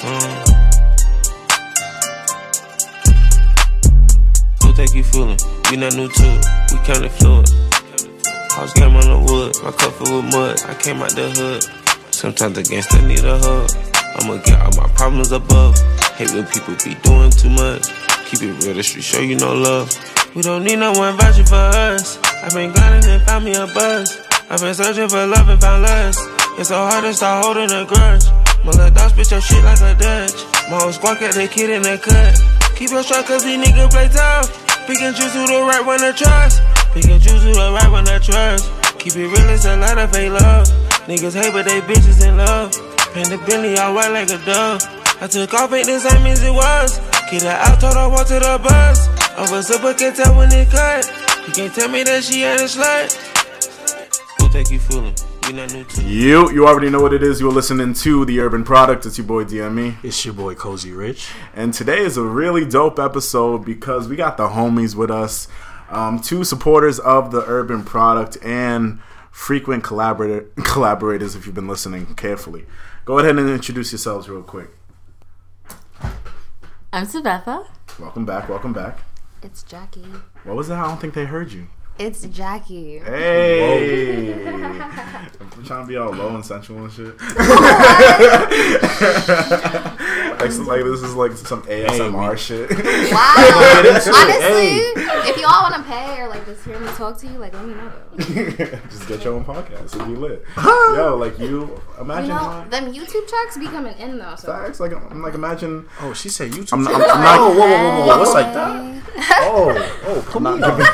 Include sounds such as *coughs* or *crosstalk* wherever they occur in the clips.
Uh, who think you fooling? We not new to it. We kinda fluid. House game on the wood, my cup full with mud. I came out the hood. Sometimes the gangster need a hug. I'ma get all my problems above. Hate when people be doing too much. Keep it real, the street show you no love. We don't need no one vouching for us. I've been grinding and found me a buzz. I've been searching for love and found lust. It's so hard to start holding a grudge. My little dog spit your shit like a Dutch. My whole squad got the kid in the cut. Keep your shot cause these niggas play tough. Pick and choose who the right one to trust. Pick and choose who the right one to trust. Keep it real, it's a lot of fake love. Niggas hate, but they bitches in love. Paint the Bentley all white like a dove. I took off, ain't the same as it was. Kid her out, told her walk to the bus. Over super can tell when it cut. You can't tell me that she ain't a slut. Who think you fooling? We not new to You, you already know what it is. You're listening to the Urban Product. It's your boy DME, It's your boy Cozy Rich. and today is a really dope episode because we got the homies with us, um, two supporters of the Urban Product and frequent collaborator collaborators. If you've been listening carefully, go ahead and introduce yourselves real quick. I'm Sabetha. Welcome back. Welcome back. It's Jacqui. What was that? I don't think they heard you. It's Jacqui. Hey, I'm trying to be all low and sensual and shit. *laughs* like, so- like this is like some ASMR shit. *laughs* Wow. Get into it. Honestly, if you all want to pay or like just hear me talk to you, like let me know. *laughs* Just get your own podcast and be lit. Yo, like you imagine. You know, how- them YouTube checks be coming in though. So. Facts, like I'm like imagine. Oh, she said YouTube. I'm, I'm, channel? I'm not. oh, whoa, whoa, whoa, whoa, what's like that? Oh, oh, put me I'm on. not giving,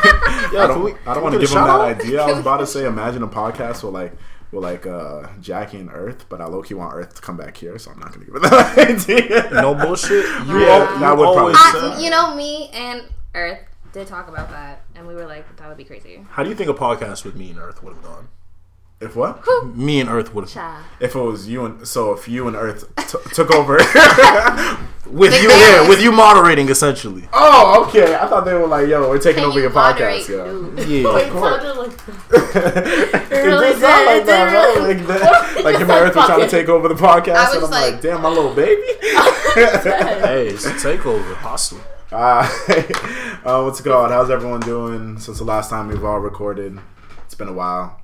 I can we- don't. I don't want to give a them that out? idea. I was about to say, imagine a podcast with like, with like uh, Jacqui and Earth, but I low key want Earth to come back here, so I'm not gonna give it that *laughs* idea. No bullshit. You, Yeah, al- you that would always probably- I, you know, me and Earth did talk about that, and we were like, that would be crazy. How do you think a podcast with me and Earth would have gone? If what? Me and Earth would have If it was you and so if you and Earth t- took over. *laughs* *laughs* with Big you, Bang. yeah, with you moderating essentially. oh, okay. I thought they were like, "Yo, we're taking Can over you your podcast." Yo. Yeah, *laughs* It sounded like *laughs* it really did sound like that, right? really- *laughs* Like, that, like him and Earth were trying to take over the podcast, and I'm like, like- "Damn, my little baby." hey, it's a takeover, hostile. Uh, uh, what's going? called? How's everyone doing since the last time we've all recorded? It's been a while.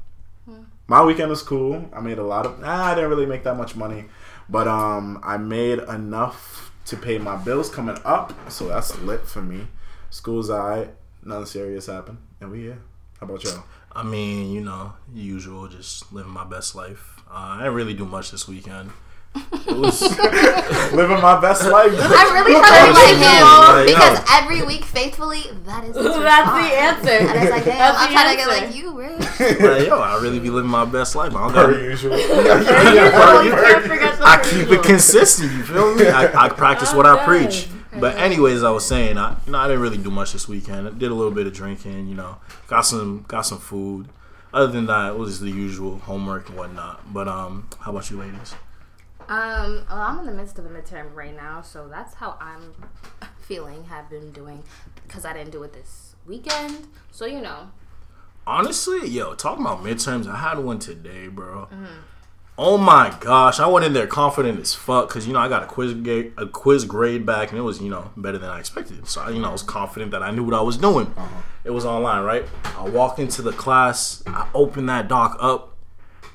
My weekend was cool. I made a lot of. Nah, I didn't really make that much money, but um, I made enough to pay my bills coming up, so that's lit for me. School's alright. Nothing serious happened, and we yeah. How about y'all? I mean, you know, usual, just living my best life. Uh, I didn't really do much this weekend. It was *laughs* Living my best life. *laughs* I'm really trying to be like him Like, because yo. every week, faithfully, that is his *laughs* That's response. the answer. And I was like, damn, That's I'm the trying to get like you, Rich. like, yo, I really be living my best life. I don't Per got usual. You can't forget I keep it consistent. You feel me? I, I practice what I preach. But anyways, I was saying, I you know, I didn't really do much this weekend. I did a little bit of drinking. You know, got some got some food. Other than that, it was the usual homework and whatnot. But um, how about you, ladies? Um, well, I'm in the midst of a midterm right now, so that's how I'm feeling, have been doing, because I didn't do it this weekend. So, you know, Honestly, yo, talking about midterms, I had one today, bro. Oh my gosh, I went in there confident as fuck because you know I got a quiz ga- a quiz grade back and it was you know better than I expected. So I, you know I was confident that I knew what I was doing. It was online, right? I walk into the class, I open that doc up.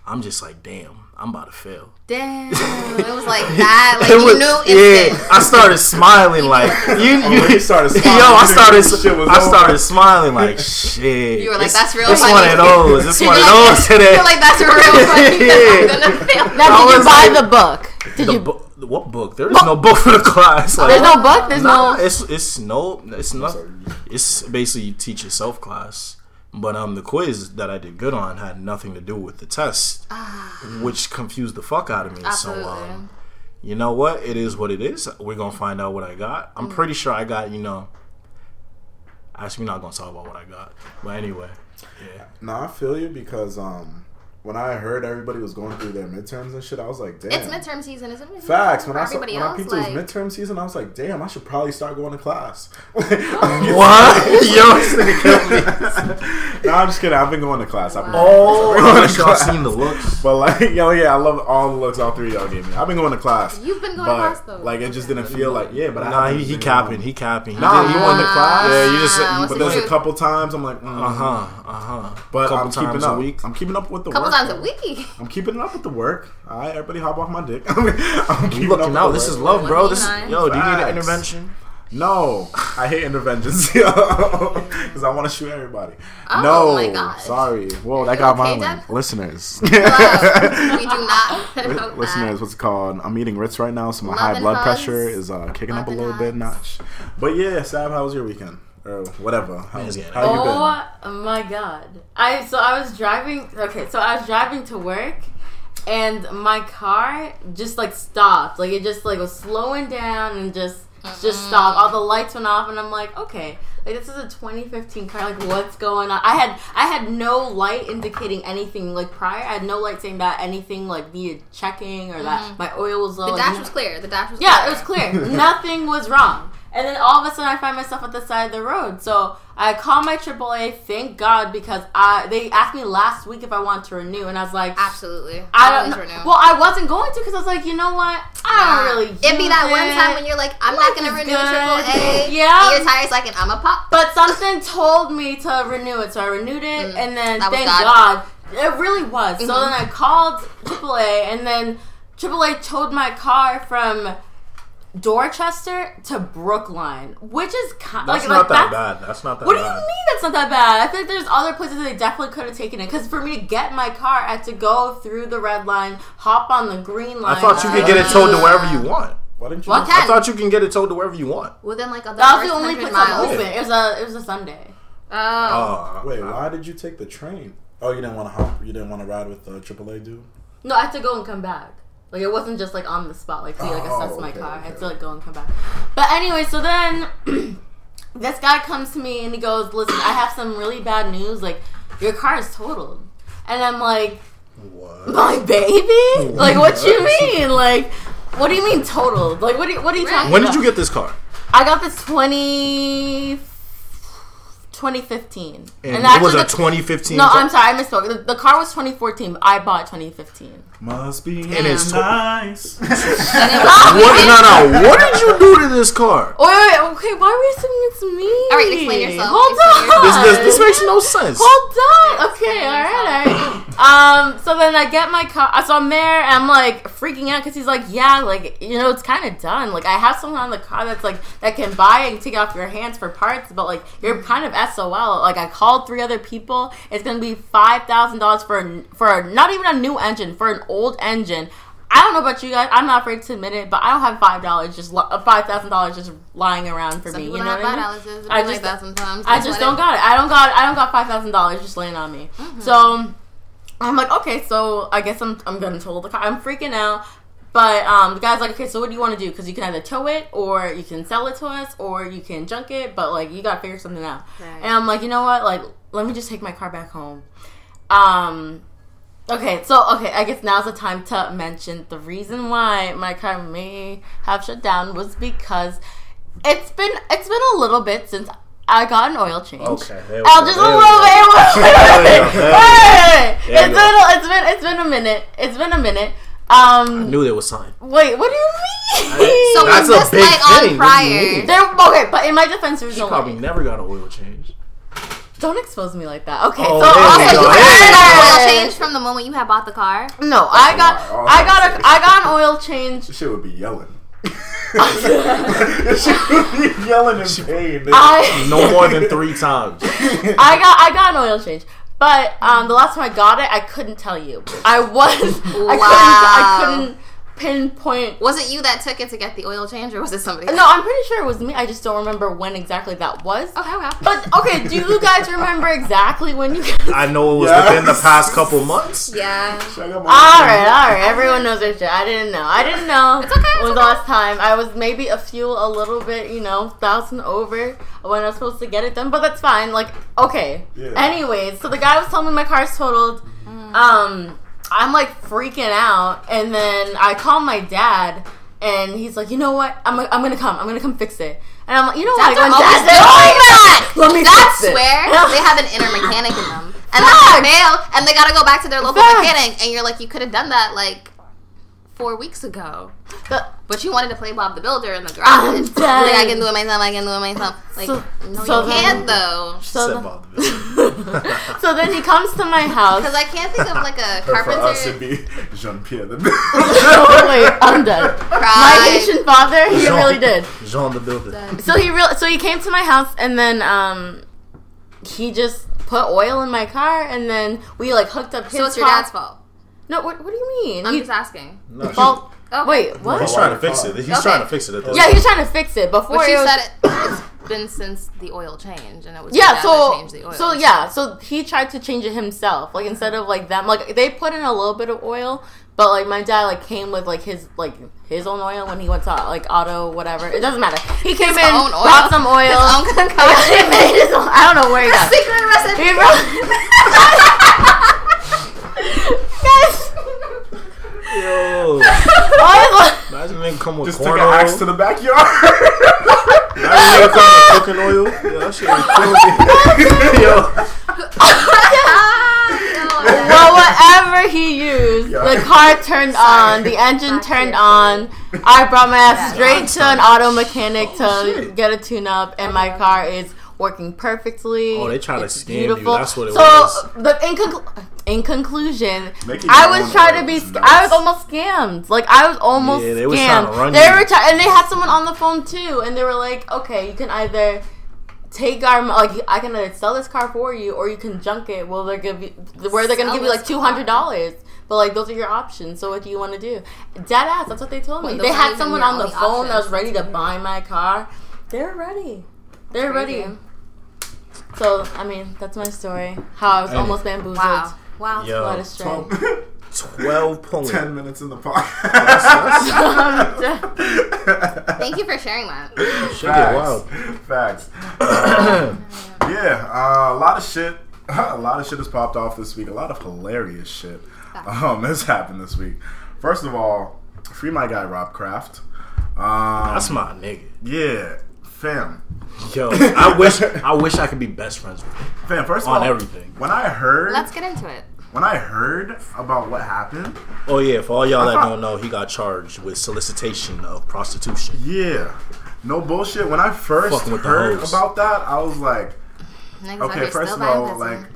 I'm just like, damn, I'm about to fail. damn, *laughs* it was like that. Like, It you was- knew yeah. I started smiling like you. Oh, you you started *laughs* Yo. I started. Shit was I over. started smiling like *laughs* shit. You were like, This- "That's real This funny." one of those. This You're one of like- those today. You're like, that's real funny. Yeah. I'm gonna fail. Now, I did you was buy like- the book? Did The you? book? What book? There is no book for the class. Oh, like, There's no book. There's Nah, no. it's it's no, it's not. It's basically teach yourself class. But um, the quiz that I did good on had nothing to do with the test, which confused the fuck out of me. Ah. Absolutely. So um, you know what? It is what it is. We're gonna find out what I got. I'm pretty sure I got. You know. Actually, we're not gonna talk about what I got. But anyway, yeah. No, I feel you because um, when I heard everybody was going through their midterms and shit, I was like, damn. It's midterm season, isn't it? Facts. When For I saw, everybody when I else, peeped like, it was midterm season, I was like, damn, I should probably start going to class. *laughs* What? *laughs* *laughs* Yo, this nigga killed me. no, I'm just kidding. I've been going to class. I've been Oh, going to wish y'all class. seen the looks. But like, yo, yeah, I love all the looks all three of y'all gave me. I've been going to class. You've been going but, to class though. Like, it just didn't feel like, yeah, but I Nah, haven't he, he been capping. He capping. He Nah, did- you went to class. Yeah, you just- Wow, But there's a couple times I'm like, mm. Uh huh. Uh huh. But I'm keeping up. I'm keeping up with the work. Times a week. I'm keeping up with the work. All right, everybody hop off my dick. *laughs* I'm keeping You up looking with out? the This work. is love, bro. This is, yo. Do you need an intervention? No, I hate interventions *laughs* because I want to shoot everybody. Oh no, my gosh. sorry. Whoa, that got okay, violent. Deb? Listeners, Hello. we do not *laughs* promote listeners, that. what's it called? I'm eating Ritz right now, so my Love high blood hugs. pressure is uh, kicking up a Love and little bit notch. But yeah, Sab, how was your weekend or whatever? How, Man's getting how you been? Oh my god. I so I was driving okay, so I was driving to work and my car just like stopped. Like it just like was slowing down and just just mm-hmm. stopped. All the lights went off and I'm like, okay. Like this is a 2015 car. Like what's going on? I had I had no light indicating anything like prior. I had no light saying that anything like needed checking or that mm-hmm. my oil was low. The dash was clear. The dash was yeah, clear. it was clear. *laughs* Nothing was wrong. And then all of a sudden, I find myself at the side of the road. So I call my AAA. Thank God, because I they asked me last week if I wanted to renew, and I was like, Absolutely. I don't renew. Well, I wasn't going to because I was like, you know what? I don't really. It'd be that one time when you're like, I'm not gonna renew good. triple A. Yeah. And your *laughs* tire's like, and I'm a pop. But something told me to renew it, so I renewed it, Mm, and then thank God. God. it really was. So Mhm. then I called AAA, and then AAA towed my car from Dorchester to Brookline, which is kind That's like that's not like that that's, bad. That's not that bad. What do you mean that's not that bad? I feel like there's other places they definitely could have taken it. Because for me to get my car, I had to go through the red line, hop on the green line. I thought you could get it towed to wherever you want. Why didn't you? What? just- I thought you can get it towed to wherever you want. Within like a That was the only first place I'm miles. open. It was a it was a Sunday. Oh. Oh, Wait, why did you take the train? Oh, you didn't want to hop. You didn't want to ride with the AAA dude. No, I had to go and come back. Like it wasn't just like on the spot, like to like Oh, assess my okay, car. I had to like go and come back. But anyway, so then *clears throat* this guy comes to me and he goes, "Listen, I have some really bad news. Like your car is totaled." And I'm like, what? "My baby? *laughs* Like what you mean? Like what do you mean totaled? Like what? Do you, what are you talking When about?" did you get this car? I got this 20, 2015. And, it actually was a the- 2015. No, car? I'm sorry, I misspoke. The, the car was 2014. But I bought 2015. Must be And it's to- nice. *laughs* What? No, no. What did you do to this car? Wait, wait, wait, okay, why are we assuming it's me? All right, explain yourself. Hold Explain on. This, this, this makes no sense. Hold on. Explain Okay, all right, all right. Um, so then I get my car. So I'm there, and I'm like freaking out because he's like, "Yeah, like you know, it's kind of done. Like I have someone on the car that's like that can buy it and take it off your hands for parts, but like you're kind of SOL. Like I called three other people. It's gonna be five thousand dollars for a, for not even a new engine for an old engine." I don't know about you guys. I'm not afraid to admit it, but I don't have five dollars just uh, five thousand dollars just lying around for Some me. You know what I mean? I just like sometimes. I just don't it- got it. I don't got I don't got five thousand dollars just laying on me. Mm-hmm. So I'm like, okay, so I guess I'm I'm gonna total the car. I'm freaking out. But um, the guy's like, okay, so what do you want to do? Because you can either tow it, or you can sell it to us, or you can junk it. But like, you gotta figure something out. Right. And I'm like, you know what? Like, let me just take my car back home. Um, okay, so okay, I guess now's the time to mention the reason why my car may have shut down was because it's been it's been a little bit since I got an oil change. Okay, there we go, just a there we little bit. There Wait, wait, wait. *laughs* It's been it's been it's been a minute. It's been a minute. Um, Knew there was something. wait, what do you mean? So That's was a this big like on thing. What prior? there, okay, but in my defense, there's no Probably way. never got an oil change. Don't expose me like that. Okay, Oh, so there also we So go. you you Hey! an oil change from the moment you had bought the car. No, I got a lot. I got a I got an oil change. This shit would be yelling. *laughs* *laughs* this shit would be yelling in pain. I No more than *laughs* three times. I got I got an oil change. But um, the last time I got it, I couldn't tell you. I was I Wow. couldn't I couldn't pinpoint. Was it you that took it to get the oil change, or was it somebody? No, I'm pretty sure it was me. I just don't remember when exactly that was. Okay, okay. But okay, do you guys remember exactly when you? Guys... I know it was Yes. within the past couple months. yeah. Shut up, All right, all right. Everyone knows their shit. I didn't know. I didn't know. It's okay, it's When the okay. last time I was maybe a few a little bit, you know, thousand over when I was supposed to get it done, but that's fine. Like, okay. Yeah. Anyways, so the guy was telling me my car's totaled. Um, I'm like freaking out, and then I call my dad, and he's like, "You know what? I'm I'm gonna come. I'm gonna come fix it." And I'm like, "You know what? Are When always dad's oh doing that. Let me That's fix it." where *laughs* they have an inner mechanic in them, and then they fail, and they gotta go back to their local mechanic, and you're like, you could have done that like four weeks ago, The- but you wanted to play Bob the Builder in the garage. Like I can do it myself. I can do it myself. Like So- no, so you can't though. so, Said the- Bob the Builder. *laughs* so then he comes to my house. Because I can't think of like a *laughs* For us, it'd be Jean Pierre. The *laughs* oh, wait, I'm dead. My Cry. Haitian father, he Jean- really did. Jean the Builder. So he real so he came to my house and then um he just put oil in my car and then we like hooked up his So it's your dad's fault. No, what, what do you mean? I'm He- just asking. No, she- well, Okay. wait, what? he's trying to fix it. He's Okay. trying to fix it at this Yeah, point. he's trying to fix it before But it was, said it, it's been since the oil change, and it was Yeah, so the oil. so yeah, so he tried to change it himself. Like instead of like them, like they put in a little bit of oil, but like my dad like came with like his like his own oil when he went to like auto whatever. It doesn't matter. He came His in, own oil? bought some oil. His own *laughs* concoction. made his own- I don't know where he got. it. Secret recipe. *laughs* He wrote- Guys, Yo, imagine nigga come with Just corn took an oil. axe to the backyard. Imagine nigga come with cooking oil. Yeah, that shit like killing me. Yo, well, whatever he used, Yeah. the car turned on, the engine turned on. I brought my ass straight to an auto mechanic oh, to Oh, shit. get a tune up, and my car is working perfectly. Oh, they try to It's scam you. That's what it so, was. the in, conclu- in conclusion, I was trying to be. sc- I was almost scammed. Like I was almost Yeah, they was trying scammed. to run they you. were trying, and they had someone on the phone too, and they were like, "Okay, you can either." Take our like I can either sell this car for you or you can junk it. Well, they're gonna be where they're gonna Sell give you like two hundred dollars. But like those are your options. So what do you want to do? Dead ass. That's what they told me. Wait, they had someone on the only phone that was ready to buy my car. They're ready. They're crazy. ready. So I mean, that's my story. How I was Hey. almost bamboozled. Wow. Wow. Yo. What a string. Twelve pulling. *laughs* Ten minutes in the podcast. *laughs* Thank you for sharing that. Shit get wild. Facts. Um, *coughs* yeah, uh, a lot of shit. *laughs* A lot of shit has popped off this week. A lot of hilarious shit um, has happened this week. First of all, free my guy Rob Kraft. Um, That's my nigga. yeah, fam. Yo, I wish I wish I could be best friends with him Fam, first of on all, everything. when I heard Let's get into it. when I heard about what happened, Oh yeah, for all y'all that thought- don't know, he got charged with solicitation of prostitution. yeah, no bullshit. When I first Fucking with the heard hoes. about that, I was like, Niggas out okay, here first still of all, like, pussy.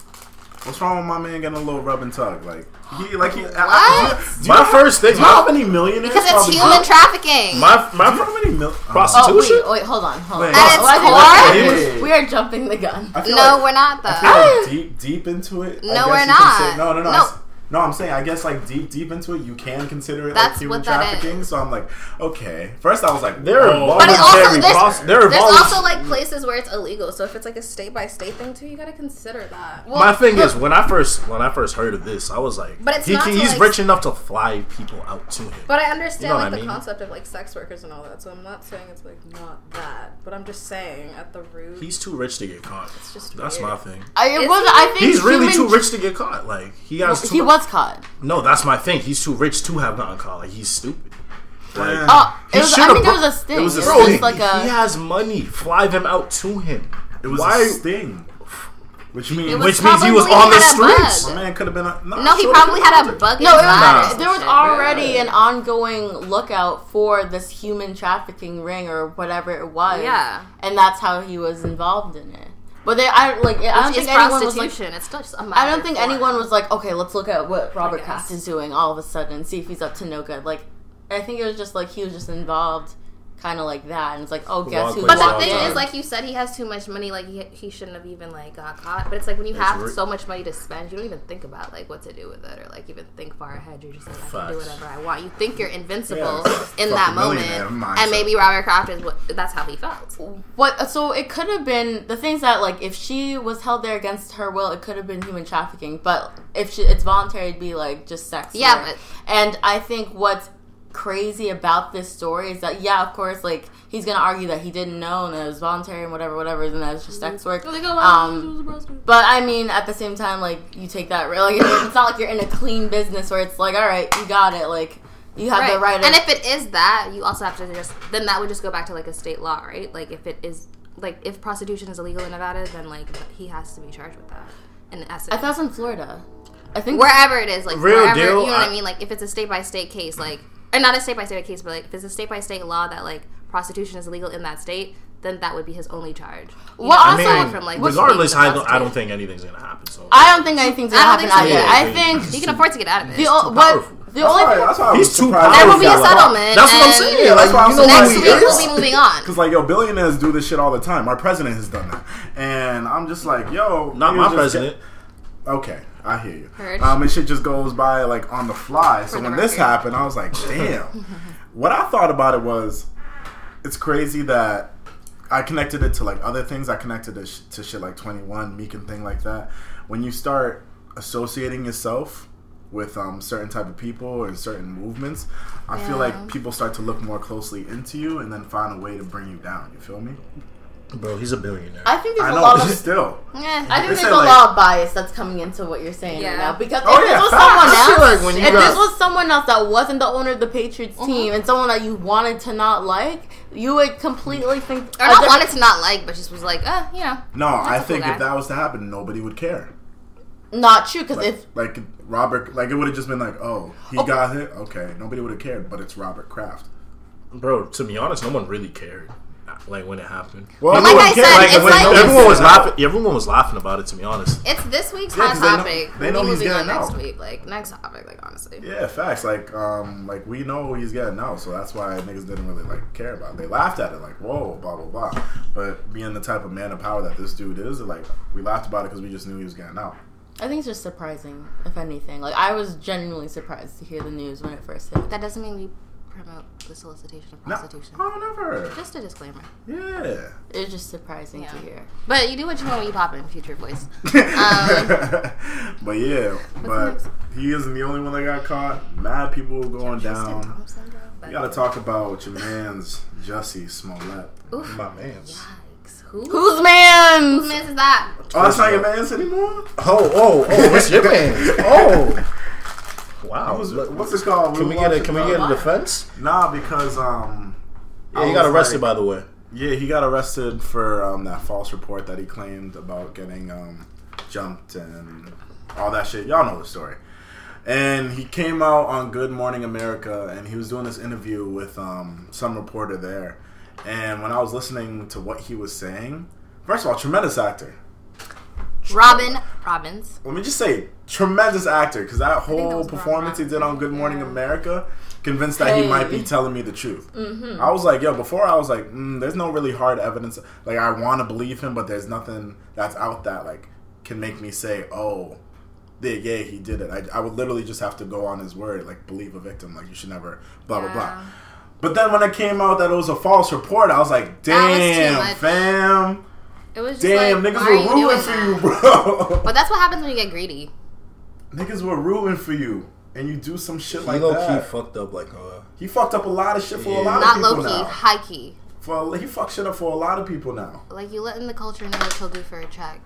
What's wrong with my man getting a little rub and tug? Like, he, like, he, What? do you My first thing- do you know how many millionaires? Because it's probably- human trafficking. My Do my you know how many mil- Oh prostitution. Oh, wait, wait, hold on, hold Wait. on. At its Why core? why is Wait. it- We are jumping the gun. No, like- we're not I though. feel like deep, deep into it. I No, guess we're you can not. say- no, no, no. No. I s- No, I'm saying I guess like deep, deep into it, you can consider it That's like human what that trafficking. So I'm like, okay. First, I was like, They're whoa. But it also voluntary. there's, pros- they're there's voluntary. also like places where it's illegal. So if it's like a state by state thing too, you gotta consider that. Well, My thing look, is when I first when I first heard of this, I was like, But it's he not can- he's like- rich enough to fly people out to him. But I understand You know like I the mean? concept of like sex workers and all that, so I'm not saying it's like not that. But I'm just saying at the root, He's too rich to get caught. just That's weird. my thing. I, it Is was. I think He's really too rich to get caught. Like he has. Too He much- was caught. No, that's my thing. He's too rich to have gotten caught. Like he's stupid. Like, Oh, He it was, I think bro- it was a sting. it was a It bro, was he, like a. he has money. Fly them out to him. it was Why? a sting, which means Which means he was on the streets. my man could have been. A, no, No, he probably had a bug. no, it was, eyes there was and shit. already an ongoing lookout for this human trafficking ring or whatever it was. Yeah. and that's how he was involved in it. But they, I like, I don't think anyone was like, it's just a I don't think form. anyone was like, okay, let's look at what Robert. Kraft is doing all of a sudden, see if he's up to no good. Like, I think it was just like he was just involved, kind of like that, and it's like, oh, guess who? But the thing in? is, like you said, he has too much money. Like he, he shouldn't have even like got caught. But it's like when you That's have right. so much money to spend, you don't even think about like what to do with it, or like even think far ahead. You're just like, I can do whatever I want. You think you're invincible Yeah, in that moment, and maybe Robert Kraft is what that's how he felt. What? So it could have been the things that like if she was held there against her will, it could have been human trafficking. But if she, it's voluntary, it'd be like just sex. Yeah, work. but- and I think what's crazy about this story is that yeah, of course, like he's gonna argue that he didn't know and that it was voluntary and whatever, whatever, and that it's just sex work. Oh, Um, But I mean, at the same time, like you take that like *laughs* it's not like you're in a clean business where it's like, all right, you got it, like you have the right. and if it is that, you also have to just then that would just go back to like a state law, right? Like if it is like if prostitution is illegal in Nevada, then like he has to be charged with that. In essence, I thought it was in Florida. I think wherever it is, like Real wherever deal, you know what I I- mean. Like if it's a state by state case, like or not a state by state case, but like if it's a state by state law that like prostitution is illegal in that state, then that would be his only charge. You Well, know, also- I mean, from, like, regardless, being a I don't, I don't think anything's gonna happen. So I don't think anything's gonna I don't happen think so either. either. I think he can afford to get out of it. the o- what the only That's thing why, that's why I He's was too surprised. powerful. there will be a settlement. That's what I'm saying. Yeah, Like, that's why I'm you know Next week is? we'll be moving on. Cause like yo, billionaires do this shit all the time. Our president has done that, and I'm just like, yo, Not my president. get- okay, I hear you. Heard. Um, and shit just goes by like on the fly. So the when this happened, I was like, damn. what I thought about it was, it's crazy that I connected it to like other things. I connected it sh- to shit like 21, Meek and thing like that. When you start associating yourself with um, certain type of people and certain movements, I feel like people start to look more closely into you and then find a way to bring you down. You feel me? Bro, he's a billionaire. I think there's I a know, lot of still. Eh. I think They there's a like- lot of bias that's coming into what you're saying Yeah. right now. Because Oh, if yeah, this was facts. someone I feel else, like if got- this was someone else that wasn't the owner of the Patriots Mm-hmm. team and someone that you wanted to not like, you would completely think. or not wanted to not like, but just was like, uh, you know. No, I think guy. if that was to happen, nobody would care. Not true, because Like, if like Robert, like it would have just been like, oh, he Oh. got hit. Okay, nobody would have cared. But it's Robert Kraft. Bro, to be honest, no one really cared. Like when it happened. Well, Like no one I said, Like, it's when like- everyone was laughing. Everyone was laughing about it. To be honest, It's this week's Yeah, hot 'cause they know- topic. they We'll know be he's moving on getting next week. Like next topic, like honestly. Yeah, facts. Like, um, like we know he's getting out, so that's why niggas didn't really like care about. it. They laughed at it, like, whoa, blah blah blah. But being the type of man of power that this dude is, like, we laughed about it because we just knew he was getting out. I think it's just surprising, if anything. Like I was genuinely surprised to hear the news when it first hit. That doesn't mean we promote the solicitation of No, prostitution. oh, never. Just a disclaimer. Yeah. It's just surprising to hear. But you do what you want when you pop in, future voice. *laughs* Um, but yeah, but he isn't the only one that got caught. Mad people going down. Thompson. You gotta talk about your man's Jussie Smollett. Oof. my man's. Yikes. Who? Who's Whose man's? man is that? Oh, that's not your man's anymore. Oh, oh, oh! What's your *laughs* man's? Oh, oh. Wow. Look, what's it called? Can we get a Can we get a defense? Nah, because um, Yeah, I he got arrested like- by the way. Yeah, he got arrested for um, that false report that he claimed about getting um, jumped and all that shit. Y'all know the story. And he came out on Good Morning America and he was doing this interview with um, some reporter there. And when I was listening to what he was saying, first of all, tremendous actor. Robin Roberts. Let me just say, tremendous actor because that that whole was performance he did on Good Morning Yeah. America convinced that he might be telling me the truth. I was like, yo, before I was like, mm, there's no really hard evidence. Like, I want to believe him, but there's nothing that's out that like can make me say, oh, yeah, yeah, he did it. I, I would literally just have to go on his word, like believe a victim. Like you should never, blah blah blah. But then when it came out that it was a false report, I was like, That was damn, much. fam, It was just damn, like, niggas why are you were rooting for you, bro. *laughs* But that's what happens when you get greedy. Niggas were rooting for you, and you do some shit He like low that. key fucked up like uh he fucked up a lot of shit for a lot Not of low people key, now. high key. For he fucked shit up for a lot of people now. Like you letting the culture know what he'll do for a check.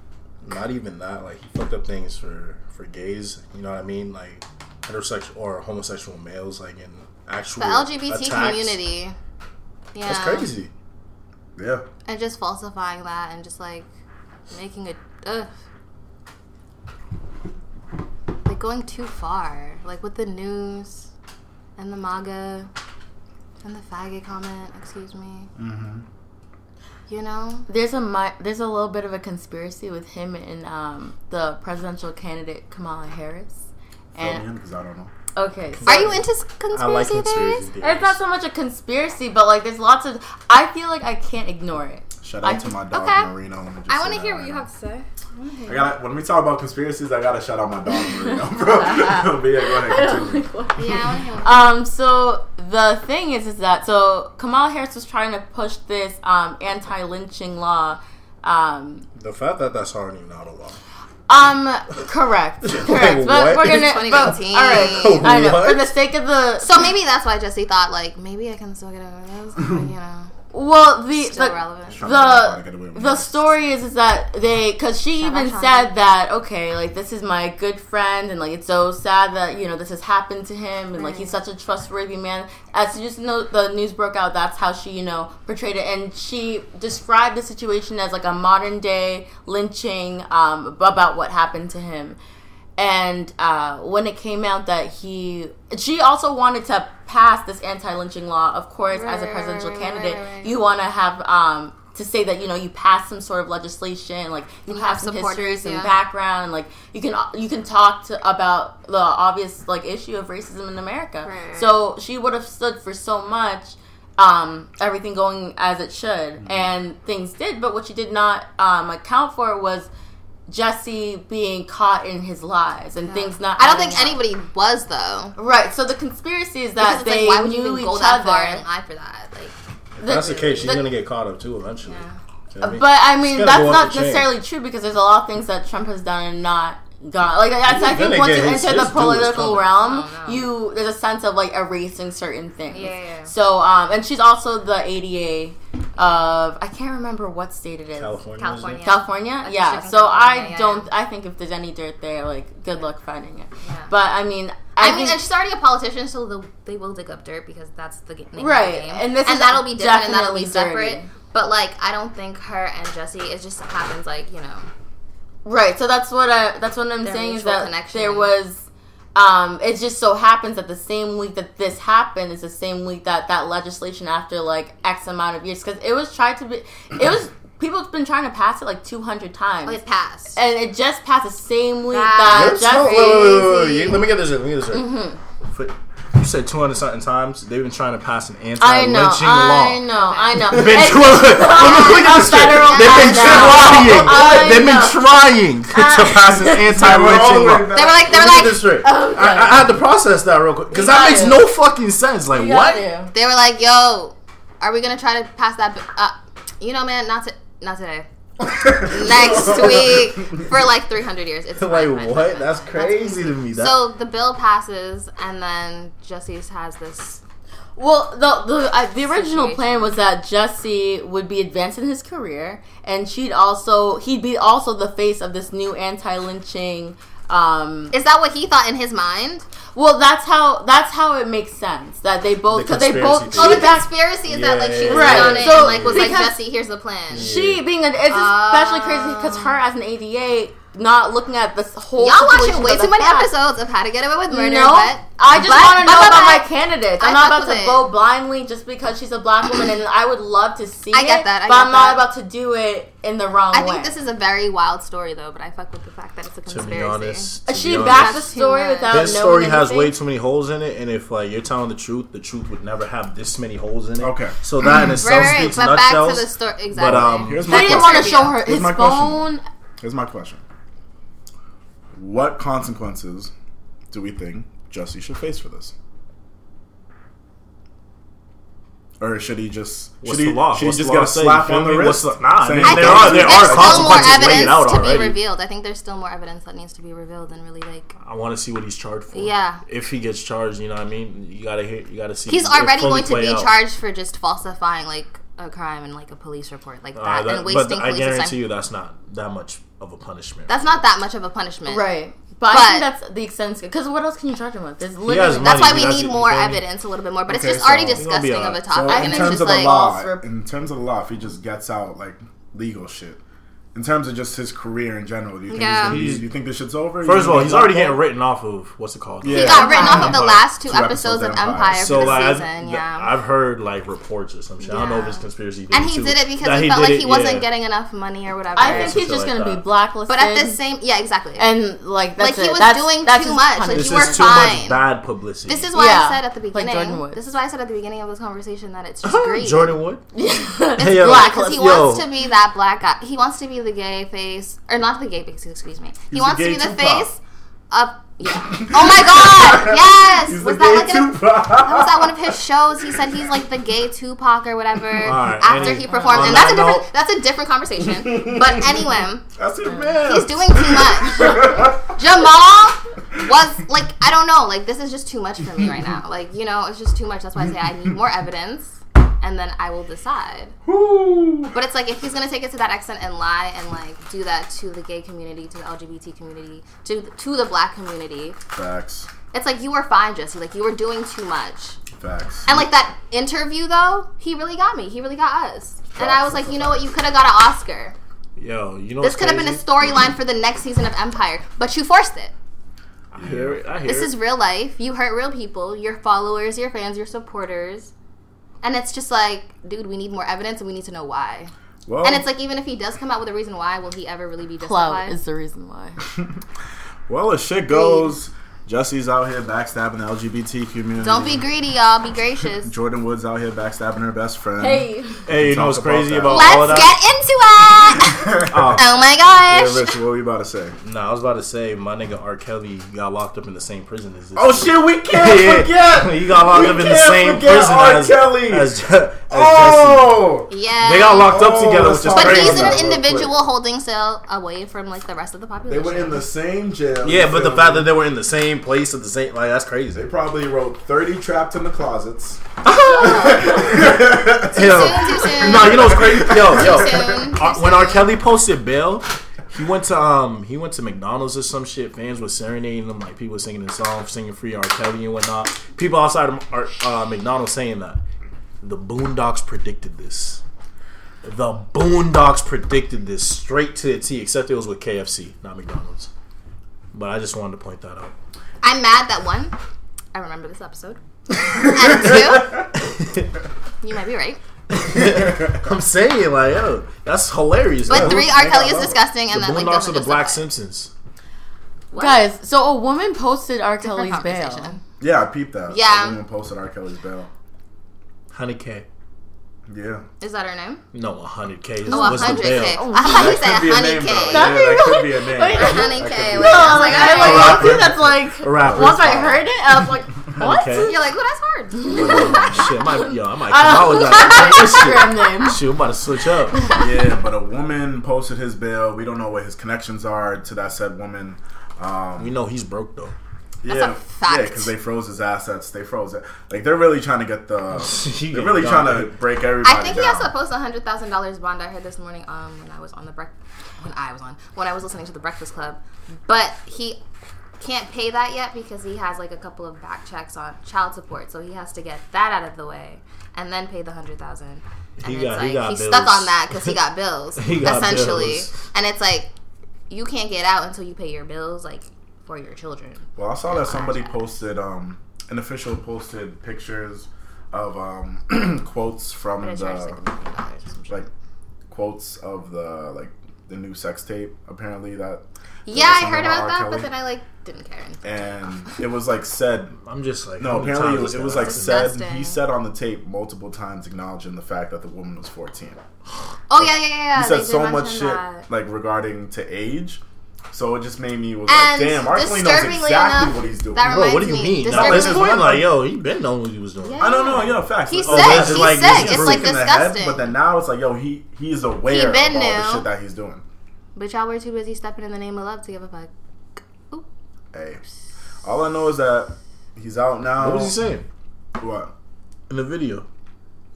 not even that. Like he fucked up things for for gays. You know what I mean? Like heterosexual or homosexual males. Like in actual The LGBT attacks. community. Yeah. That's crazy. Yeah. And just falsifying that and just like making it ugh. Like going too far. Like with the news and the MAGA and the faggot comment, excuse me. Mm-hmm. You know? There's a mi- there's a little bit of a conspiracy with him and um, the presidential candidate Kamala Harris. Fill me And in because I don't know. Okay, so Are you into conspiracy I like theories? conspiracy theories. It's not so much a conspiracy, but like there's lots of. I feel like I can't ignore it. Shout out I- to my dog okay. Marino. Let me just I want to hear what you have to say. I I gotta, when we talk about conspiracies, I gotta shout out my dog Marino, bro. *laughs* *laughs* but yeah, go ahead, continue. Yeah, I want to hear what Um. So the thing is, is that so Kamala Harris was trying to push this um anti-lynching law. Um. The fact that that's already not a law. Um, correct, *laughs* correct. Wait, but what? we're gonna. It's But, 2019. all right, *laughs* I know. For the sake of the So maybe that's why Jesse thought like maybe I can still get away with this. Like, you know, well, the still the, relevant. Trying to figure out how to get away the the story is is that they because she Shout even said that okay like this is my good friend and like it's so sad that you know this has happened to him and like he's such a trustworthy man. As soon as you know the news broke out that's how she you know portrayed it and she described the situation as like a modern day lynching um, about what happened to him and uh, when it came out that he she also wanted to pass this anti-lynching law of course as a Right, right, presidential right, right, candidate right, right. you want to have um to say that you know you pass some sort of legislation like you, You have have some supporters, history some yeah. background like you can you can talk to about the obvious like issue of racism in america Right. so she would have stood for so much um everything going as it should Mm-hmm. and things did but what she did not um account for was Jesse being caught in his lies and things not. I don't think adding up. anybody was though. Right. So the conspiracy is that they like why would you knew even each go that far other. and lie for that? Like If that's the case, she's the- gonna get caught up too eventually. Yeah. You know I mean? But I mean, that's not the chain. necessarily true because there's a lot of things that Trump has done and not gone. Like that's, I think once you enter the his due is political realm, Oh, no. you there's a sense of like erasing certain things. Yeah, yeah. So um, and she's also the ADA of I can't remember what state it is. California. California. isn't? California, think yeah. So California, I yeah, don't. I think if there's any dirt there, like good luck finding it. Yeah. But I mean, I, I, mean, think, and she's already a politician, so they'll, they will dig up dirt because that's the g- name Right, of the game. and this is that'll be different and that'll be definitely separate. dirty. But like, I don't think her and Jesse. It just happens like you know. Right. So that's what I that's what I'm Their saying is that connection. there was um it just so happens that the same week that this happened is the same week that that legislation after like x amount of years cuz it was tried to be it was *clears throat* people have been trying to pass it like 200 times. Oh, it passed. and it just passed the same week That's that Let's wait, wait, wait, wait, wait. Let me get this. Let me get this. Mm-hmm. For- You said 200 something times. They've been trying to pass an I anti-lynching know, law. I know, I know. They've been And- trying. Let this straight. They've been trying. They've been trying to pass an anti-lynching law. they were like, they were like, this straight. Oh, I, I had to process that real quick because that makes it. no fucking sense. Like what? got they were like, yo, are we gonna try to pass that? Uh, you know, man, not to, not today. *laughs* Next week for like 300 years. It's like fine, fine, what? fine, That's fine. crazy to me. That, So the bill passes, and then Jesse's has this. Well, the the uh, the original Situation. plan was that Jesse would be advancing his career, and she'd also he'd be also the face of this new anti-lynching. Um, Is that what he thought in his mind? well, that's how that's how it makes sense that they both The because they both theory. Oh, the back, conspiracy is that like she was Yeah, in on it yeah. and like was like Jesse, here's the plan. she being a it's especially crazy because her as an ADA not looking at this whole Y'all watching way too many facts. episodes of How to Get Away with Murder. No, but I just want to know but- about my but- candidates. I I'm not about to it. vote blindly just because she's a black woman, and I would love to see I get it, that, I but get I'm not about to do it in the wrong I way. think this is a very wild story though, but I fuck with the fact that it's a to conspiracy. be honest, to she be backed the honest, That's story without this story has anything. way too many holes in it, and if like you're telling the truth, the truth would never have this many holes in it. Okay. So that in Right, itself right, speaks but back to the story. Exactly. But um, Here's He my didn't question. want to show her Here's his my phone. Here's my question. What consequences do we think Jesse should face for this? Or should he just What's should he, the law? should What's he just the get law a say? slap You on the feel me? wrist? What's the- nah, saying, man, I there think are- there there's are still more consequences laid evidence out to be already. revealed. I think there's still more evidence that needs to be revealed and really like. I want to see what he's charged for. Yeah. If he gets charged, you know what I mean. You gotta hit. You gotta see. He's it already fully going to play be out. charged for just falsifying like a crime and like a police report like that, Uh, that- and wasting but I police guarantee time. you, that's not that much of a punishment. That's not that much of a punishment. Right. But, I think that's the extent. Because what else can you charge him with? There's has literally That's why we need more you feel me? evidence, a little bit more. But Okay, it's just already so- He's gonna be disgusting of a topic, So and in it's terms just of the like law, in terms of the law, if he just gets out like legal shit, in terms of just his career in general, do you think Yeah. he's gonna be, He's- you think this shit's over? You First of all, he's he's already getting written off of what's it called? Yeah. he got written off of the last two Two episodes of Empire So for the like, season. I've, yeah. I've heard like reports or some shit. I don't know if Yeah. it's conspiracy. and he too, did it because that he, felt did like it, he wasn't yeah. getting enough money or whatever. I think he's just like gonna be blacklisted. but at the same, yeah, exactly. and like that's Like, he was that's, doing that's too much. Like. This you were is too fine. much bad publicity. this is why I said at the beginning. This is why I said at the beginning of this conversation that it's just *laughs* greed. Jordyn Wood. *laughs* It's black because he wants to be that black guy. He wants to be the gay face, or not the gay face. Excuse me. He He's wants to be the Tupac. face up. Yeah. Oh my god. *laughs* Yes. He's was the that gay like Tupac. that was that one of his shows? He said he's like the gay Tupac or whatever right, after any- he performed, on and that's a that different note- that's a different conversation. *laughs* but anyway, That's your man. he's doing too much. *laughs* Jamal was like I don't know, like this is just too much for me right now. Like you know, it's just too much. That's why I say I need more evidence, and then I will decide. Woo. But it's like if he's gonna take it to that extent and lie and like do that to the gay community, to the LGBT community, to to the black community, Facts. it's like you were fine, Jesse. Like you were doing too much. Facts. And like that interview though, he really got me. He really got us. And I was like, you know what? You could have got an Oscar. Yo, you know This could have been a storyline for the next season of Empire, but you forced it. I hear it. I hear This it. is real life. You hurt real people, your followers, your fans, your supporters. And it's just like, dude, we need more evidence and we need to know why. Well, And it's like, even if he does come out with a reason why, will he ever really be Clout justified? is the reason why. *laughs* well, as shit goes, Jesse's out here backstabbing the LGBT community. Don't be greedy, y'all. Be gracious. *laughs* Jordyn Woods out here backstabbing her best friend. Hey, hey, you know what's Talk about crazy that. about all of Let's get into it. *laughs* Oh, oh my Yeah, gosh. Rich, what were you about to say? nah, I was about to say my nigga R. Kelly got locked up in the same prison as this. Oh shit, we can't *laughs* Yeah. forget. he got locked We up in the can't same forget prison R. as, Kelly. as, Je- as Jesse. Oh, Yeah. They got locked up Oh, together, let's which is oh. But about crazy. he's in an individual holding cell away from like the rest of the population. They were in the same jail. Yeah, but the fact that they were in the same place at the same like that's crazy. they probably wrote thirty trapped in the closets. *laughs* Too Yo, soon, too soon. no, you know what's crazy? Yo, yo, soon, too R- when R. Kelly posted bail, he went to um he went to McDonald's or some shit. Fans were serenading him, like people singing his song, singing "Free R. Kelly" and whatnot. People outside of R- uh, McDonald's saying that the Boondocks predicted this. The Boondocks predicted this straight to the T, except it was with KFC, not McDonald's. But I just wanted to point that out. I'm mad that one, I remember this episode. *laughs* and two, *laughs* you might be right. *laughs* I'm saying, like, yo, that's hilarious. But yo. three, R. Kelly is disgusting, the and then like Boondocks doesn't are the Black it. Simpsons. What? guys. So a woman posted R. Different Kelly's bail. Yeah, I peeped that. Yeah. Everyone posted R. Kelly's bail. Honey K. Yeah. Is that her name? No, 100K Oh, was 100K. bail. I thought you said Could be a honey name, though. K. Yeah, that could be a name. Wait, Honey That K. could be Wait, was like, I I like like, one that's like A rapper. once I heard it, I was like, *laughs* what? Okay. you're like, well, that's hard. Shit, I might, yo, I might I come out with that. Shit. Instagram name. *laughs* Shit, I'm about to switch up. yeah, but a woman posted his bail. We don't know what his connections are to that said woman. Um, We know he's broke though. Yeah, a fact. yeah, because they froze his assets. They froze it. Like they're really trying to get the. *laughs* They're really trying got to break everybody. I think he down. has to post a hundred thousand dollars bond. I heard this morning um when I was on the break when I was on when I was listening to the Breakfast Club, but he can't pay that yet because he has like a couple of back checks on child support, so he has to get that out of the way and then pay the hundred thousand. And He it's got- he got he's bills. stuck on that because he got *laughs* bills He got essentially, bills. and it's like you can't get out until you pay your bills like for your children. Well, I saw that somebody Gotcha. posted, um, an official posted pictures of um, *clears throat* quotes from But like the million dollars or some shit. like quotes of the like the new sex tape. Apparently that Yeah, I heard about about R. that, Kelly. but then I like didn't care. and it was like said. *laughs* I'm just like No, apparently it was, it was like has said. He said on the tape multiple times, acknowledging the fact that the woman was fourteen. Oh yeah, yeah, yeah. yeah. He said so much shit that. like regarding to age. So it just made me was And like, damn, R. Kelly knows exactly enough, what he's doing. that Bro, what do you me, mean? Now, disturbingly this is enough- like, yo, he been knowing what he was doing. Yeah. I don't know, yo, facts. He's Like, sick. oh, this is He's like- sick. this is It's proof like in the head, disgusting. but then now it's like, yo, he he's aware of been all the shit that he's doing. But y'all were too busy stepping in the name of love to give a fuck. Oop. Hey, all I know is that he's out now. What was he saying What? in the video?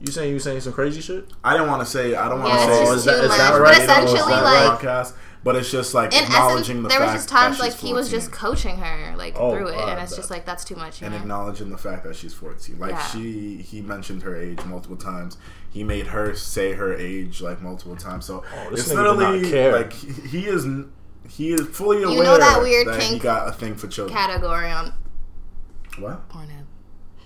You saying you saying some crazy shit? I didn't want to say. I don't want to it's say. Oh, just is that- too is much. that But right? You know, essentially, like broadcast, but it's just like in essence, acknowledging the fact. there was just times like she's he was just coaching her like Oh, through it, wow, and it's that- just like that's too much. And know? acknowledging the fact that she's 14. Like Yeah. she, he mentioned her age multiple times. He made her say her age like multiple times. So Oh, it's nigga did not literally care. like he, he is. He is fully aware You know that weird that he got a thing for children. Category on What? Pornhub.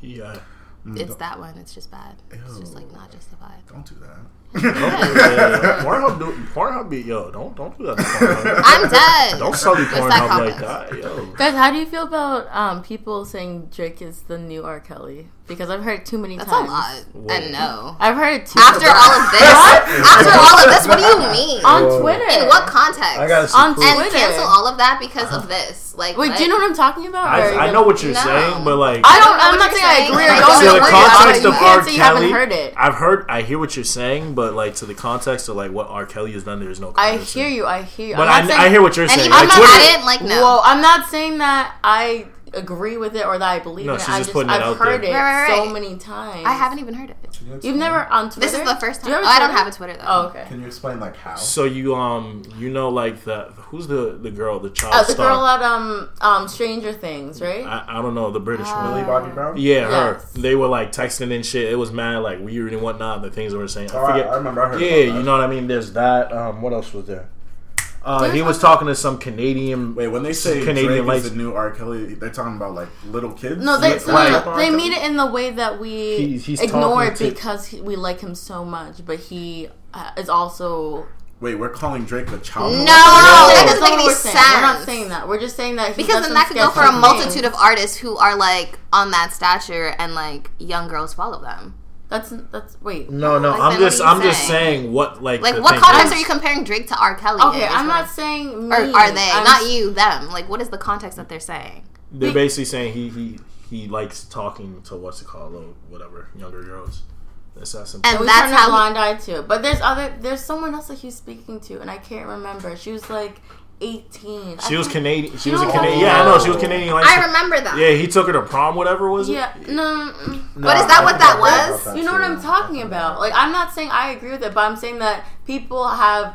He uh, Mm, It's that one. It's just bad. It's just like not justified. Don't do that. Yeah, Pornhub, do, Pornhub be yo. Don't don't do that. To Pornhub. *laughs* I'm dead. Don't sully What's that Pornhub like comment? that, yo. Guys, how do you feel about um, people saying Drake is the new R. Kelly? Because I've heard too many That's a lot. Whoa. And no. I've heard it too After all of this, after all of this, what do you *laughs* mean? on Whoa. Twitter. In what context? I gotta see On proof. and cancel all of that because of this. Like, Wait, what? do you know what I'm talking about? I, I know what you're No. saying, but like I I don't. don't I'm not saying I agree or don't don't know the know what what you're you're context talking of talking about. R. You can't say you haven't heard it. I've heard. I hear what you're saying, but like to the context of like what R. Kelly has done, there's no. I hear you. I hear you. But I'm I, not saying, I hear what you're saying. even Like, if Twitter- I didn't like no. Well, I'm not saying that I agree with it or that I believe No, in it. she's I just just putting it I've out heard there. it Right, right, so many times. I haven't even heard it. You've never on Twitter. This is the first time. have Oh, a I don't have a Twitter though. Oh, okay. Can you explain like how? So you um you know like the who's the the girl the child Uh, the star girl at um um Stranger Things, right? I, I don't know the British Uh, one Millie Bobby Brown. yeah her they were like texting and shit it was mad like weird and whatnot the things they were saying I Oh, I, forget I remember. I heard yeah you know what I mean there's that um what else was there uh, he was talking to some Canadian Wait, when they say Canadian Drake is the new R. Kelly, they're talking about like little kids. No, they so right. no, no, they mean it in the way that we He- he's ignore it because he, we like him so much, but he uh, is also Wait, we're calling Drake a child. No, molester? that That's doesn't make any we're saying. We're not saying that. We're just saying that he Because then that could go for a multitude things. of artists who are like on that stature and like young girls follow them. That's that's wait. no no Like, I'm just I'm just saying? saying what like Like, the what thing context is. are you comparing Drake to R. Kelly? Okay, in? I'm not what- saying me. Or are they? I'm not s- you, them. Like, what is the context that they're saying? they're basically saying he he he likes talking to what's it called little whatever younger girls that's that simple And We that's turned a how. He, blind eye to it. But there's other. There's someone else that he's speaking to, and I can't remember. She was like 18. she I was think- Canadian she was a Canadian yeah I know she was Canadian like I remember that. Yeah, he took her to prom, whatever was it? Yeah, no. mm, But is that what that That's was? You know what I'm talking about? Like, I'm not saying I agree with it, but I'm saying that people have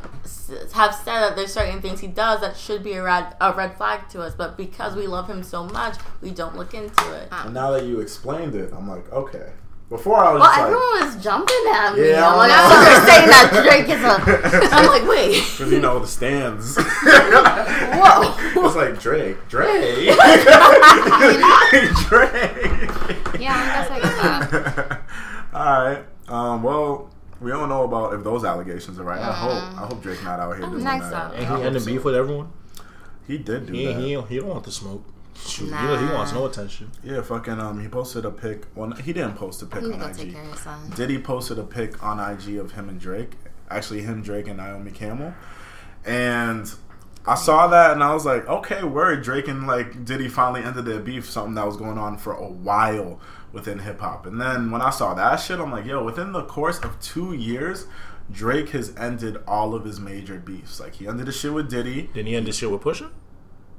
have said that there's certain things he does that should be a red a red flag to us, but because we love him so much, we don't look into it. And now that you explained it, I'm like, okay. Before I was Well, just like, everyone was jumping at me. Yeah, I'm like, I know. they're saying that Drake is a. *laughs* I'm like, wait, because you know the stands. *laughs* *laughs* whoa. it's like Drake, Drake, Drake. Yeah, I guess I get that. All right. Um, well, we don't know about if those allegations are right. I hope. I hope Drake not out here doing nice that. though. And he ended so. beef with everyone. He did do He, that. he, he don't want the smoke. Shoot, he, Nah. he wants no attention. Yeah, fucking. Um, he posted a pic. Well, he didn't post a pic You on need to go take IG. care of your. Diddy posted a pic on IG of him and Drake. Actually, him, Drake, and Naomi Campbell. And I saw that and I was like, okay, word. Drake and like Diddy finally ended their beef, something that was going on for a while within hip hop. And then when I saw that shit, I'm like, yo, within the course of two years, Drake has ended all of his major beefs. Like he ended the shit with Diddy. Didn't he end this shit with Pusha?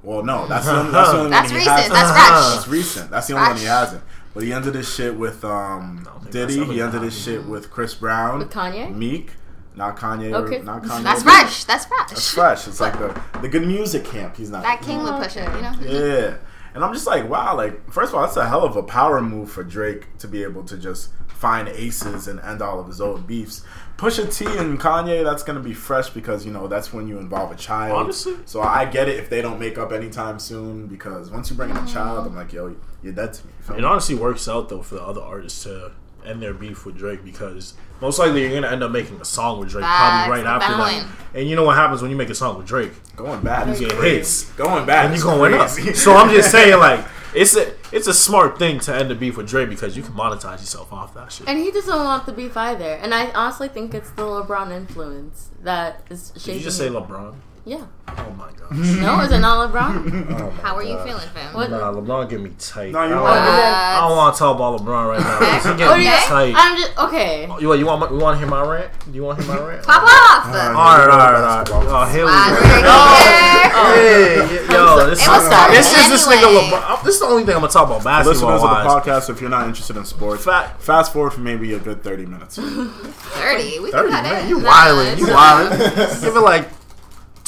Well, no, that's the only, that's the only That's one he hasn't. That's fresh. That's recent. That's the only one he hasn't. But he ended his shit with um, I Diddy. He ended his shit with Chris Brown, With Kanye? Meek, not Kanye. Okay. Not Kanye. That's Meek. fresh. That's fresh. That's fresh. It's like the the good music camp. He's not. That King would push it, you know? Yeah. And I'm just like, wow, like, first of all, that's a hell of a power move for Drake to be able to just find aces and end all of his old beefs. Pusha T and Kanye, that's going to be fresh because, you know, that's when you involve a child. Honestly. So I get it if they don't make up anytime soon because once you bring in a child, I'm like, yo, you're dead to me. You It me? honestly works out though for the other artists to end their beef with Drake because most likely you're gonna end up making a song with Drake Facts. probably right after Good that. point. And you know what happens when you make a song with Drake? Going bad. is You get crazy. hits. Going bad. and is you're going up. crazy. So I'm just *laughs* saying, like, it's a it's a smart thing to end the beef with Drake because you can monetize yourself off that shit. And he doesn't want the beef either. And I honestly think it's the LeBron influence that is shaking. Did you just say. LeBron? Yeah. Oh my gosh. *laughs* No, is it not LeBron? *laughs* Oh How are you feeling, fam? What? Nah, LeBron get me tight. No, you I don't, want- I don't want to talk about LeBron right now. 'cause He What get me you- tight. I'm just okay. You, what, you want? my- You want to hear my rant? Do you want to hear my rant? Pop off! All right, all right, all right. Oh, here we Wow, go. Drake, Oh. Hey, yo, this, It was is, started this is this nigga anyway. LeBron. This is the only thing I'm gonna talk about basketball Listeners of the wise. podcast, if you're not interested in sports, Fact. fast forward for maybe a good 30 minutes. *laughs* 30. We 30, can cut man, it. you Nah, wildin', you fine. wildin'. Give it like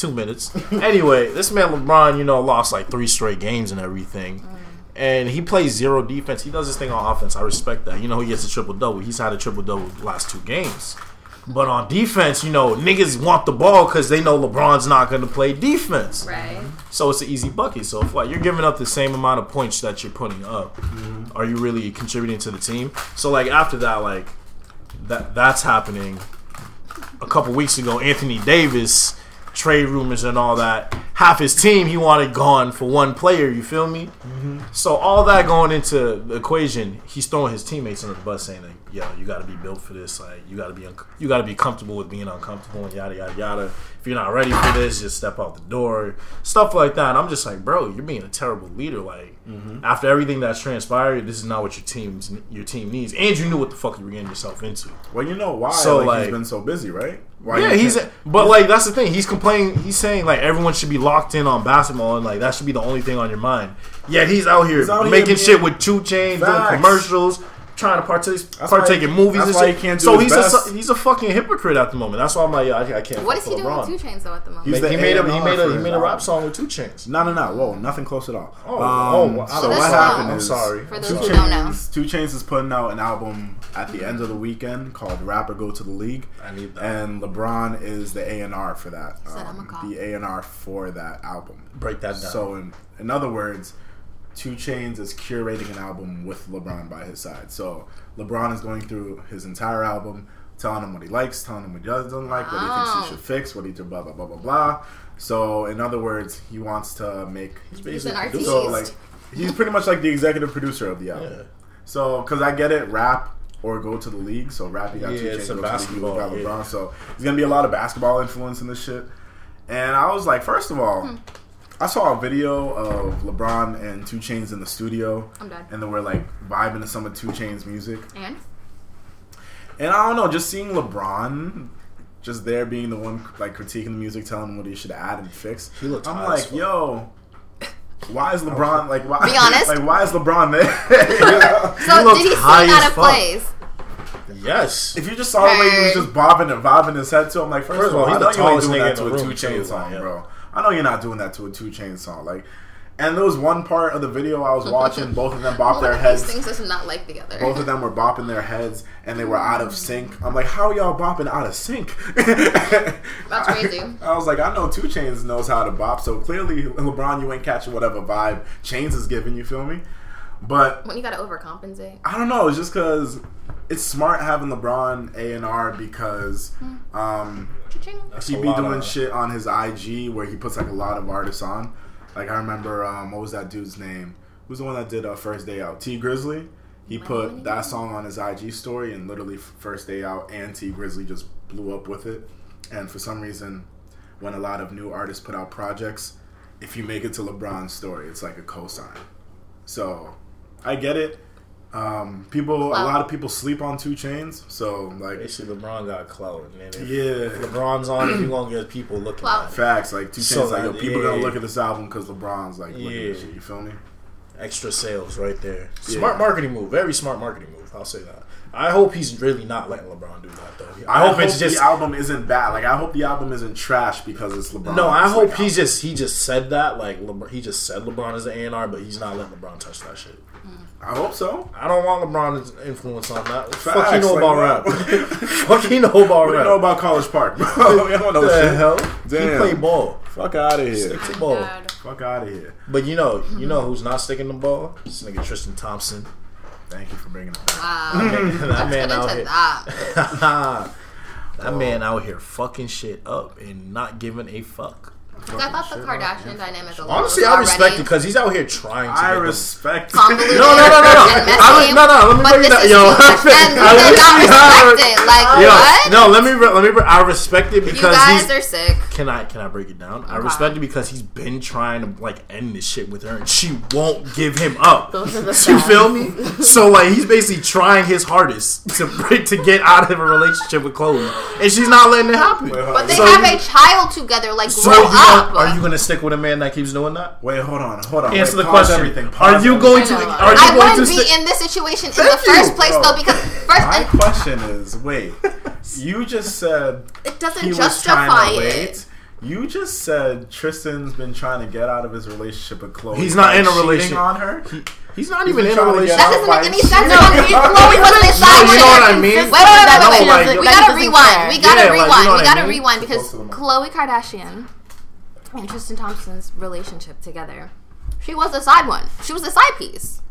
two minutes. Anyway, this man LeBron, you know, lost like three straight games and everything. Mm. And he plays zero defense. He does his thing on offense. I respect that. You know, he gets a triple double. He's had a triple double the last two games. But on defense, you know, niggas want the ball because they know LeBron's not going to play defense. Right. So it's an easy bucket. So if like you're giving up the same amount of points that you're putting up, mm-hmm. are you really contributing to the team? So like after that, like that that's happening. a couple weeks ago, Anthony Davis trade rumors and all that. Half his team he wanted gone for one player. You feel me? Mm-hmm. So all that going into the equation, he's throwing his teammates under the bus, saying like, "Yo, you got to be built for this. Like, you got to be un- you got to be comfortable with being uncomfortable and yada yada yada. If you're not ready for this, just step out the door. Stuff like that." And I'm just like, "Bro, you're being a terrible leader. Like, mm-hmm. after everything that's transpired, this is not what your team's your team needs. And you knew what the fuck you were getting yourself into." Well, you know why? So, like, like- he's been so busy, right? Why Yeah, he's but like that's the thing. He's complaining. He's saying like everyone should be locked in on basketball and like that should be the only thing on your mind. Yet he's out here He's out making being- shit with 2 Chainz, doing commercials, trying to partake That's partake why- in movies that's and why shit. he can't do so his he's best. a he's a fucking hypocrite at the moment. That's why I'm like, yo, I, I can't. What is he doing LeBron. with 2 Chainz though at the moment? He's he made a he made a he made a rap song with 2 Chainz. No, no, no. Whoa, nothing close at all. Oh, Um, oh, wow. so This what happened I'm sorry. For those Two who don't know. Chains, 2 Chainz is putting out an album at the end of the weekend called "Rap or Go to the League," I need that. and LeBron is the A and R for that. Said I'm a Um, the A and R for that album. Break that down. So, in, in other words, 2 Chainz is curating an album with LeBron by his side. So, LeBron is going through his entire album, telling him what he likes, telling him what he doesn't like, what he thinks Wow. he should fix, what he did, blah, blah, blah, blah, blah. So, in other words, he wants to make. He's an. So, like, he's pretty much like the executive producer of the album. Yeah. So, because I get it, rap or go to the league. So, rap, you got Yeah, two it's chains, a go to the league, basketball, you got yeah. LeBron. So, there's going to be a lot of basketball influence in this shit. And I was like, first of all, Hmm. I saw a video of LeBron and 2 Chainz in the studio. I'm done. And they were like vibing to some of 2 Chainz music. And And I don't know, just seeing LeBron just there being the one like critiquing the music, telling him what he should add and fix. He looked I'm like, fuck. yo, why is LeBron like why Be honest. *laughs* like why is LeBron there? *laughs* so looked did he high as out of fuck. plays? Yes. if you just saw the way he was just bobbing and bobbing his head to him, like first, First of all, he's I the know you ain't tallest doing nigga that in to the a room, two chain too, song, yeah. bro. I know you're not doing that to a two chain song, like. And there was one part of the video I was watching. *laughs* Both of them bopped One their heads. these things does not like the other. Both of them were bopping their heads and they were mm. out of sync. I'm like, how are y'all bopping out of sync? *laughs* That's crazy. I, was like, I know 2 Chainz knows how to bop, so clearly LeBron, you ain't catching whatever vibe Chainz is giving. You feel me? But When you gotta overcompensate. I don't know. It's just because it's smart having LeBron A and R because um, Cha-ching. he be doing of- shit on his IG where he puts like a lot of artists on. Like I remember, um, what was that dude's name? Who's the one that did uh, First Day Out? Tee Grizzley. He put that song on his IG story, and literally First Day Out and Tee Grizzley just blew up with it. And for some reason, when a lot of new artists put out projects, if you make it to LeBron's story, it's like a cosign. So I get it. Um, people, a lot of people sleep on 2 Chainz. So like, Basically, LeBron got clout. And then if, Yeah. if LeBron's on it, you gonna get people looking Clout. at it. Facts like two So chains like yo, people yeah. gonna look at this album because LeBron's like looking Yeah. at shit. You feel me? Extra sales right there. Yeah. Smart marketing move. Very smart marketing move. I'll say that. I hope he's really not letting LeBron do that though. I, hope, it's just the album isn't bad. Like I hope the album isn't trash because it's LeBron. no. I It's hope like, he just he just said that like LeBron, he just said LeBron is the A and R, but he's not letting LeBron touch that shit. I hope so. I don't want LeBron's influence on that. Fuck Facts, you know like, about what? rap. *laughs* Fuck you know about What do you rap. know about College Park, bro? we don't know what the shit. hell? He Damn. play ball. Fuck out of here. Stick to ball. God. Fuck out of here. But you know, you know who's not sticking the ball? This nigga Tristan Thompson. Thank you for bringing it back. Wow. that man out here. that. that man *laughs* oh. out here fucking shit up and not giving a fuck. 'Cause I thought the Kardashian dynamic alone Honestly, was I already respect it because he's out here trying to. I get respect. convoluted No, no, no, no, no. I was, no, no. Let me but bring this that. is Yo, too much. And you I did not respect it. Like, Yo, what? no, let me let me. I respect it because You guys he's. are sick. Can I can I break it down? I respect it because he's been trying to like end this shit with her, and she won't give him up. Those are the You feel me? So like he's basically trying his hardest to *laughs* to get out of a relationship with Khloe, and she's not letting it happen. But on. they So have a child together. Like, So grow you up. Gonna- are you gonna stick with a man that keeps doing that? Wait, hold on, hold on. Answer Wait, the question. Everything. Are you going to? Are you I going wouldn't to be stick? in this situation in Thank the first place, bro. though, because first, My and question is, wait, *laughs* you just said it doesn't he justify trying to it. wait. You just said Tristan's been trying to get out of his relationship with Khloe. He's not in a relationship relation- on her. He's not He's even in a trying to get relationship. That doesn't make any sense. *laughs* No, her. Khloe wasn't No, inside you know what I mean? Wait, wait, wait, No, wait, wait, like- wait. We That gotta rewind. care. We gotta Yeah, like, you rewind. know we what gotta mean? rewind because Close to the mic. Khloe Kardashian and Tristan Thompson's relationship together. She was a side one. She was a side piece.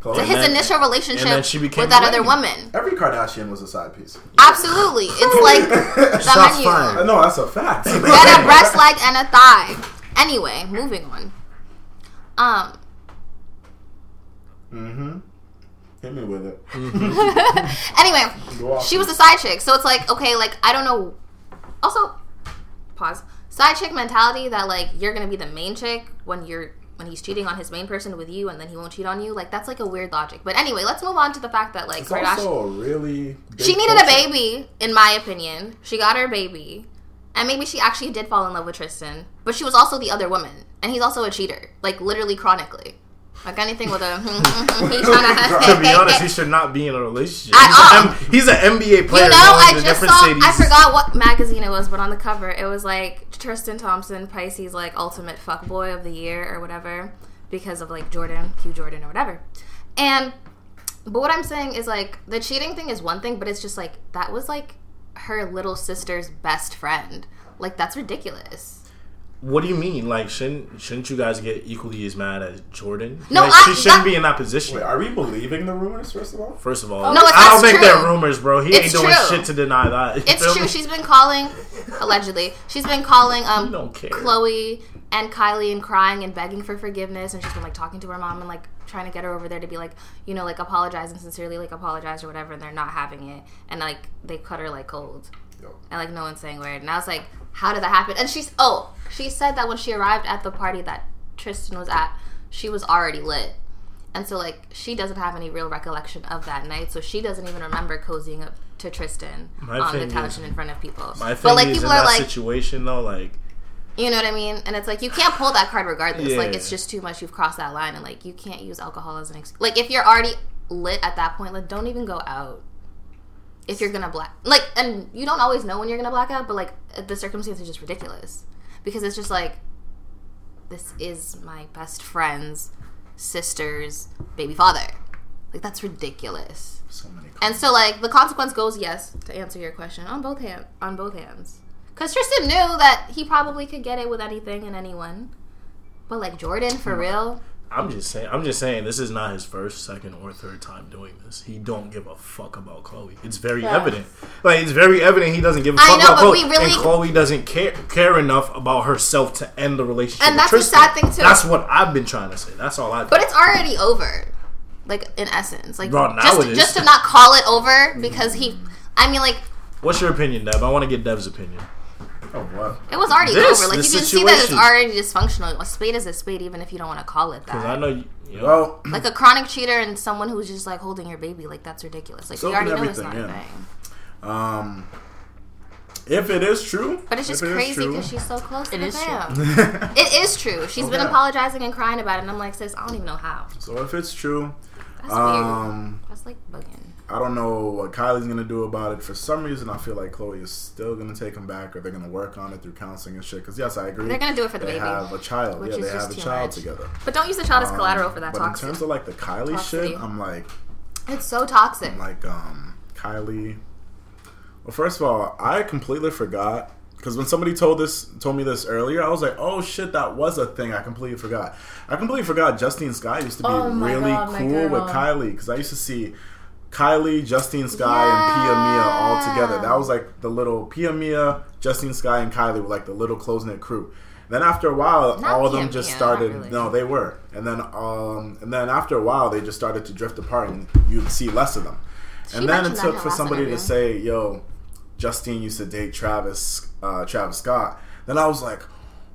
Khloe. to his then- initial relationship she with that a other woman. Every Kardashian was a side piece. Absolutely, it's like the Shots menu. fired. Uh, No, that's a fact. *laughs* Get a breast, leg, and a thigh. Anyway, moving on. Um, Mm-hmm. Hit me with it. *laughs* anyway, Go off. she was a side chick, so it's like okay, like I don't know. Also, pause. Side chick mentality that like you're gonna be the main chick when you're when he's cheating on his main person with you, and then he won't cheat on you. Like that's like a weird logic. But anyway, let's move on to the fact that like It's Kardashian. also really. she needed a baby, in my opinion. She got her baby. And maybe she actually did fall in love with Tristan. But she was also the other woman. And he's also a cheater. Like, literally chronically. Like, anything with a. *laughs* *laughs* To be *laughs* honest, he should not be in a relationship. At He's, all. an M- he's an NBA player. You know, I just saw. cities. I forgot what magazine it was, but on the cover, it was like Tristan Thompson, Pisces, like ultimate fuckboy of the year or whatever, because of like Jordyn, Q Jordan or whatever. And, but what I'm saying is like the cheating thing is one thing, but it's just like that was like her little sister's best friend. Like that's ridiculous. What do you mean? Like, shouldn't shouldn't you guys get equally as mad as Jordyn? No, Like, I- she shouldn't that- be in that position. Wait, are we believing the rumors, first of all? First of all, No, it's- I don't think they're rumors, bro. He It's ain't doing true. shit to deny that. It's true. me? She's been calling, allegedly, she's been calling um don't care. Khloe and Kylie and crying and begging for forgiveness, and she's been like talking to her mom and like trying to get her over there to be like, you know, like apologize and sincerely like apologize or whatever, and they're not having it, and like they cut her like cold, Yo. and like no one's saying word, and I was like, how did that happen? And she's oh, she said that when she arrived at the party that Tristan was at, she was already lit. And so, like, she doesn't have any real recollection of that night, so she doesn't even remember cozying up to Tristan My on the couch is- and in front of people. My thing but like, is people in are that like, situation though, like you know what I mean? And it's like you can't pull that card regardless. Like, it's just too much. You've crossed that line, and like, you can't use alcohol as an excuse. Like, if you're already lit at that point, like, don't even go out. If you're gonna black, like, and you don't always know when you're gonna black out, but like, the circumstance is just ridiculous because it's just like, this is my best friend's sister's baby father. Like, that's ridiculous. So many. And so, like, the consequence goes yes to answer your question on both hand on both hands. Because Tristan knew that he probably could get it with anything and anyone, but like Jordyn, for real, I'm just saying. I'm just saying. This is not his first, second, or third time doing this. He don't give a fuck about Khloe. It's very evident. Like it's very evident he doesn't give a I fuck know, about but Khloe. we really- and Khloe doesn't care care enough about herself to end the relationship. And that's the sad thing, too. That's what I've been trying to say. That's all I. but it's already over. Like in essence, like Bro, just just to not call it over because he. I mean, like What's your opinion, Deb? I want to get Deb's opinion. Oh, what? it was already This- over. Like you this can see that it's already dysfunctional. A spade is a spade, even if you don't want to call it that. Because I that. know you. you know, Well, *clears throat* Like a chronic cheater and someone who's just like holding your baby, like that's ridiculous. Like So we already know it's not everything, a thing. um, if it is true, But it's just if it is crazy because she's so close It to is him. true. *laughs* It is true. She's been apologizing and crying about it, and I'm like, sis, I don't even know how. so if it's true, That's weird. um, That's like bugging. I don't know what Kylie's gonna do about it. For some reason, I feel like Khloe is still gonna take him back, or they're gonna work on it through counseling and shit. Because yes, I agree. They're gonna do it for the they baby. have a child. which yeah, they have a child much. together. But don't use the child as Um, collateral for that But toxic. in terms of like the Kylie Toxicity. shit, I'm like, it's so toxic. I'm like, um, Kylie. Well, first of all, I completely forgot because when somebody told this, told me this earlier, I was like, oh shit, that was a thing. I completely forgot. I completely forgot. Justine Skye used to be Oh really God, cool with. Kylie because I used to see. Kylie, Justine Skye, and Pia Mia all together. That was like the little Pia Mia, Justine Skye, and Kylie were like the little close knit crew. Then after a while, Not all of Pia them just started. really. No, they were, and then um, and then after a while, they just started to drift apart, and you'd see less of them. She and then it mentioned that in took for somebody interview. to say, "Yo, Justine used to date Travis, uh, Travis Scott." Then I was like,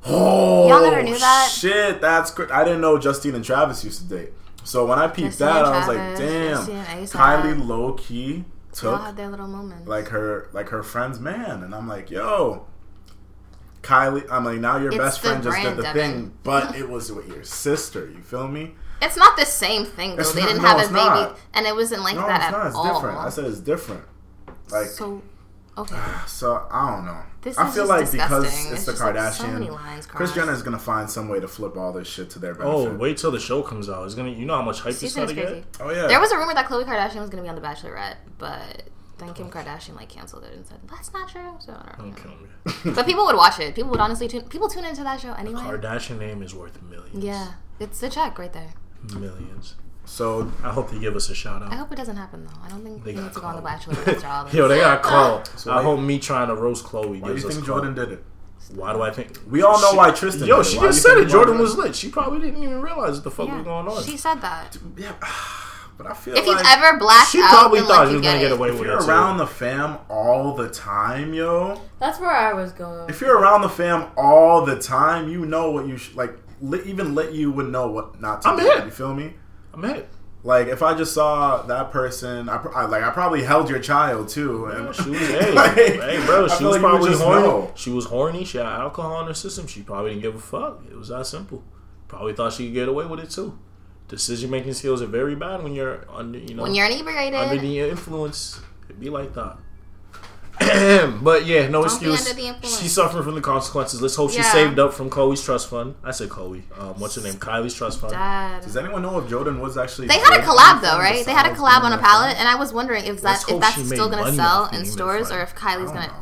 "Oh, Y'all never knew that? Shit, that's cr- I didn't know Justine and Travis used to date." So when I peeped that, I was like, "Damn, Kylie low key took their little moments. like her like her friend's man," and I'm like, "Yo." Kylie, I'm like, now your It's best friend just did the thing, but *laughs* it was with your sister. You feel me? it's not the same thing though. It's They not- didn't no, have a baby, not. and it wasn't like No, that it's at not. It's all. different. I said it's different. Like, so okay. *sighs* So I don't know. This I is feel just like because it's, It's the just, like, Kardashian, so Kris. Jenner is gonna find some way to flip all this shit to their oh, wait till the show comes out. It's gonna. You know how much hype it's Season gonna is crazy. get. Oh yeah. There was a rumor that Khloe Kardashian was going to be on The Bachelorette, but then Kim oh. Kardashian like canceled it and said that's not true. So I don't know. Don't kill me. But people would watch it. People would honestly tune. People tune into that show anyway. Kardashian name is worth millions. Yeah, it's a check right there. millions. So I hope they give us a shout out. I hope it doesn't happen though. I don't think They we need got to go on the called. Bachelor after all *laughs* this. Yo, they got called. *laughs* So I why- hope me trying to roast Khloe why do you us think call. Jordyn did it? Why do I think We all know She- why Tristan. Yo, did she Why just said it. Jordyn Jordyn- was lit. She probably didn't even realize what the fuck was going on. She said that. Yeah, *sighs* but I feel If like you've ever blacked She out, probably thought like, she was gonna get get away if with you're it. around too. the fam all the time, yo. That's where I was going. If you're around the fam all the time, you know what you should, like. Li- even let you would know what not to I'm do. in. You feel me? I'm in it. Like if I just saw that person, I, I like I probably held your child too, and She *laughs* was, hey, Like, hey, bro. She was like probably horny. know. She was horny. She had alcohol in her system. She probably didn't give a fuck. It was that simple. Probably thought she could get away with it too. Decision making skills are very bad when you're under, you know, When you're inebriated, under the influence. It'd be like that. *clears throat* but yeah, no be excuse. under the influence. She's suffering from the consequences. Let's hope she Yeah. saved up from Khloe's trust fund. I said Khloe. Um, what's her name? Kylie's trust fund. Dad. Does anyone know if Jordyn was actually? They had a collab though, film right? They had a collab on a a palette, and I was wondering if Let's that if that's still gonna sell in stores or if Kylie's gonna. know.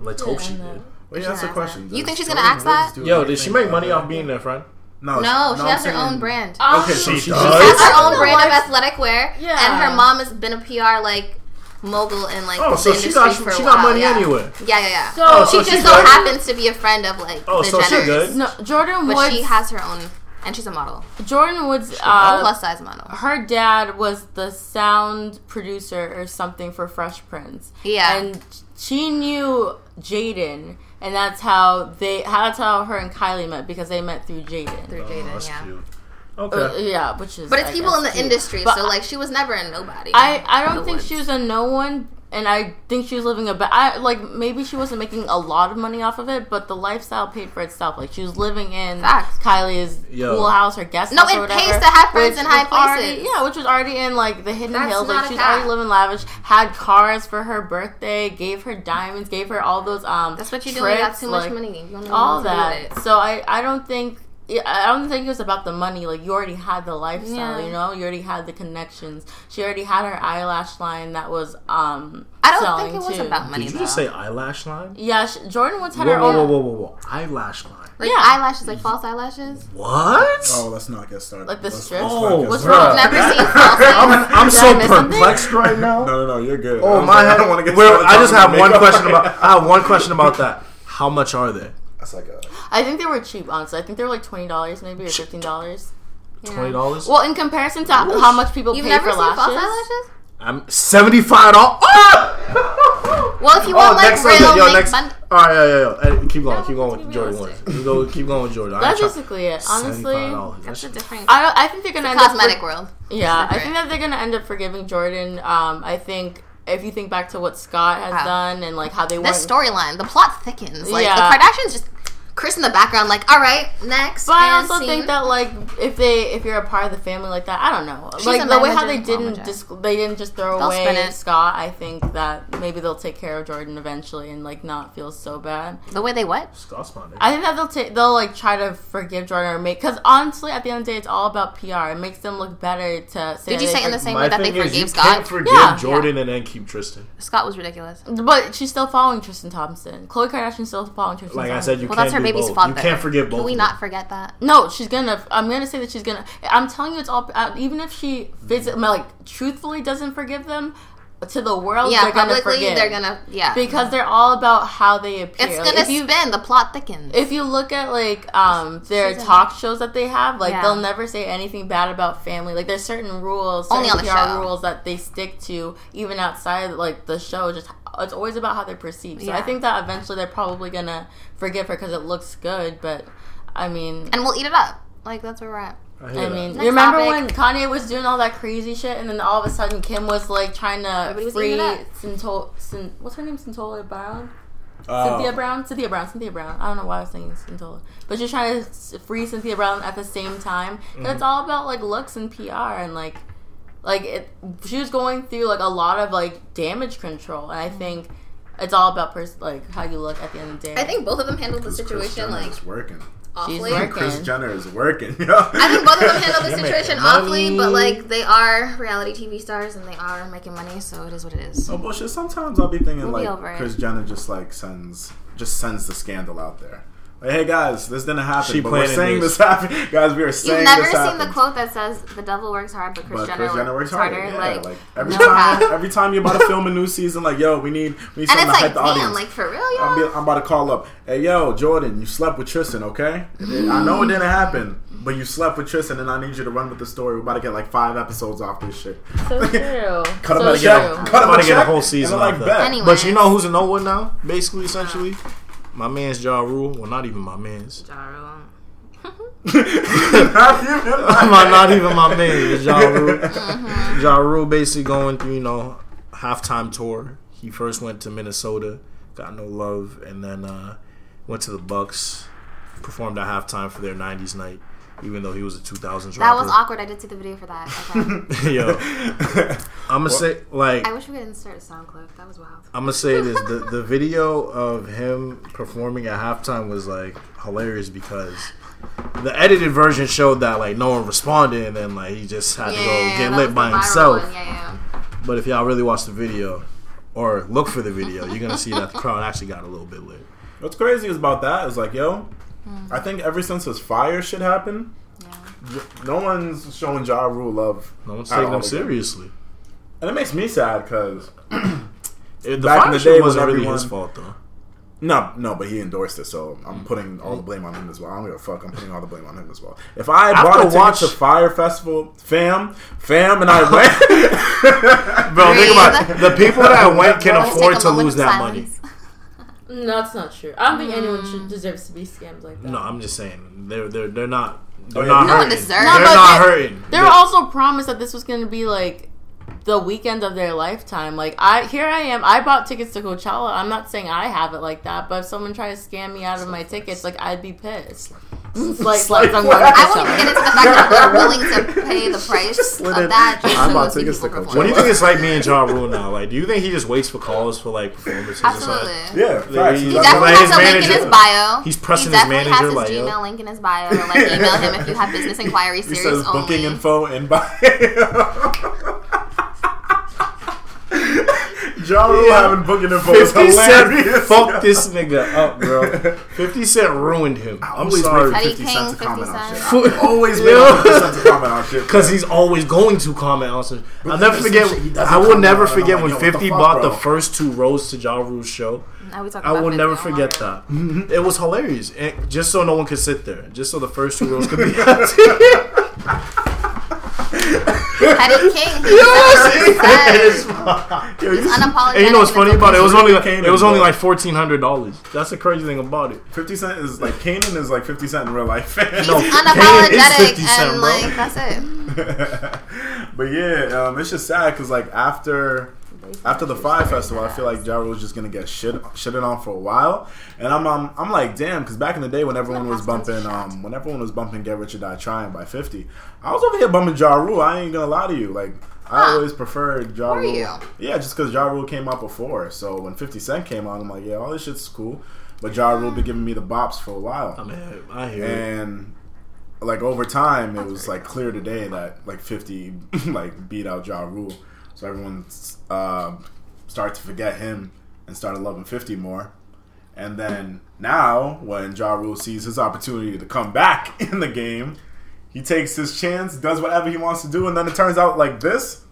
Let's Yeah, hope she I did. Wait, She's that's a gonna question. You think she's gonna Jordyn axe that? Woods do Yo, did she make money off being their friend? No, No, she I'm has her saying- own brand. Okay, so she she does. She has her own brand of athletic wear, Yeah. and her mom has been a PR like mogul in like Oh, the so she industry got for a while. got money yeah. anyway. Yeah, yeah, yeah. So- Oh, she so just so good? happens to be a friend of like Oh, the so she Jenners. good? No, Jordyn But Woods. she has her own, and she's a model, Jordyn Woods. Uh, plus size model. her dad was the sound producer or something for Fresh Prince. Yeah. and she knew Jaden, and that's how they. That's how her and Kylie met because they met through Jaden. Through Oh, Jaden, that's yeah. cute. Uh, yeah, which is. But it's I people guess, in the cute. industry, But so like she was never a nobody. I I don't think woods. she was a no one, and I think she was living a bad. I like maybe she wasn't making a lot of money off of it, but the lifestyle paid for itself. Like she was living in Facts. Kylie's Yo. cool house, her guest No, house, it or whatever, pays to have friends in high was already- places. yeah, which was already in like the hidden That's hills. not Like a she was already living lavish. Had cars for her birthday, gave her diamonds, gave her all those um. That's what you do when you have trips, too much like, money. You all what to do that. it. So I I don't think. Yeah, I don't think it was about the money. Like you already had the lifestyle, Yeah. you know. You already had the connections. She already had her eyelash line that was um. I don't think it was too. about money Did you though. just say eyelash line? Yeah, sh Jordyn Woods had Whoa, her whoa, own. whoa, whoa, whoa, whoa! Eyelash line. like yeah. eyelashes, like false eyelashes. What? Oh, let's not get started. Like the Let's- strips? let's Oh, not get what's started. wrong? Never seen *laughs* false I'm. I'm so miss something? perplexed right now. No, no, no, you're good. Oh I'm my sorry, head! I don't want to get Well, I just have one question about. I have one question about that. How much are they? That's like a. I think they were cheap, honestly. I think they were like twenty dollars, maybe or fifteen dollars. Twenty dollars. Well, in comparison to how much people You've pay never for seen false lashes. eyelashes? I'm seventy five dollars. *laughs* Well, if you want like real subject. Yo, make next. fun- All right, yeah, yeah, yeah. Hey, keep going, No, keep going with Jordyn realistic. Woods. You go, keep going with Jordyn. That's basically it. Honestly, That's That's a different I. I think they're gonna end cosmetic up. world. Yeah, I think that they're gonna end up forgiving Jordyn. Um, I think if you think back to what Scott has done and like how they. This storyline, the plot thickens. Like Yeah. the Kardashians just Kris in the background, like, all right, next. But I also scene. think that like if they if you're a part of the family like that, I don't know. She's like the way how they didn't Momager. dis- they didn't just throw They'll away. Scott. I think that maybe they'll take care of Jordyn eventually and like not feel so bad. the way they what? Scott's my nigga. I think that they'll take they'll like try to forgive Jordyn or make because honestly at the end of the day it's all about PR. It makes them look better to say. Did you that say they in the same My way that they thing is, you forgave can't Scott? forgive Yeah. Jordyn and then keep Tristan. Scott was ridiculous. But she's still following Tristan Thompson. Khloe Kardashian's still following Tristan. Like I Thompson. said, you Well, can't that's her do baby's both. fault. You can't forgive both. Can we of not them. forget that? No, she's gonna. I'm gonna say that she's gonna. I'm telling you, it's all. Uh, even if she physically, like, truthfully doesn't forgive them to the world, Yeah, they're gonna publicly forgive. they're gonna yeah. because they're all about how they appear. it's Like, gonna if you, spin. The plot thickens. If you look at like um their Season. talk shows that they have, like Yeah. they'll never say anything bad about family. Like there's certain rules, certain Only on the show. rules that they stick to, even outside like the show. Just it's always about how they're perceived. So I think that eventually they're probably gonna forgive her because it looks good. But I mean, and we'll eat it up. Like that's where we're at. I, I mean, you remember topic. when Kanye was doing all that crazy shit, and then all of a sudden Kim was like trying to Everybody free eating it up. Cyntoia, Cyn, what's her name, Cyntoia Brown, Oh. Cynthia Brown, Cynthia Brown, Cynthia Brown. I don't know why I was saying Cyntoia, but she's trying to free Cynthia Brown at the same time. And Mm-hmm. it's all about like looks and PR and like, like it. She was going through like a lot of like damage control, and I mm-hmm. think it's all about pers- like how you look at the end of the day. I think both of them handled the situation Jenner like is working. she's awfully. working. Kris Jenner is working. *laughs* I think both of them handled the situation awfully, but like they are reality TV stars and they are making money, so it is what it is. Oh bullshit. Sometimes I'll be thinking We'll be like over it. Kris Jenner just like sends just sends the scandal out there. Like, hey guys, this didn't happen. She but we're saying this. this happened, *laughs* guys. We are saying You've never this seen happened. the quote that says "the devil works hard, but Kris, But Jenner, Kris Jenner works harder. Yeah, Like, like, every no time, cap. *laughs* every time you're about to film a new season, like yo, we need we need and something to like, hype the damn, audience. like for real, I'm, y'all. be, I'm about to call up. Hey, yo, Jordyn, you slept with Tristan, okay? I know it didn't happen, but you slept with Tristan, and I need you to run with the story. We're about to get like five episodes off this shit. So *laughs* true. Cut him so a check. true. Cut him About to get a whole season and they're off like, that. bet. Anyway. But you know who's a no one now? Basically, essentially, my man's Ja Rule. Well, not even my man's. Ja Rule. *laughs* Not even- my, *laughs* not even my man. It's Ja Rule. *laughs* Mm-hmm. Ja Rule basically going through, you know, halftime tour. He first went to Minnesota, got no love, and then uh, went to the Bucks, performed at halftime for their '90s night, even though he was a 2000s That rapper. was awkward. I did see the video for that. Okay. *laughs* Yo, I'm gonna say like I wish we could insert a sound clip. That was wild. I'm gonna say this: the the video of him performing at halftime was like hilarious because the edited version showed that like no one responded, and then like he just had to go get lit by himself. one. Yeah, yeah. But if y'all really watch the video or look for the video, you're gonna see that the crowd actually got a little bit lit. What's crazy is about that is like, yo, I think ever since his Fyre shit happened, Yeah. no one's showing Ja Rule love. No one's taking all him seriously. And it makes me sad because *clears throat* The Back in Fyre the shit day wasn't when really his fault though. No, no, but he endorsed it, so I'm mm. putting all the blame on him as well. I don't give a fuck. I'm putting all the blame on him as well. If I had After bought a watch- to Fyre Festival, fam, fam, and I *laughs* went, Bro, think about it. *laughs* The people that *laughs* went can afford to lose that silence. money. No, that's not true. I don't think anyone should mm. deserves to be scammed like that. No, I'm just saying they're they're they're not they're not you- No one hurting. deserves They're. No, but not they- hurting. They were also promised that this was going to be like the weekend of their lifetime. Like I, here I am. I bought tickets to Coachella. I'm not saying I have it like that, but if someone tried to scam me out of my tickets, like I'd be pissed. Slight, slight, I'm going to I won't even get Coachella. into the fact that they're willing to *laughs* pay the price slid of that just I so bought see tickets people to perform. Coachella. What do you think it's like me and Ja Rule now? Like, do you think he just waits for calls for like performances or Absolutely. something? yeah, facts. He He Like, definitely his has a link in manager- his bio. he's pressing he his manager, has like, his yo. Gmail link in his bio. Like *laughs* email him if you have business inquiries. He Serious says booking info in bio. *laughs* Ja Rule Yeah. having booking info is 50 Cent hilarious. fucked this nigga up, bro. *laughs* 50 Cent ruined him. I'm always sorry. wait for Eddie 50 King, Cent to 50 comment on Cent. shit. I always *laughs* wait for 50 Cent to comment on shit. Because he's always going to comment on some. I'll never forget. shit I will never on, forget like, when yo, what the 50 fuck, bought the first two rows to Ja Rule's show. Now we talking I will never forget that. *laughs* It was hilarious. And just so no one could sit there. Just so the first two rows could be empty. Eddie King. He Yo, said, Yo, you- unapologetic and you know what's funny about it? It was only like, Kanan, it was only like fourteen hundred dollars. That's the crazy thing about it. 50 Cent is like Kanan is like 50 Cent in real life. No, *laughs* He's is unapologetic 50 Cent, and bro. like that's it. *laughs* but yeah, um, it's just sad because like after after the Fyre Festival, I feel like Ja Rule's just gonna get shit shitted on for a while, and I'm I'm, I'm like damn because back in the day when everyone was bumping um when everyone was bumping Get Rich or Die Trying by 50, I was over here bumping Ja Rule. I ain't gonna lie to you, like. I always preferred Ja Rule. you? Yeah, just because Ja Rule came out before. So when 50 Cent came on, I'm like, yeah, all this shit's cool. But Ja Rule been giving me the bops for a while. I mean, I hear it. And like over time, it was like clear today that like 50 *laughs* like beat out Ja Rule, so everyone uh, started to forget him and started loving 50 more. And then now, when Ja Rule sees his opportunity to come back *laughs* in the game, he takes his chance, does whatever he wants to do, and then it turns out like this.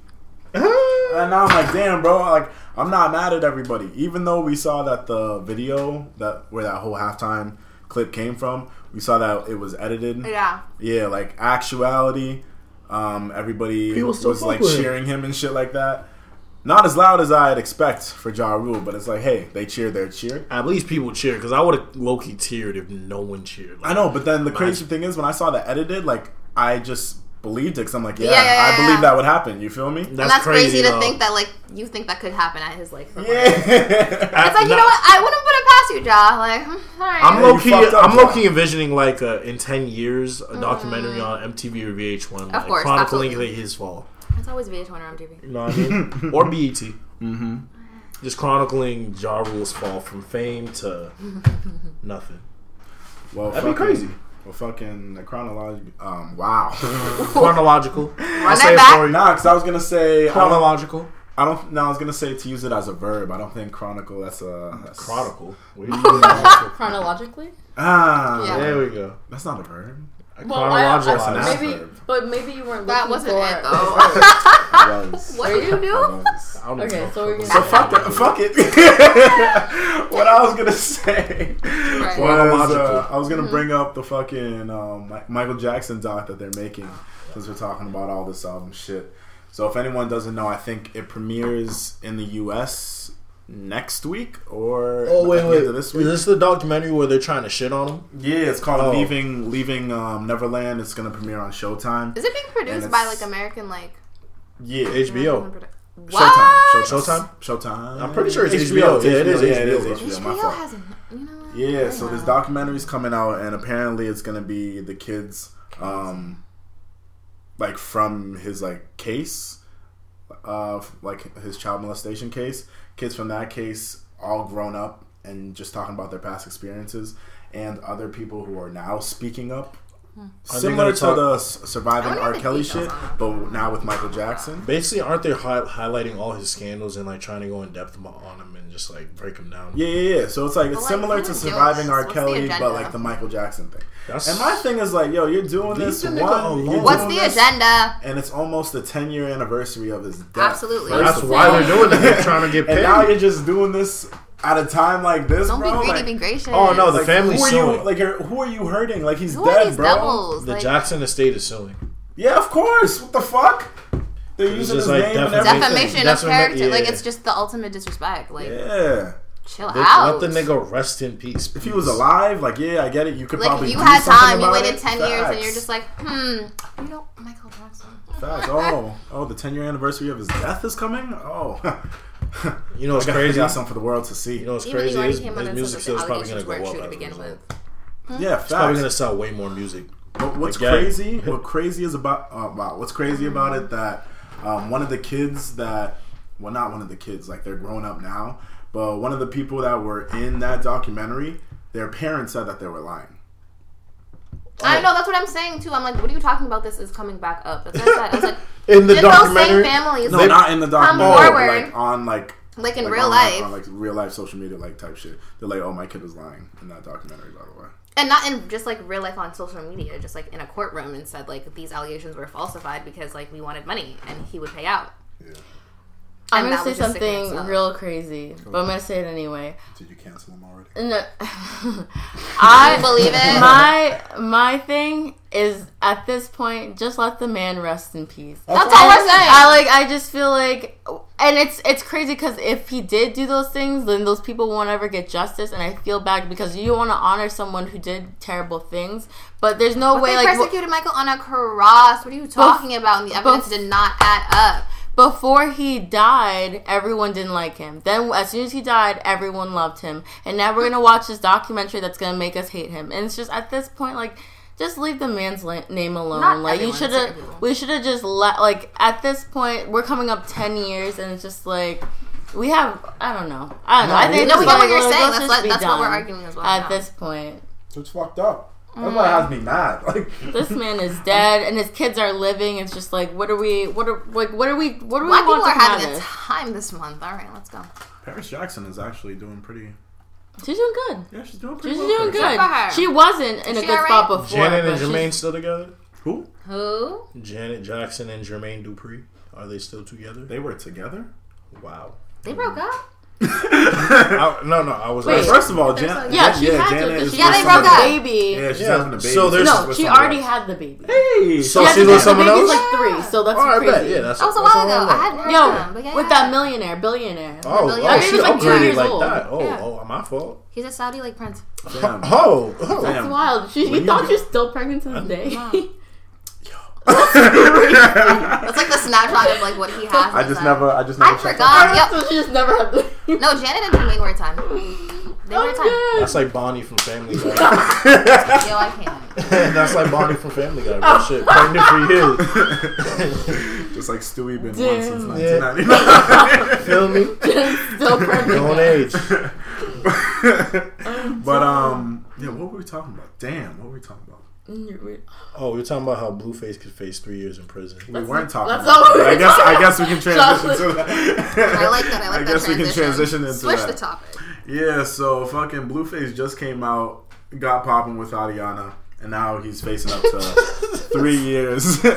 *laughs* And now I'm like, damn, bro. Like, I'm not mad at everybody. Even though we saw that the video that where that whole halftime clip came from, we saw that it was edited. Yeah. Yeah, like actuality. Um, everybody still was like cheering him and shit like that. Not as loud as I'd expect for Ja Rule, but it's like, hey, they cheered their cheer. At least people cheer because I would have low key teared if no one cheered. I know, but then the crazy thing is, when I saw that edited, like I just believed it because I'm like, yeah, Yeah, yeah, I believe yeah. that would happen. You feel me? That's, and that's crazy, to think that like you think that could happen at his like. Yeah. *laughs* It's like you know what? I wouldn't put it past you, Ja. Like, hmm, all right. I'm Yeah, low key. up, I'm John. low key envisioning like uh, in ten years a documentary on MTV or VH1, like, course, chronicling absolutely. his fall. it's always VH1 or MTV. You know what I mean? *laughs* or BET. Mm-hmm. Just chronicling Ja Rule's fall from fame to *laughs* nothing. well, That'd be fucking- crazy. Well, fucking the chronological. Um, wow. *laughs* Chronological. *laughs* I'll say it back. for you. nah, because I was gonna say. Chronological. I don't. No, I was gonna say to use it as a verb. I don't think chronicle. That's a that's, Chronicle. What do you *laughs* mean? Chronologically? Ah, Yeah. There we go. that's not a verb. Well, I, Chronological I, That's maybe, verb. but maybe you weren't. That wasn't for, it though. *laughs* Was. what did you do? It was. I don't Okay, so we're gonna- So fuck that. *laughs* Fuck it. *laughs* what I was gonna say Right. was uh, I was gonna bring up the fucking um, Michael Jackson doc that they're making since we're talking about all this album shit. So if anyone doesn't know, I think it premieres in the U.S. next week or Oh wait, wait. end of this Is this the documentary where they're trying to shit on him? Yeah, it's called Oh. Leaving Leaving um, Neverland. It's gonna premiere on Showtime. Is it being produced by like American like Yeah, HBO. What? Showtime. Showtime? Showtime. I'm pretty sure it's It's HBO. Yeah, it is Yeah, it is HBO. HBO. My HBO fault. hasn't. You know. Yeah, so Yeah. this documentary's coming out, and apparently it's gonna be the kids, um, like from his like case, uh, like his child molestation case. Kids from that case, all grown up and just talking about their past experiences, and other people who are now speaking up. Are Similar gonna talk- the surviving R. Kelly shit, but now with Michael Jackson. Basically, aren't they hi- highlighting all his scandals and like trying to go in depth on him and just like break them down? Yeah, yeah, yeah. So it's like it's like, similar to surviving? R. Kelly, but like the Michael Jackson thing. That's And my thing is like, yo, you're doing this one. alone. What's the this- agenda? And it's almost the 10 year anniversary of his death. Absolutely. First that's why all. they're doing it. They're trying to get *laughs* And paid. now you're just doing this at a time like this, Don't bro. be greedy, like, be gracious. Oh, no, the like, family's who are suing. you? Like, who are you hurting? Like, he's Who dead, are these bro. devils? the Like, Jackson estate is suing. Yeah, of course. What the fuck? They're It's using his just like name and defamation. everything. defamation of That's what I meant- character. Like it's just the ultimate disrespect. Like Yeah. chill They- out. Let the nigga rest in peace. If he was alive, like, yeah, I get it. You could like probably you do had time, you about waited it. ten years, and you're just like, hmm, you know, Michael Jackson. Facts. *laughs* Oh, oh, the 10 year anniversary of his death is coming? Oh. *laughs* You know what's I I crazy? got something for the world to see. You know what's Even crazy though he is his music said that sales probably gonna go weren't up to begin result. with. yeah, It's probably facts. gonna sell way more music. But what's Again. crazy? What crazy is about uh, wow? What's crazy about it that um, one of the kids that well, not one of the kids, like they're grown up now, but one of the people that were in that documentary, their parents said that they were lying. I know that's what I'm saying too. I'm like, what are you talking about? This is coming back up. That's what I said. I was like, *laughs* In the did those documentary, same families? No, not in the documentary, forward. like on like like in like real on, life, on like real life social media like type shit. They're like, oh, my kid was lying in that documentary, by the way. And not in just like real life on social media, just like in a courtroom, and said like these allegations were falsified because like we wanted money and he would pay out. I'm gonna say was just sick in something real crazy, but I'm gonna say it anyway. Did you cancel them already? No, *laughs* I believe it. My my thing is at this point, just let the man rest in peace. That's all we're saying. I like. I just feel like, and it's it's crazy because if he did do those things, then those people won't ever get justice. And I feel bad because you want to honor someone who did terrible things, but there's no But way they like wh- persecuted Michael on a cross. What are you talking about? And the evidence did not add up. Before he died, everyone didn't like him. Then, as soon as he died, everyone loved him. And now we're gonna watch this documentary that's gonna make us hate him. And it's just at this point, like, just leave the man's la- name alone. Not like, you should have. We should have just let. Like, at this point, we're coming up ten years, and it's just like. We have, I don't know, I don't know. I think no, it's we get what like, you're let's saying. just That's what- be that's what we're done arguing as well At now. this point, it's fucked up. That's why it has me mad. *laughs* Like, this man is dead, and his kids are living. It's just like, what are we? What are like? What are we? What do we Black people want to are having a time this month. All right, let's go. Paris Jackson is actually doing pretty. She's doing good. Yeah, she's doing pretty. Good. She's well doing for good. her. She wasn't in a good alright? spot before. Janet and but Jermaine still together? Who? Who? Janet Jackson and Jermaine Dupri are they still together? They were together. Wow. They broke up. *laughs* I, no, no, I was. Wait. First of all, There's Jan- like- Yeah, she yeah, had Janet to. 'cause is she Yeah, they had broke somebody- up. Baby. Yeah, she's Yeah, having a baby. so there's- No, she somebody already else. had the baby. Hey, So She she's with someone baby's else? like three, so that's Oh, I bet. Yeah, that's That was a while ago. I hadn't heard Yo, them, but yeah, with yeah. that millionaire, billionaire. Oh, Really? oh she baby's like two upgraded years like old. that. Oh, Yeah. oh, my fault. He's a Saudi like prince. Damn. Oh, oh. That's wild. She, you you thought get- you're still pregnant to this day. *laughs* That's like the *laughs* snapshot of like what he has. I just his never, I just never I checked forgot. out. Yep. so she just never had the. *laughs* No, Janet and Jermaine were a time. They were a time. I'm That's like Bonnie from Family Guy. *laughs* Yo, I can't. That's like Bonnie from Family Guy. Bro. Shit, pregnant for years. Just like Stewie been Damn. on since Yeah. 1999. Feel me? still pregnant. Don't age. but um, yeah, what were we talking about? Damn, what were we talking about? Oh, we were talking about how Blueface could face three years in prison. We weren't talking. that's about all we that. I were guess, I guess we can *laughs* transition to that. I like that. I like I that guess we can transition into Switch that. the topic. Yeah, so fucking Blueface just came out got popping with Ariana, and now he's facing up to *laughs* three years. *laughs*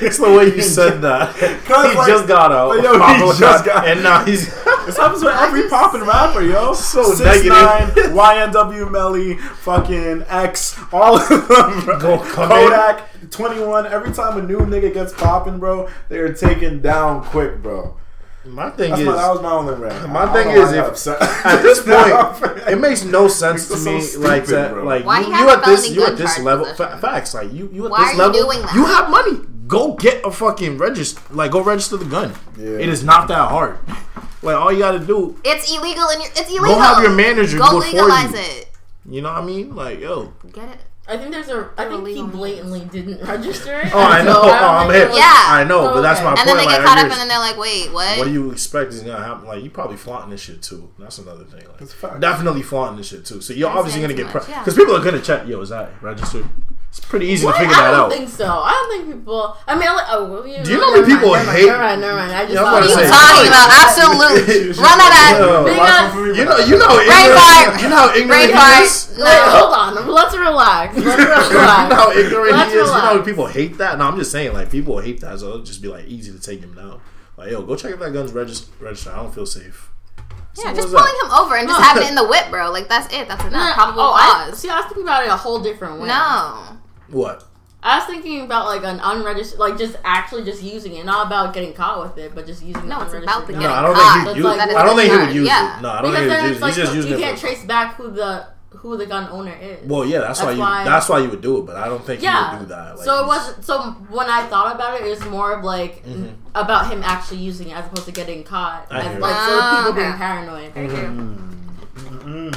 It's the way you said that. he like- just got out. like, yo, he just got- and now he's *laughs* This happens with every popping rapper, yo. So Six negative. Nine, YNW Melly, fucking X, all of them. Bro. Go Kodak, Twenty One. Every time a new nigga gets popping, bro, they are taken down quick, bro. My thing That's is. my, that was my only rant. My I thing is why I got if- at this *laughs* point, it makes no sense *laughs* to It's so me. stupid, like, to, like Why you, he you have at this, you at this level. possession? Fa- facts, like you, you at Why this are you level. doing that? You have money. Go get a fucking register. Like, go register the gun. Yeah. It is not that hard. Like, all you got to do, It's illegal and you're, it's illegal. Go have your manager Go do it for legalize you. it. you know what I mean? Like, yo, Get it. I think there's a. I think he illegal blatantly didn't register it. Oh, I know. so Oh, don't I'm think hip. was- Yeah. I know, but that's my And point. then they like, get caught up and then they're like, wait, what? What do you expect is gonna happen? Like you probably flaunting this shit too. That's another thing. Like, That's definitely flaunting this shit too. So you're That's obviously gonna get much, because yeah. people are gonna check. Yo, is that registered? It's pretty easy What? to figure that out. I don't out. think so. I don't think people. I mean, I like. Oh, well, you Do you know know how many people mind, hate- Mind, never mind, never mind. I just Yeah, thought What are *laughs* you say- talking about? Absolutely. Run that out. Yo, Big Watch ass- out for me, you know, you know, how ignorant, you know how ignorant he fart. is. Wait, No. hold on. Let's relax. Let's *laughs* you know how ignorant Let's he is. You know how people hate that. No, I'm just saying, like people hate that, so it'll just be like easy to take him down. Like, yo, go check if that gun's regis- registered. I don't feel safe. Yeah, Simple just as that. pulling him over and just having it in the whip, bro. Like that's it. That's enough. No, Probable oh, I, cause. see, I was thinking about it a whole different way. No. What? I was thinking about like an unregistered, like just actually just using it, not about getting caught with it, but just using. No, it's unregistered about the gun. No, getting I don't caught. think he. That's Use, like- I don't think he would use Yeah. it. No, I don't Because think he would use it. like He's just using you it. can't for- trace back who the who the gun owner is. Well, yeah, that's, why That's you. why- that's why you would do it, but I don't think yeah. he would do that. Like, so it he's- was so when I thought about it, it was more of like Mm-hmm. about him actually using it as opposed to getting caught. I As, hear like you. so Ah, people okay. being paranoid. Thank you.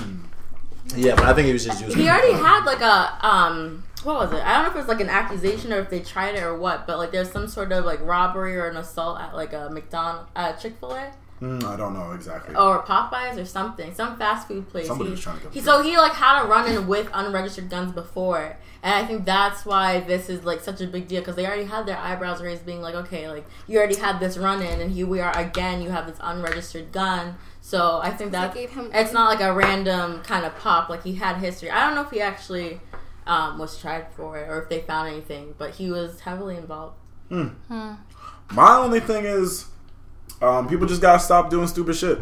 Yeah, but I think he was just using. He already had like a um what was it? I don't know if it was like an accusation or if they tried it or what, but like there's some sort of like robbery or an assault at like a McDonald uh Chick fil A. Mm, I don't know exactly. or Popeyes or something, some fast food place. Somebody he, was trying to he so he like had a run in with unregistered guns before, and I think that's why this is like such a big deal because they already had their eyebrows raised, being like, okay, like you already had this run in, and here we are again. You have this unregistered gun. So I think that gave him- it's not like a random kind of pop. Like he had history. I don't know if he actually um, was tried for it or if they found anything, but he was heavily involved. My only thing is, um, people just gotta stop doing stupid shit.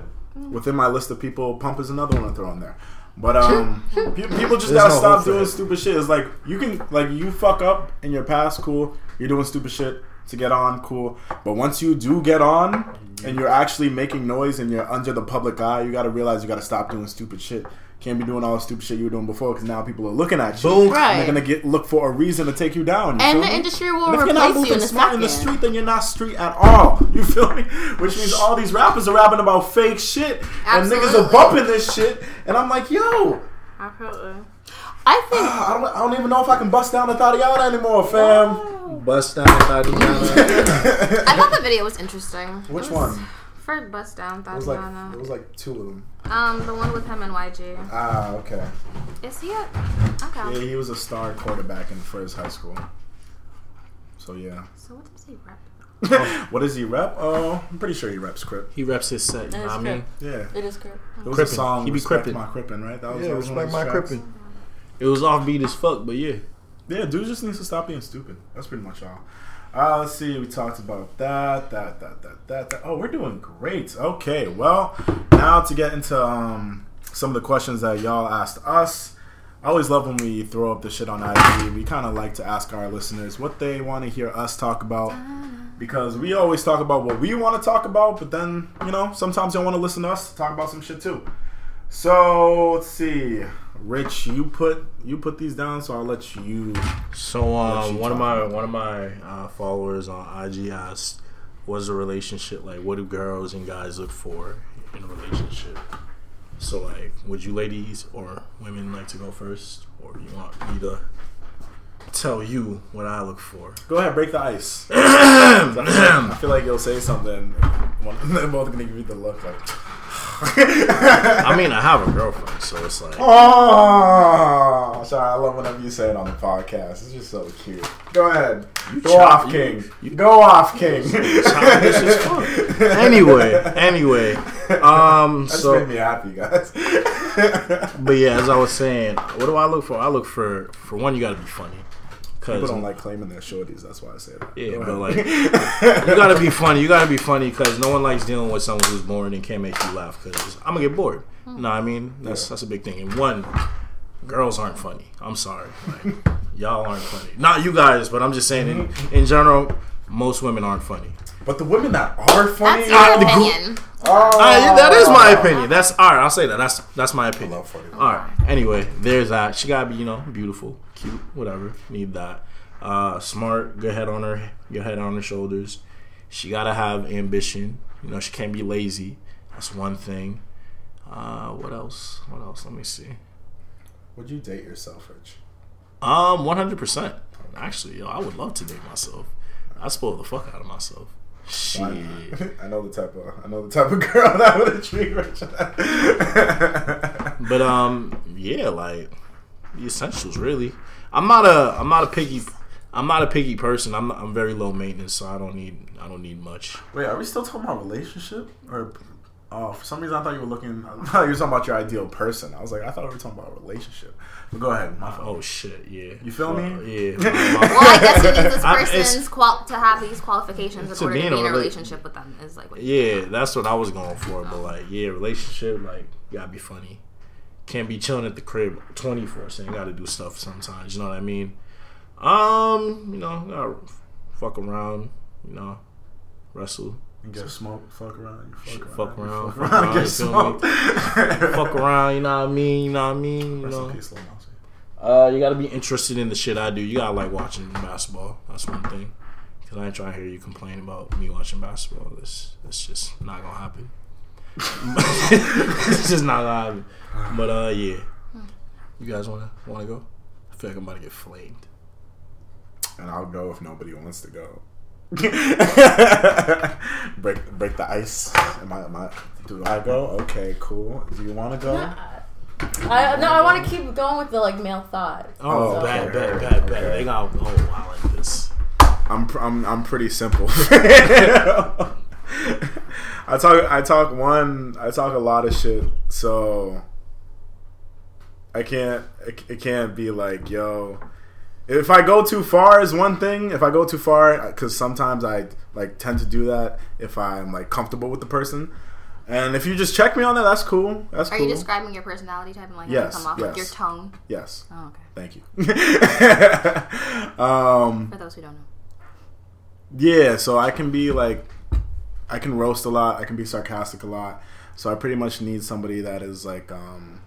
Within my list of people, pump is another one to throw in there. But um, *laughs* pe- people just There's gotta no stop doing it. stupid shit. It's like you can like you fuck up in your past, cool. You're doing stupid shit to get on, cool. But once you do get on and you're actually making noise and you're under the public eye, you gotta realize you gotta stop doing stupid shit. Can't be doing all the stupid shit you were doing before because now people are looking at you. Boom. And Right. they're gonna get look for a reason to take you down. you And the me? industry will And if you're not replace you in smart in the street, then you're not street at all. *laughs* You feel me? Which means all these rappers are rapping about fake shit, and niggas are bumping this shit, and I'm like, yo, Absolutely. I think ah, I don't, I don't even know if I can bust down the Thotiana anymore, fam. Bust down, Thotiana. *laughs* I thought the video was interesting. Which was one? For Bust Down It was like it was like two of them. um, the one with him and YG. Ah, okay. Is he a okay? Yeah, he was a star quarterback in first high school. So yeah. So what does he rep? *laughs* what does he rep? Oh, I'm pretty sure he reps Crip. he reps his set. You That know is what I mean? Yeah. it is correct. There was a song. He be Respect crippin'. my Crippin', right? That was Yeah, that was one of respect my tracks. crippin'. It was offbeat as fuck, but yeah. Yeah, dude just needs to stop being stupid. That's pretty much all. Uh, let's see. We talked about that, that, that, that, that, that. Oh, we're doing great. Okay, well, now to get into um, some of the questions that y'all asked us. I always love when we throw up the shit on IG. We kind of like to ask our listeners what they want to hear us talk about. Because we always talk about what we want to talk about, but then, you know, sometimes they want to listen to us talk about some shit too. So let's see. Rich, you put you put these down, so I'll let you So um, you one of my one of my uh, followers on IG asked, "What's a relationship like? What do girls and guys look for in a relationship?" So like, would you ladies or women like to go first, or you want me to tell you what I look for? Go ahead, break the ice. *clears throat* I feel like you'll say something. One, *laughs* they're both gonna give you the look like. *laughs* I mean, I have a girlfriend, so it's like, Oh, sorry. I love whenever you say it on the podcast. It's just so cute. Go ahead. Go chop- off, you- King. you- Go off, King. childish as fuck. anyway, anyway, Um, *laughs* That so made me happy, guys. but yeah, as I was saying, what do I look for? I look for for one, you got to be funny. People Cause don't like claiming their shorties. That's why I say that. Yeah, but like, *laughs* you gotta be funny. You gotta be funny because no one likes dealing with someone who's boring and can't make you laugh. Because I'm gonna get bored. Hmm. No, I mean that's Yeah. that's a big thing. And one, girls aren't funny. I'm sorry, like, y'all aren't funny. Not you guys, but I'm just saying in, mm-hmm. in general, most women aren't funny. But the women that are funny, That's your the group- opinion. oh, Uh, that is my opinion. That's all right. I'll say that. That's that's my I opinion. love funny. All right. Anyway, there's that. She gotta be, you know, beautiful, cute, whatever. Need that. Uh, smart, good head on her, good head on her shoulders. She gotta have ambition. You know, she can't be lazy. That's one thing. Uh, what else? What else? Let me see. Would you date yourself, Rich? Um, one hundred percent. Actually, yo, I would love to date myself. I spoil the fuck out of myself. Shit. I know the type of I know the type of girl *laughs* that would intrigue *laughs* Rich. But um, yeah, like the essentials really. I'm not a I'm not a picky I'm not a picky person. I'm I'm very low maintenance, so I don't need I don't need much. Wait, are we still talking about relationship or? Oh, for some reason I thought you were looking. *laughs* I thought you were talking about your ideal person. I was like, I thought we were talking about a relationship. But go ahead. My fault. Oh shit, yeah. You feel me? Yeah. *laughs* Well, I guess you need this person's qual- to have these qualifications in To order be to in be a in a rela- relationship with them. Is like what you yeah, that's what I was going for. But like, yeah, relationship, like, you gotta be funny. Can't be chilling at the crib twenty four seven. Gotta do stuff sometimes. You know what I mean? Um, you know, gotta fuck around. You know, wrestle. You get smoked, fuck around, you fuck around, Fuck *laughs* you around, fuck fuck around, around, get you feel me? smoked. fuck around, you know what I mean? You know what I mean? You Rest know, peace, Lil Nas. Uh, you gotta be interested in the shit I do. You gotta like watching basketball. That's one thing. Cause I ain't trying to hear you complain about me watching basketball. That's that's just not gonna happen. it's *laughs* just not gonna happen. But uh, yeah. You guys wanna wanna go? I feel like I'm about to get flamed. And I'll go if nobody wants to go. *laughs* break break the ice. Am I, am I, do I go? Okay, cool. Do you want to go? I, no, I want to keep going with the like male thought. Oh, Oh, bad, okay. bad, bad, bad. They got oh, I like this. I'm I'm I'm pretty simple. *laughs* I talk I talk one I talk a lot of shit, so I can't it, it can't be like yo. If I go too far is one thing. If I go too far, because sometimes I like tend to do that if I'm like comfortable with the person. And if you just check me on that, that's cool. That's Are cool. you describing your personality type and like Yes, come off like your tone? yes. Oh, okay. Thank you. *laughs* um, For those who don't know. Yeah, so I can be like, I can roast a lot. I can be sarcastic a lot. So I pretty much need somebody that is like, um,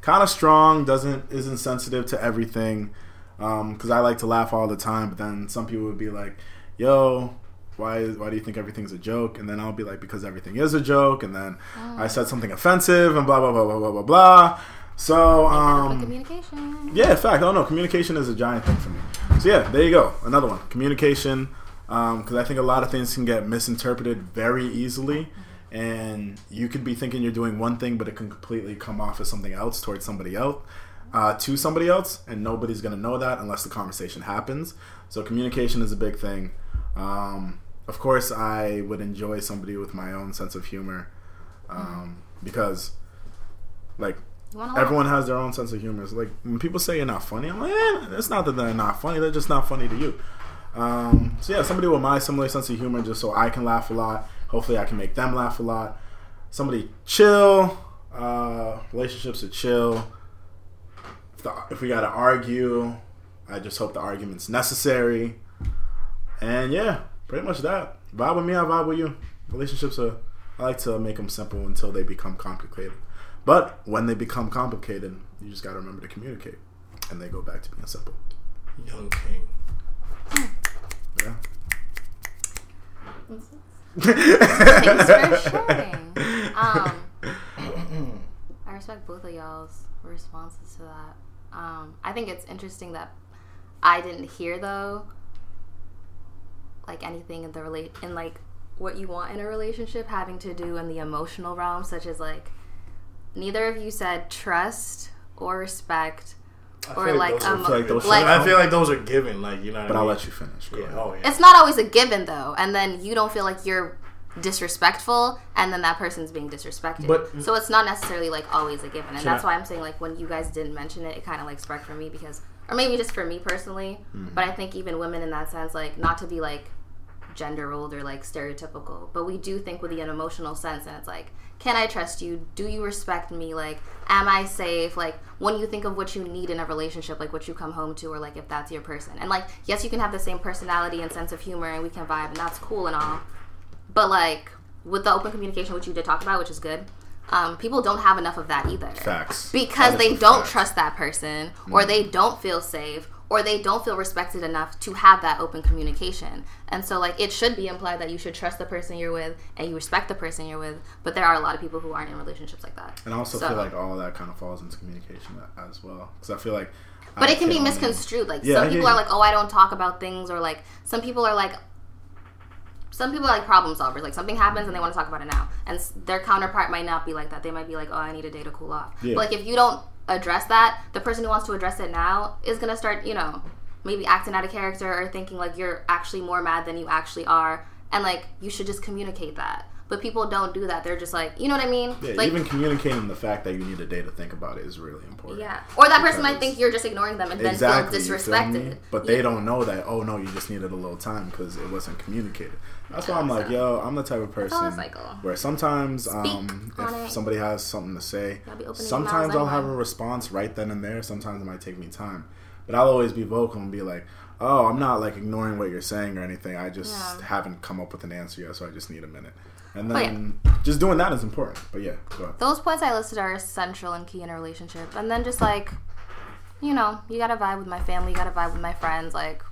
kind of strong, doesn't isn't sensitive to everything. Because I like to laugh all the time, but then some people would be like, "Yo, why why do you think everything's a joke?" And then I'll be like, "Because everything is a joke." And then I said something offensive, and blah blah blah blah blah blah blah. So Um, um, communication. yeah, in fact, oh no, communication is a giant thing for me. So yeah, there you go, another one, communication, because I think a lot of things can get misinterpreted very easily, and you could be thinking you're doing one thing, but it can completely come off as something else towards somebody else, uh, to somebody else, and nobody's gonna know that unless the conversation happens. So communication is a big thing. Um, of course, I would enjoy somebody with my own sense of humor, um, because like everyone has their own sense of humor. It's like when people say you're not funny, I'm like, eh, it's not that they're not funny; they're just not funny to you. Um, so yeah, somebody with my similar sense of humor, just so I can laugh a lot. Hopefully, I can make them laugh a lot. Somebody chill. Uh, relationships are chill. If, the, if we gotta argue, I just hope the argument's necessary. And yeah, pretty much that. Vibe with me, I vibe with you. Relationships are. I like to make them simple until they become complicated. But when they become complicated, you just got to remember to communicate, and they go back to being simple. Young King. Yeah. Thanks for *laughs* sharing. Um, I respect both of y'all's responses to that. Um, I think it's interesting that I didn't hear though, like anything in the relate in like what you want in a relationship having to do in the emotional realm, such as like neither of you said trust or respect or like, like those- I feel like those like I feel like those are given, like you know. What But I I'll mean? let you finish. Yeah. Oh yeah. it's not always a given though, and then you don't feel like you're disrespectful and then that person's being disrespected. But- so it's not necessarily like always a given. And that's I- why I'm saying like when you guys didn't mention it, it kind of like sparked for me because or maybe just for me personally, Mm-hmm. but I think even women in that sense like not to be like gender rolled or like stereotypical, but we do think with the an emotional sense and it's like can I trust you? Do you respect me? Like, am I safe? Like, when you think of what you need in a relationship, like what you come home to, or like if that's your person. And like, yes, you can have the same personality and sense of humor, and we can vibe, and that's cool and all. But like, with the open communication, which you did talk about, which is good, um, people don't have enough of that either. Facts. Because That they don't fact. trust that person, or they don't feel safe, or they don't feel respected enough to have that open communication. And so, like, it should be implied that you should trust the person you're with and you respect the person you're with. But there are a lot of people who aren't in relationships like that. And I also So- feel like all of that kind of falls into communication as well. Because I feel like. But I it can be misconstrued. Like Yeah, some people are like, "Oh, I don't talk about things," or like some people are like, some people are like problem solvers. Like something happens and they want to talk about it now, and their counterpart might not be like that. They might be like, "Oh, I need a day to cool off." Yeah. But like if you don't address that, the person who wants to address it now is gonna start, you know, maybe acting out of character or thinking like you're actually more mad than you actually are, and like you should just communicate that. But people don't do that. They're just like, you know what I mean? Yeah, like, even communicating the fact that you need a day to think about it is really important. yeah. Or that person might think you're just ignoring them and then Exactly. feel you feel disrespected. But they don't know that, oh no, you just needed a little time because it wasn't communicated. That's why I'm like, yo, I'm the type of person where sometimes um, if it. somebody has something to say, Gotta be opening your sometimes I'll have a response right then and there. Sometimes it might take me time. But I'll always be vocal and be like, oh, I'm not like ignoring what you're saying or anything. I just Yeah. haven't come up with an answer yet, so I just need a minute. And But yeah. then just doing that is important. But yeah, go ahead. Those points I listed are essential and key in a relationship. And then just like, you know, you gotta vibe with my family, you gotta vibe with my friends. Like,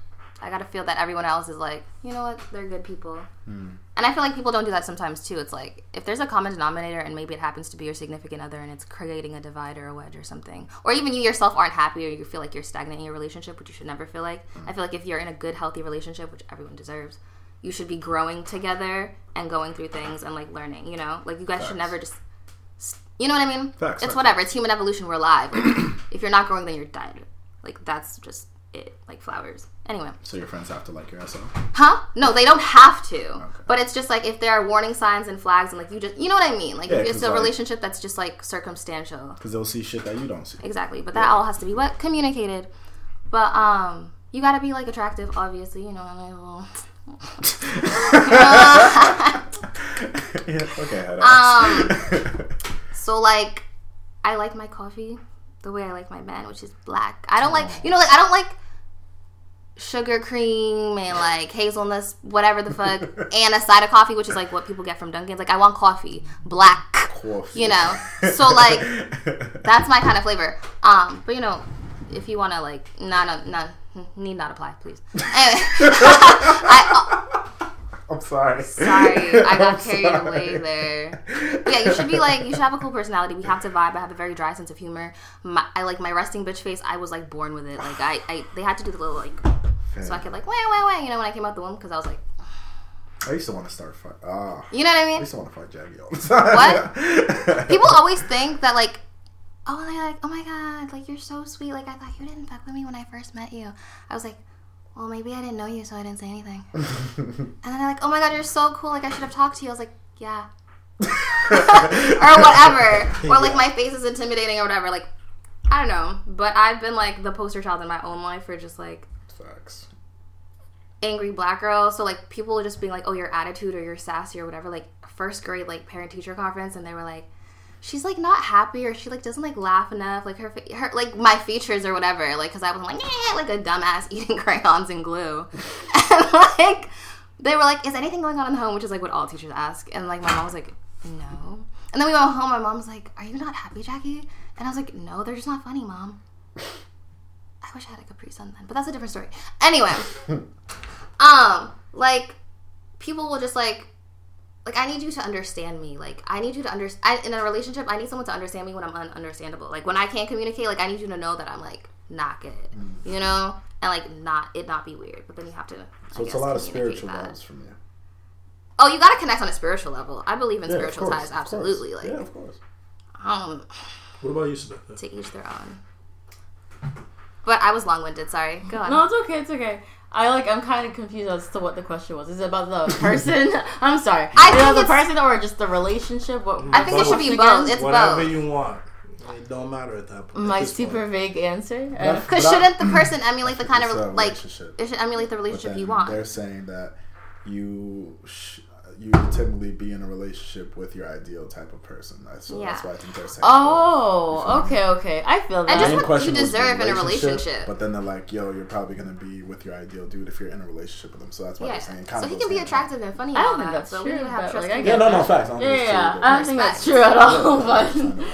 I gotta feel that everyone else is like, you know what, they're good people. Hmm. And I feel like people don't do that sometimes too. It's like, if there's a common denominator and maybe it happens to be your significant other and it's creating a divide or a wedge or something, or even you yourself aren't happy or you feel like you're stagnant in your relationship, which you should never feel like. I feel like if you're in a good, healthy relationship, which everyone deserves, you should be growing together and going through things and like learning, you know? Like, you guys should never just you know what I mean? Facts, it's facts. whatever. It's human evolution. We're alive. *clears throat* if you're not growing, then you're dead. Like that's just it. Like flowers. Anyway, So your friends have to like your SO. huh? No, they don't have to. But it's just like if there are warning signs and flags, and like you just, you know what I mean? Like Yeah, if it's a like- relationship that's just like circumstantial. Because they'll see shit that you don't see. Exactly. But that all has to be what communicated. But um, you gotta be like attractive, obviously. You know. and I yeah, *laughs* okay. Um, *laughs* So like, I like my coffee the way I like my man, which is black. I don't like, you know, like I don't like sugar cream and like hazelnuts, whatever the fuck, *laughs* and a side of coffee, which is like what people get from Dunkin's. Like I want coffee, black. Coffee. You know, *laughs* so like that's my kind of flavor. Um, but you know, if you want to like, nah, nah, need not apply, please. *laughs* Anyway, I, I'm sorry. Sorry, I *laughs* got I'm carried sorry. away there. Yeah, you should be like, you should have a cool personality. We have to vibe. I have a very dry sense of humor. My, I like my resting bitch face. I was like born with it. Like I, I they had to do the little like, so I could like, wah wah wah. You know, when I came out the womb, because I was like, I used to want to start fight. Ah, you know what I mean. I used to want to fight Jacqui all the time. What? *laughs* People always think that like, oh, they're like, oh my god, like you're so sweet. Like I thought you didn't fuck with me when I first met you. I was like. Well, maybe I didn't know you, so I didn't say anything. *laughs* and then they're like, "Oh my god, you're so cool! Like I should have talked to you." I was like, "Yeah." *laughs* or whatever. Or like my face is intimidating or whatever. Like I don't know. But I've been like the poster child in my own life for just like Facts. angry black girl. So like people were just being like, Oh, your attitude or your sassy or whatever, like first grade like parent teacher conference and they were like She's like not happy, or she like doesn't like laugh enough. Like her, her like my features or whatever. Like, cause I was like, eh, like a dumbass *laughs* eating crayons and glue, *laughs* and like they were like, "Is anything going on in the home?" Which is like what all teachers ask. And like my mom was like, "No." And then we went home. My mom was like, "Are you not happy, Jacqui?" And I was like, "No, they're just not funny, mom." I wish I had a Capri Sun then, but that's a different story. Anyway, *laughs* um, like people will just like, like I need you to understand me. Like I need you to understand in a relationship. I need someone to understand me when I'm ununderstandable. Like when I can't communicate, like I need you to know that I'm like not good, you know, and like not it not be weird. But then you have to. So I it's a lot of spiritual that. levels from you. Oh, you gotta connect on a spiritual level. I believe in Yeah, of spiritual course, ties, of absolutely. Like, yeah, of course. um, What about you, Sabetha? to each their own. But I was long winded. Sorry. Go on. No, it's okay. It's okay. I like. I'm kind of confused as to what the question was. Is it about the *laughs* person? I'm sorry. I Is it think about the person or just the relationship? What? I think it should be Again? both. It's Whatever both. Whatever you want. It don't matter at that point. My super point. vague answer. Uh, Because But shouldn't the *clears throat* person emulate the kind It's a of like it should emulate the relationship you want? They're saying that you sh- you typically be in a relationship with your ideal type of person. That's- So that's why I think they're saying. oh, okay, okay. I feel that. And just what question you deserve in a relationship. But then they're like, "Yo, you're probably gonna be with your ideal dude if you're in a relationship with him." So that's why Yeah. they're saying. So Kind he can be attractive and funny. I don't think that's so true, we need to have but, like, I in get hand. Yeah, no, no, facts. I yeah, yeah. I don't think that's true at all. *laughs* but- But It's not at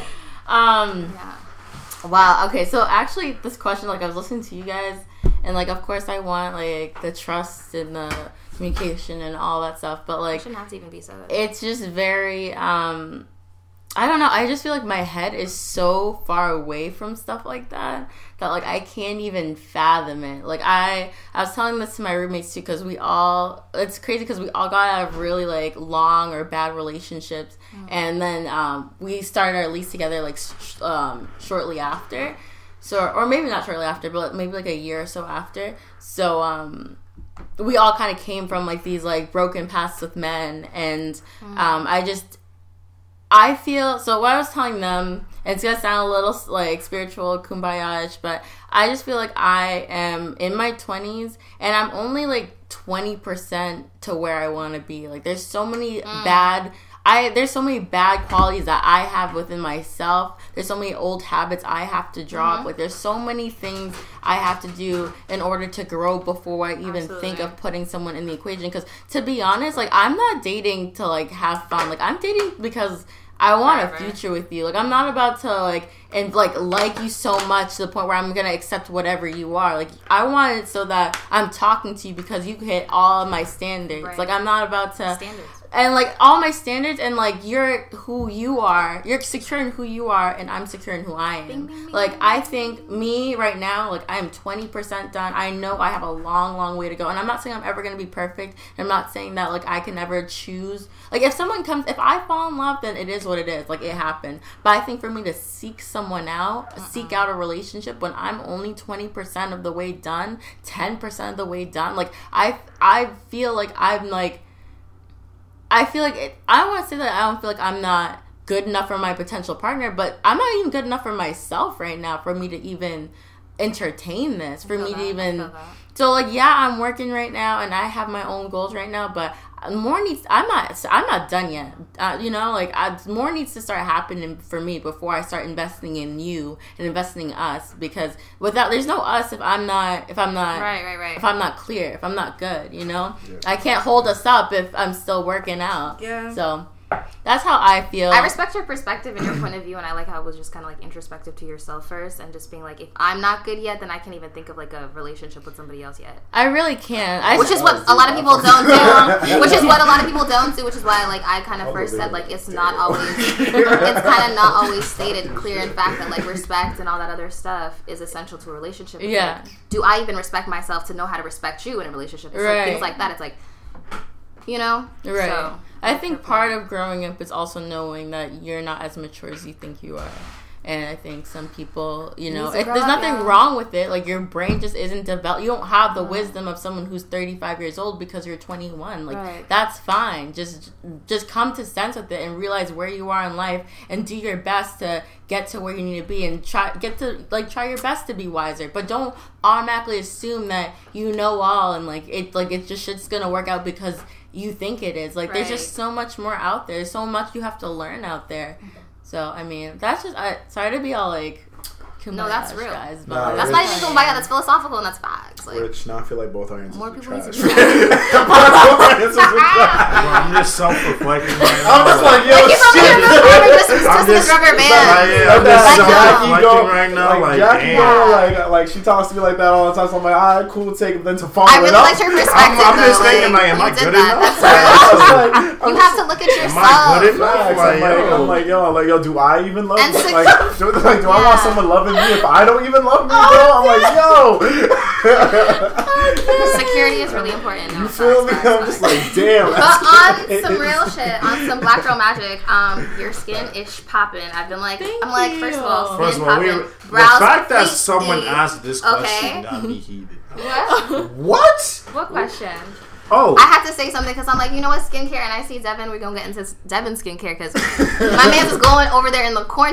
all. um, Yeah. wow. Okay, so actually, this question, like, I was listening to you guys, and like, of course, I want like the trust and the communication and all that stuff, but like, It shouldn't have to even be so. it's just very um I don't know. I just feel like my head is so far away from stuff like that that like I can't even fathom it. Like I I was telling this to my roommates too because we all it's crazy because we all got out of really like long or bad relationships and then um we started our lease together like sh- um shortly after. So or maybe not shortly after, but maybe like a year or so after. So um we all kind of came from like these like broken pasts with men and um i just i feel so what i was telling them it's gonna sound a little like spiritual kumbaya but i just feel like i am in my 20s and i'm only like 20% to where i want to be. Like there's so many bad I there's so many bad qualities that I have within myself. There's so many old habits I have to drop. Mm-hmm. Like there's so many things I have to do in order to grow before I even think of putting someone in the equation. Because to be honest, like I'm not dating to like have fun. Like I'm dating because I want Right, a future with you. Like I'm not about to like and like like you so much to the point where I'm gonna accept whatever you are. Like I want it so that I'm talking to you because you hit all of my standards. Right. Like I'm not about to Standards. And like all my standards and like you're who you are. You're secure in who you are and i'm secure in who i am. Bing, bing, bing, like i think me right now like i'm 20% done. I know i have a long long way to go. And i'm not saying i'm ever gonna be perfect. I'm not saying that like i can never choose. Like if someone comes if i fall in love then it is what it is. Like it happened. But i think for me to seek someone out uh-uh. seek out a relationship when i'm only 20% of the way done 10% of the way done like i i feel like i'm like I feel like it, I want to say that I don't feel like I'm not good enough for my potential partner, but I'm not even good enough for myself right now for me to even entertain this. For me that, to even so like yeah, I'm working right now and I have my own goals right now, but more needs. I'm not. I'm not done yet. Uh, you know, like I, more needs to start happening for me before I start investing in you and investing in us. Because without, there's no us if I'm not. If I'm not Right, right, right. if I'm not clear, if I'm not good, you know, Yeah. I can't hold us up if I'm still working out. Yeah. So that's how I feel. I respect your perspective and your point of view, and I like how it was just kind of like introspective to yourself first, and just being like, if I'm not good yet, then I can't even think of like a relationship with somebody else yet. I really can't. I Which is what a lot of people don't do. Which is what a lot of people don't do. Which is why, like, I kind of first said, like, it's not always, *laughs* it's kind of not always stated clear in fact that like respect and all that other stuff is essential to a relationship. It's Yeah. like, do I even respect myself to know how to respect you in a relationship? It's Right. like things like that. It's like, you know, right. So, I think part of growing up is also knowing that you're not as mature as you think you are. And I think some people, you know, if, there's nothing yeah. wrong with it. Like your brain just isn't developed. You don't have the wisdom of someone who's 35 years old because you're 21. Like Right. that's fine. Just just come to sense with it and realize where you are in life and do your best to get to where you need to be and try get to like try your best to be wiser. But don't automatically assume that you know all and like it like it's just shit's gonna work out because you think it is. Like there's just so much more out there. There's so much you have to learn out there. So I mean, that's just I, sorry to be all like. No, that's real. guys. But Nah, that's Rich- not even kumbaya. That's philosophical and that's facts. Like, Rich, now I feel like both our answers More are people need to be *laughs* Both our *laughs* answers are trash. Bro, I'm just self-reflecting right. I'm just like, yo, like you're over here shit. just I'm twisting this just- rubber it's band. like, yeah, I'm Like just Like, that, yo. Jacqui self-reflecting right now. like, Like, Jacqui damn. go, like, like she talks to me like that all the time. So I'm like, all right, cool, take. Then to follow I it really up, liked your perspective. I'm just thinking, like, am I *laughs* good enough? That's I'm real. just like, I'm You have to look at yourself. Am. I good enough? I'm like, yo. Like, yo, do I even love And you? sec- Like, do, I want someone loving me if I don't even love me, Oh, bro? I'm like, yo. *laughs* Security is really important. No, You feel me? facts, I'm just like, damn. But on it- *laughs* some real shit, on some black girl magic, um, your skin is popping. I've been like, Thank I'm like, first of all, skin First of all, we, popping. the fact that completely- someone asked this Okay. question got me heated. *laughs* What? What? What question? Oh, I have to say something because I'm like, you know what, skincare, and I see Devin. We're gonna get into Devin skincare because *laughs* my man's is going over there in the corner. *laughs*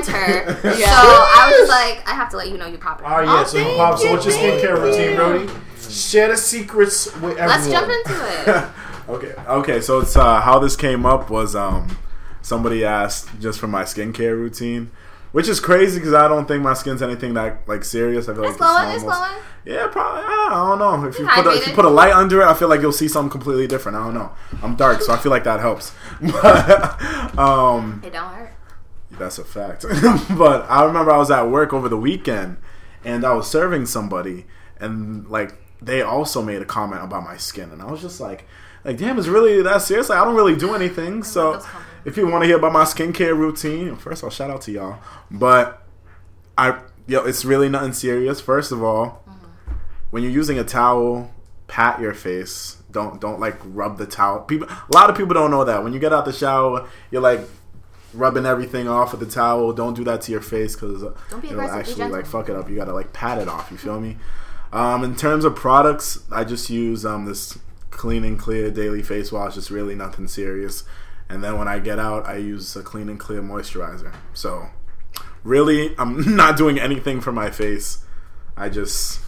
So I was just like, I have to let you know you pop it. all right, yeah. Oh, so, thank Pop, so you, what's your thank skincare routine. Brody? Share the secrets with everyone. Let's jump into it. *laughs* Okay. Okay. So it's uh, how this came up was um, somebody asked just for my skincare routine, which is crazy because I don't think my skin's anything that like serious. I feel It's like glowing. It's glowing. Yeah, probably. I don't know. If you put a, if you put a light under it, I feel like you'll see something completely different. I don't know. I'm dark, so I feel like that helps. *laughs* But um, It don't hurt. that's a fact. *laughs* but I remember I was at work over the weekend, and I was serving somebody, and like they also made a comment about my skin, and I was just like, like damn, it's really that serious? Like I don't really do anything. So. If you want to hear about my skincare routine, first of all, shout out to y'all. But I, yo, it's really nothing serious. First of all, when you're using a towel, pat your face. Don't don't like rub the towel. People, a lot of people don't know that. When you get out the shower, you're like rubbing everything off with the towel. Don't do that to your face because be it'll actually like fuck it up. You gotta like pat it off. You feel me? Um, in terms of products, I just use um this clean and clear daily face wash. It's really nothing serious. And then when I get out, I use a clean and clear moisturizer. So really, I'm *laughs* not doing anything for my face. I just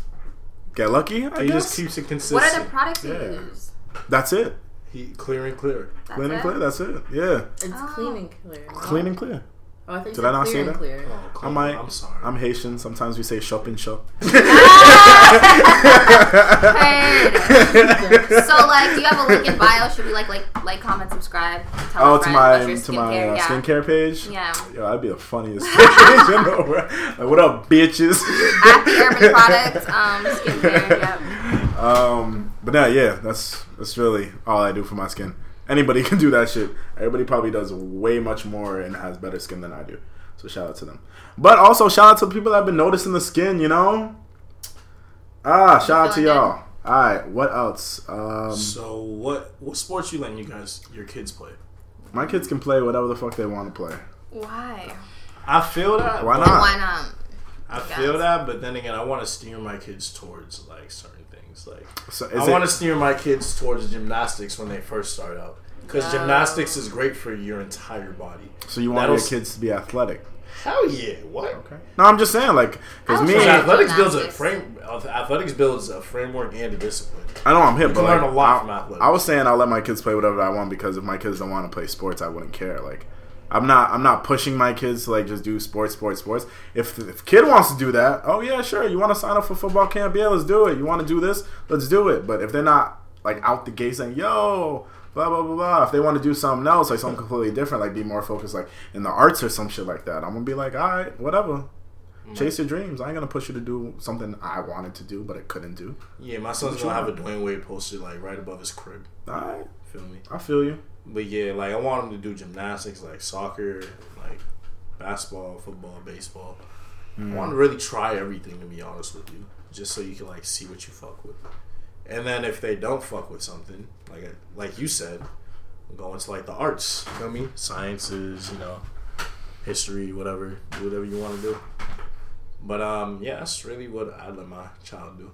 get lucky. I He guess. just keeps it consistent. What are the products you use? That's it. He clear and clear. That's Clean and clear. That's it. Yeah, It's clean and oh. clear. clean and clear. Oh, I thought you Did I not clear say that? Clear. Oh, I clear. might. I'm sorry. I'm Haitian. Sometimes we say shop and shop. *laughs* *laughs* So like, do you have a link in bio? Should we like like like comment subscribe? Tell Oh, to my about your to my skincare, uh, yeah. skincare page. Yeah. Yo, that'd be the funniest page in the world. Like, what up, bitches? At the Urban Product um, skincare. Yep. *laughs* Um, but now, yeah, that's that's really all I do for my skin. Anybody *laughs* can do that shit. Everybody probably does way much more and has better skin than I do. So shout out to them. But also shout out to the people that have been noticing the skin. You know. Ah, shout out to y'all. All right, what else? Um, So what what sports you letting you guys your kids play? my kids can play whatever the fuck they want to play. Why? I feel that. Why not? Why not? I feel that, but then again, I want to steer my kids towards like certain things. Like So I want to steer my kids towards gymnastics when they first start out, because Oh. gymnastics is great for your entire body. so you want That'll your kids to be athletic? Hell yeah! What? Okay. No, I'm just saying, like, because me, was Because Yeah. athletics builds a Gymnastics. frame. Athletics builds a framework and a discipline. I know I'm hip, You but can like, learn a lot I, from athletics. I was saying I'll let my kids play whatever I want because if my kids don't want to play sports, I wouldn't care. Like, I'm not, I'm not pushing my kids to like just do sports, sports, sports. If if kid wants to do that, oh yeah, sure. You want to sign up for football camp? Yeah, let's do it. You want to do this? Let's do it. But if they're not like out the gate saying, yo. Blah blah blah blah. If they want to do something else, like something completely different, like be more focused, like in the arts or some shit like that, I'm gonna be like, all right, whatever. Mm-hmm. Chase your dreams. I ain't gonna push you to do something I wanted to do, but I couldn't do. Yeah, my son's gonna have a Dwyane Wade poster like right above his crib. All right, Feel me? I feel you. But yeah, like I want him to do gymnastics, like soccer, like basketball, football, baseball. I want to really try everything to be honest with you, just so you can like see what you fuck with. And then if they don't fuck with something, like like you said, go into like the arts. You know what I mean? Sciences, you know, history, whatever. Do whatever you want to do. But um, yeah, that's really what I let my child do.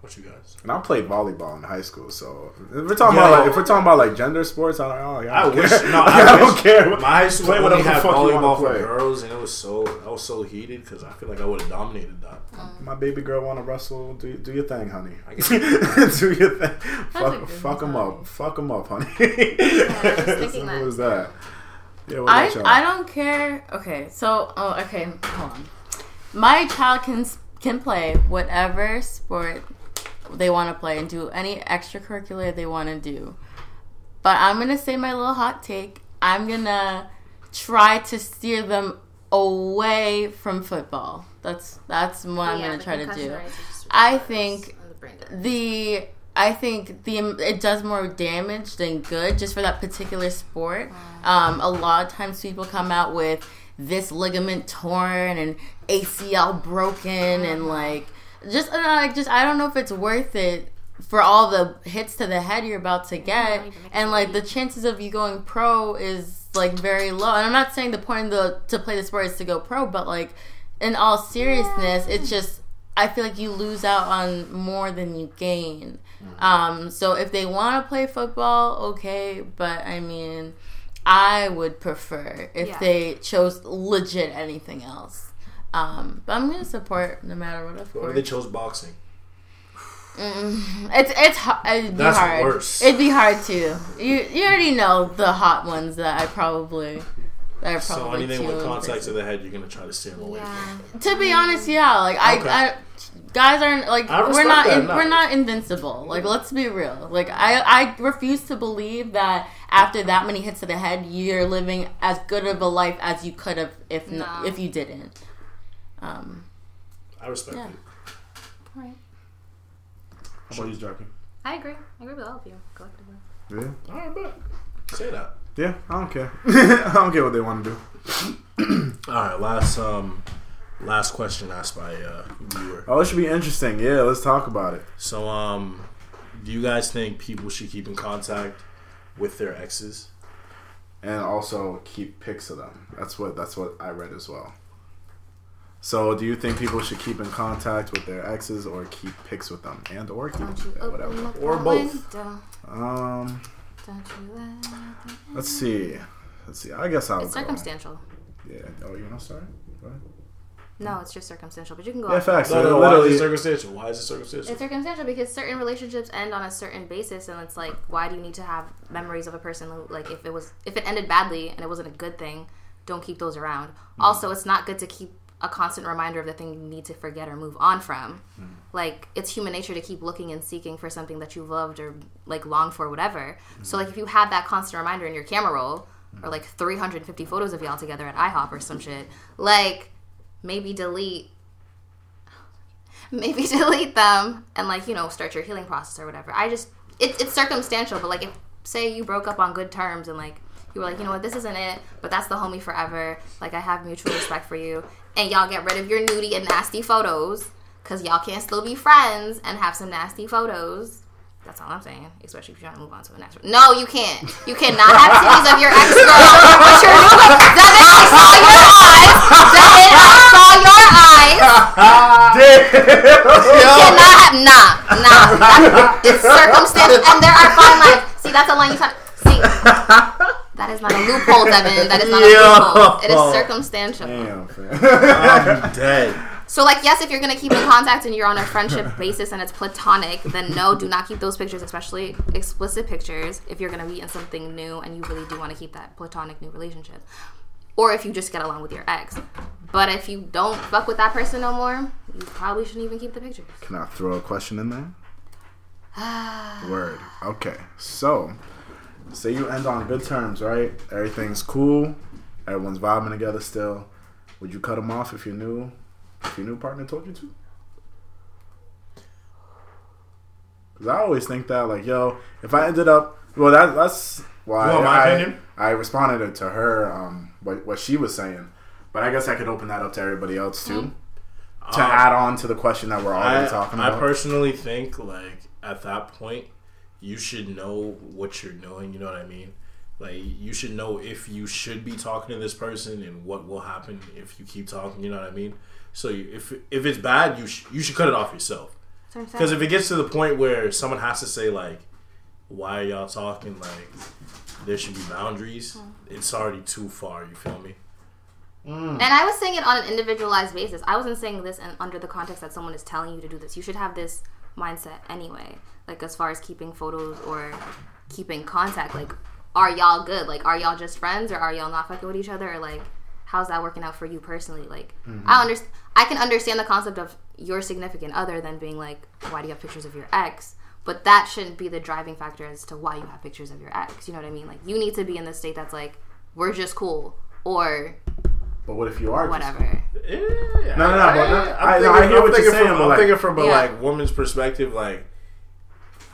What you guys? And I played volleyball in high school, so if we're talking Yo. about like if we're talking about like gender sports, I don't, I don't, I don't *laughs* wish. care. No, I, I, don't wish. care. My high school Play only whatever the had fuck you wanna volleyball for girls, and it was so I was so heated because I feel like I would have dominated that. Mm. My baby girl want to wrestle. Do do your thing, honey. *laughs* Do your thing. Fuck, fuck them up. Fuck them up, honey. thinking *laughs* Simple that. as that. Yeah, what I y'all? I don't care. Okay, so oh okay, hold on. My child can can play whatever sport they want to play and do any extracurricular they want to do. But I'm gonna say my little hot take. I'm gonna try to steer them away from football. That's that's what I'm Yeah, gonna try to do. rates are just I think the brain damage. the I think the it does more damage than good just for that particular sport. Um, a lot of times people come out with this ligament torn and ACL broken and like just uh, like just I don't know if it's worth it for all the hits to the head you're about to get and like the chances of you going pro is like very low. And I'm not saying the point of the to play the sport is to go pro, but like in all seriousness, it's just I feel like you lose out on more than you gain. Um, so if they want to play football, okay, but I mean, I would prefer if Yeah. they chose legit anything else. Um, but I'm gonna support no matter what. Of What course, they chose boxing? it's it's hard. It'd be That's hard. worse. It'd be hard too. You you already know the hot ones that I probably that are So probably anything with too contact to the head, you're gonna try to steer them away. Yeah. To be honest, yeah. Like I, Okay. I guys aren't like I we're not that, in, no. we're not invincible. Like let's be real. Like I I refuse to believe that after that many hits to the head, you're living as good of a life as you could have if n- No. if you didn't. Um, I respect Yeah. it. Right. How about you, Jacqui? I agree. I agree with all of you collectively. Yeah. All right, but Say that. Yeah, I don't care. *laughs* I don't care what they want to do. *clears throat* All right, last um, last question asked by uh, viewer. Oh, it should be interesting. Yeah, let's talk about it. So um, do you guys think people should keep in contact with their exes? and also keep pics of them. That's what that's what I read as well. So, do you think people should keep in contact with their exes or keep pics with them, and or keep Don't you yeah, open whatever? Or both. window. Um, let the- let's see, let's see. I guess I'll It's go. circumstantial. Yeah. Oh, you know, sorry. Go ahead. No, it's just circumstantial. But you can go. Yeah, facts. No, So no, why is it circumstantial? Why is it circumstantial? It's circumstantial because certain relationships end on a certain basis, and it's like, why do you need to have memories of a person? Who, like, if it was, if it ended badly and it wasn't a good thing, don't keep those around. Also, it's not good to keep a constant reminder of the thing you need to forget or move on from. Hmm. Like, it's human nature to keep looking and seeking for something that you've loved or like longed for, whatever. So, hmm. like, if you had that constant reminder in your camera roll, or like 350 photos of y'all together at IHOP or some shit, like, maybe delete maybe *laughs* delete them and like you know start your healing process or whatever. I just it, it's circumstantial but like if say you broke up on good terms and like you were like you know what? This isn't it but that's the homie forever. Like i have mutual respect for you and y'all get rid of your nudie and nasty photos because y'all can't still be friends and have some nasty photos that's all I'm saying, especially if you're trying to move on to the next. No, you can't. You cannot have titties of your ex girl, but you're moving. Devin, I saw your eyes. Devin, I saw your eyes. cannot have nah nah that, it's circumstantial and there are fine lines see that's a line you have see that is not a loophole Devin that is not a *laughs* loophole it is circumstantial damn, fam. I'm *laughs* dead. so like yes if you're gonna keep in contact and you're on a friendship *laughs* basis and it's platonic then no do not keep those pictures especially explicit pictures if you're gonna be in something new and you really do want to keep that platonic new relationship or if you just get along with your ex but if you don't fuck with that person no more you probably shouldn't even keep the pictures Can I throw a question in there? *sighs* Word. Okay. So, say you end on good terms, right? Everything's cool. Everyone's vibing together still. Would you cut them off if your new, if your new partner told you to? Because I always think that, like, yo, if I ended up, well, that, that's why You want my I, opinion? I responded to her, um, what, what she was saying. But I guess I could open that up to everybody else too, to Um, add on to the question that we're already I, talking about. I personally think like at that point you should know what you're doing you know what i mean? Like you should know if you should be talking to this person and what will happen if you keep talking you know what i mean? So you, if if it's bad you sh- you should cut it off yourself. Because if it gets to the point where someone has to say like why are y'all talking? Like there should be boundaries. Mm. It's already too far you feel me? Mm. And I was saying it on an individualized basis. I wasn't saying this in, under the context that someone is telling you to do this. You should have this mindset anyway. Like as far as keeping photos or keeping contact. Like, are y'all good? Like, are y'all just friends or are y'all not fucking with each other? Or like, how's that working out for you personally? Like, mm-hmm. I understand. I can understand the concept of your significant other than being like, why do you have pictures of your ex? But that shouldn't be the driving factor as to why you have pictures of your ex. You know what I mean? Like, you need to be in the state that's like, we're just cool or But what if you are just- whatever. Yeah, No, no, no, but no, I'm thinking- I hear I'm what you're saying, From, but I'm like- thinking from a Yeah. like woman's perspective, like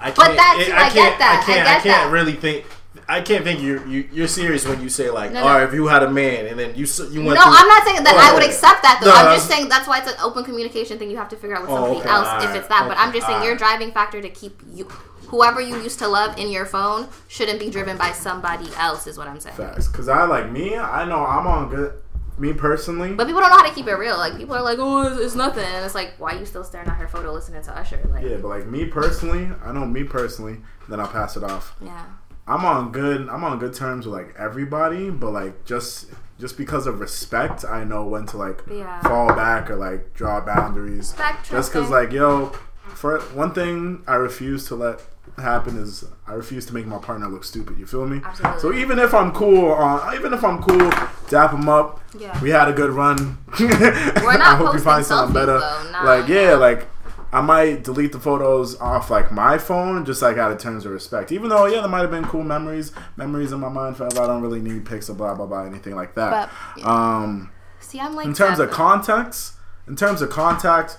I can't. But that's- it- I can't. get that, I can't. I I, can't that. really think. I can't think you're you, you're serious when you say like, No, no. right, if you had a man and then you you went. No, to, I'm not saying that Oh, I would accept that though. No, I'm just saying that's why it's an open communication thing. You have to figure out with Oh, somebody okay, else if it's that. But I'm just saying your driving factor to keep you, whoever you used to love in your phone, shouldn't be driven by somebody else. Is what I'm saying. Facts. Cause I like me. I know I'm on good. Me personally, But people don't know how to keep it real. Like people are like, "Oh, it's, it's nothing," and it's like, "Why are you still staring at her photo, listening to Usher?" Like, yeah, but like me personally, I know me personally. Then I'll pass it off. yeah. I'm on good. I'm on good terms with like everybody, but like just just because of respect, I know when to like Yeah. fall back or like draw boundaries. Just because like yo, for one thing, I refuse to let happen is I refuse to make my partner look stupid. You feel me? Absolutely. So even if I'm cool, uh, even if I'm cool, dap him up. Yeah. We had a good run. *laughs* We're not I hope you find something better. Nah, like yeah, like I might delete the photos off like my phone, just like out of terms of respect. Even though yeah, there might have been cool memories, memories in my mind forever. I don't really need pics of blah blah blah anything like that. But- um, See, I'm like in terms of context, in terms of contact,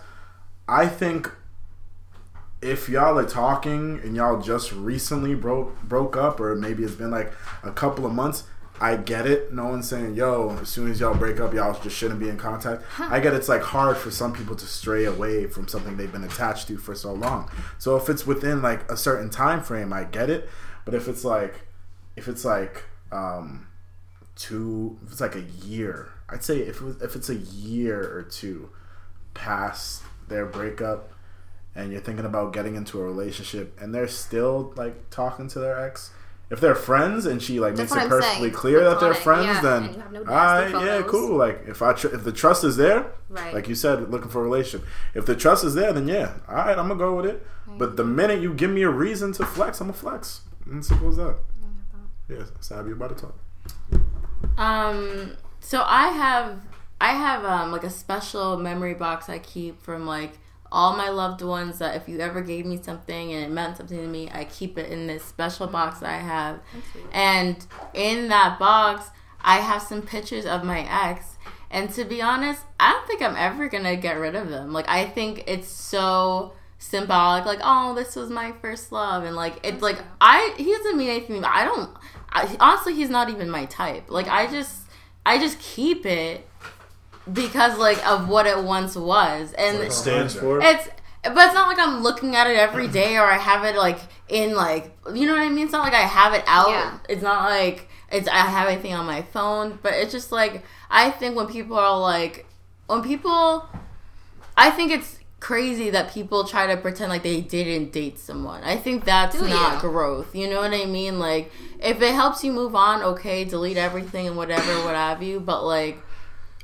I think if y'all are talking and y'all just recently broke broke up, or maybe it's been like a couple of months, I get it. No one's saying, "Yo, as soon as y'all break up, y'all just shouldn't be in contact." I get it's like hard for some people to stray away from something they've been attached to for so long. So if it's within like a certain time frame, I get it. But if it's like, if it's like, um, two, if it's like a year, I'd say if it was, if it's a year or two past their breakup, and you're thinking about getting into a relationship, and they're still like talking to their ex. If they're friends and she like That's makes it I'm perfectly saying. clear that they're Platonic, friends, yeah, then have no all yeah, cool. Like if I tr- if the trust is there, Right. like you said, looking for a relation. If the trust is there, then yeah, all right, I'm gonna go with it. But the minute you give me a reason to flex, I'm gonna flex. And simple as that. Yeah, Sabi, you about to talk. Um, so I have I have um like a special memory box I keep from like all my loved ones that if you ever gave me something and it meant something to me, I keep it in this special box that I have. And in that box, I have some pictures of my ex. And to be honest, I don't think I'm ever gonna get rid of them. Like I think it's so symbolic. Like oh, this was my first love, and like it's like I he doesn't mean anything. I don't. I, honestly, he's not even my type. Like I just I just keep it because like of what it once was, and It stands for. it's but it's not like I'm looking at it every day or I have it like in like you know what I mean. It's not like I have it out. Yeah. It's not like it's I have anything on my phone, but it's just like I think when people are like when people I think it's crazy that people try to pretend like they didn't date someone. I think that's Do not you? growth. You know what I mean? Like if it helps you move on, okay, delete everything and whatever, what have you, but like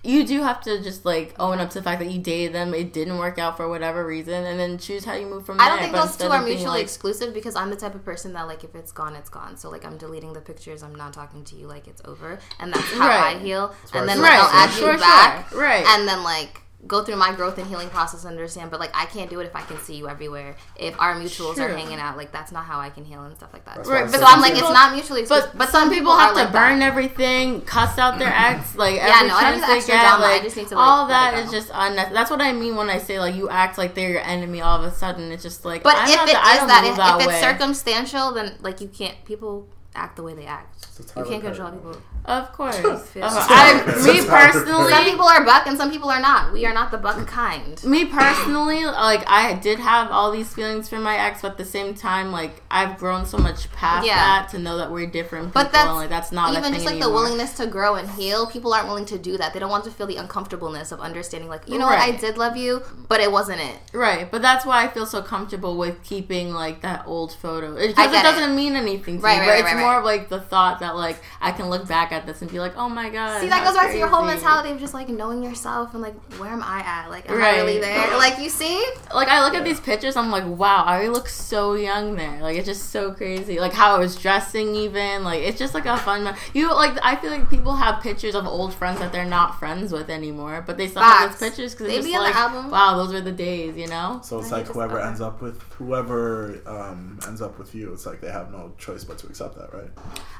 you do have to just like own up to the fact that you dated them, it didn't work out for whatever reason, and then choose how you move from there. I don't think But those two are mutually like- exclusive because I'm the type of person that like if it's gone, it's gone. So like I'm deleting the pictures. I'm not talking to you like it's over, and that's how Right. I heal. And then you're like I'll concerned. add Sure, you back, sure. Right. And then like go through my growth and healing process and understand. But like I can't do it if I can see you everywhere. If our mutuals are hanging out, like that's not how I can heal and stuff like that. That's Right, but So I'm like, people- it's not mutually exclusive. But, some people have to like burn that. everything, cuss out their mm-hmm. ex, like Yeah, every no, I don't chance need they extra get. drama. I Like just need to, like, all let that it is go. just unnecessary. That's what I mean when I say like you act like they're your enemy. All of a sudden, it's just like. But I'm if not it that- is that, if, that if it's circumstantial, then like you can't. People act the way they act. You can't control movie. people. Of course. It's Uh, a I, Tyler- me it's a Tyler personally, Some people are buck and some people are not. We are not the buck kind. me personally, like I did have all these feelings for my ex, but at the same time, like I've grown so much past Yeah. that to know that we're different people. But that's and, like that's not a even thing just like anymore. the willingness to grow and heal. People aren't willing to do that. They don't want to feel the uncomfortableness of understanding. Like you know what, I did love you, but it wasn't it. Right, but that's why I feel so comfortable with keeping like that old photo because I it doesn't it. mean anything to Right, me. right, but right, it's right, more right. of like the thought that like I can look back at this and be like, oh my god. See, that goes back to your whole mentality of just like knowing yourself and like where am I at? Like am Right. I really there? *laughs* Like you see, Like I look at these pictures, I'm like, wow, I look so young there. Like it's just so crazy. Like how I was dressing, even like it's just like a fun. me- You like I feel like people have pictures of old friends that they're not friends with anymore, but they still have those pictures because They it's be just the like, album. wow, those were the days, you know. So it's I like whoever thought- ends up with whoever um, ends up with you, it's like they have no choice but to accept that, right?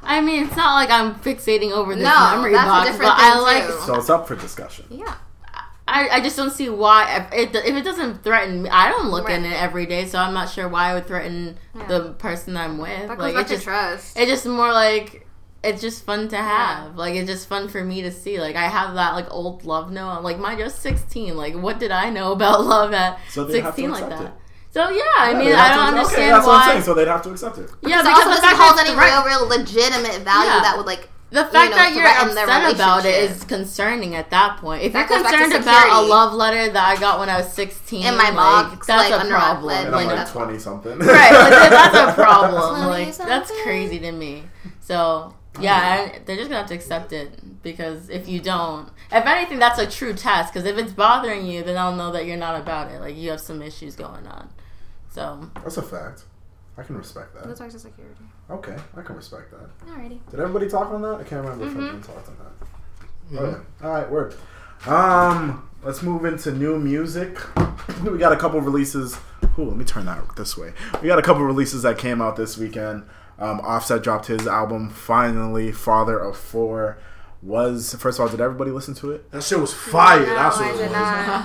I mean, it's not like I'm fixating over this No, memory that's a box, different but I thing, like. too. So it's up for discussion. yeah. I, I just don't see why if it, if it doesn't threaten me. I don't look in it every day, so I'm not sure why it would threaten Yeah. the person I'm with. That like back it just trust. it's just more like it's just fun to have. Like it's just fun for me to see. Like I have that like old love note. I'm like mind you, I was 16. Like what did I know about *laughs* love at So they have to 16 like that? it. So yeah, I Yeah, mean they'd I don't to- understand okay, that's why. what I'm saying. So they'd have to accept it. yeah, so because also the doesn't hold any real, real legitimate value Yeah. that would like The fact you know, that you're threaten upset about it is concerning at that point. If That you're goes back to concerned about a love letter that I got when I was 16, In my like, box, that's like, a problem. And I'm like twenty something. right, like, that's a *laughs* problem. Like that's crazy to me. So yeah, uh-huh. I- they're just gonna have to accept it because if you don't, if anything, that's a true test. Because if it's bothering you, then I'll know that you're not about it. Like you have some issues going on. So That's a fact. I can respect that. Goes back to security. Okay, I can respect that. Alrighty. Did everybody talk on that? I can't remember if Mm-hmm. everyone talked on that. Yeah. All right, word. Um, let's move into new music. We got a couple releases. Ooh, let me turn that this way. We got a couple releases that came out this weekend. Um, Offset dropped his album finally. Father of Four was first of all. Did everybody listen to it? That shit was fire. No, That's I what it was.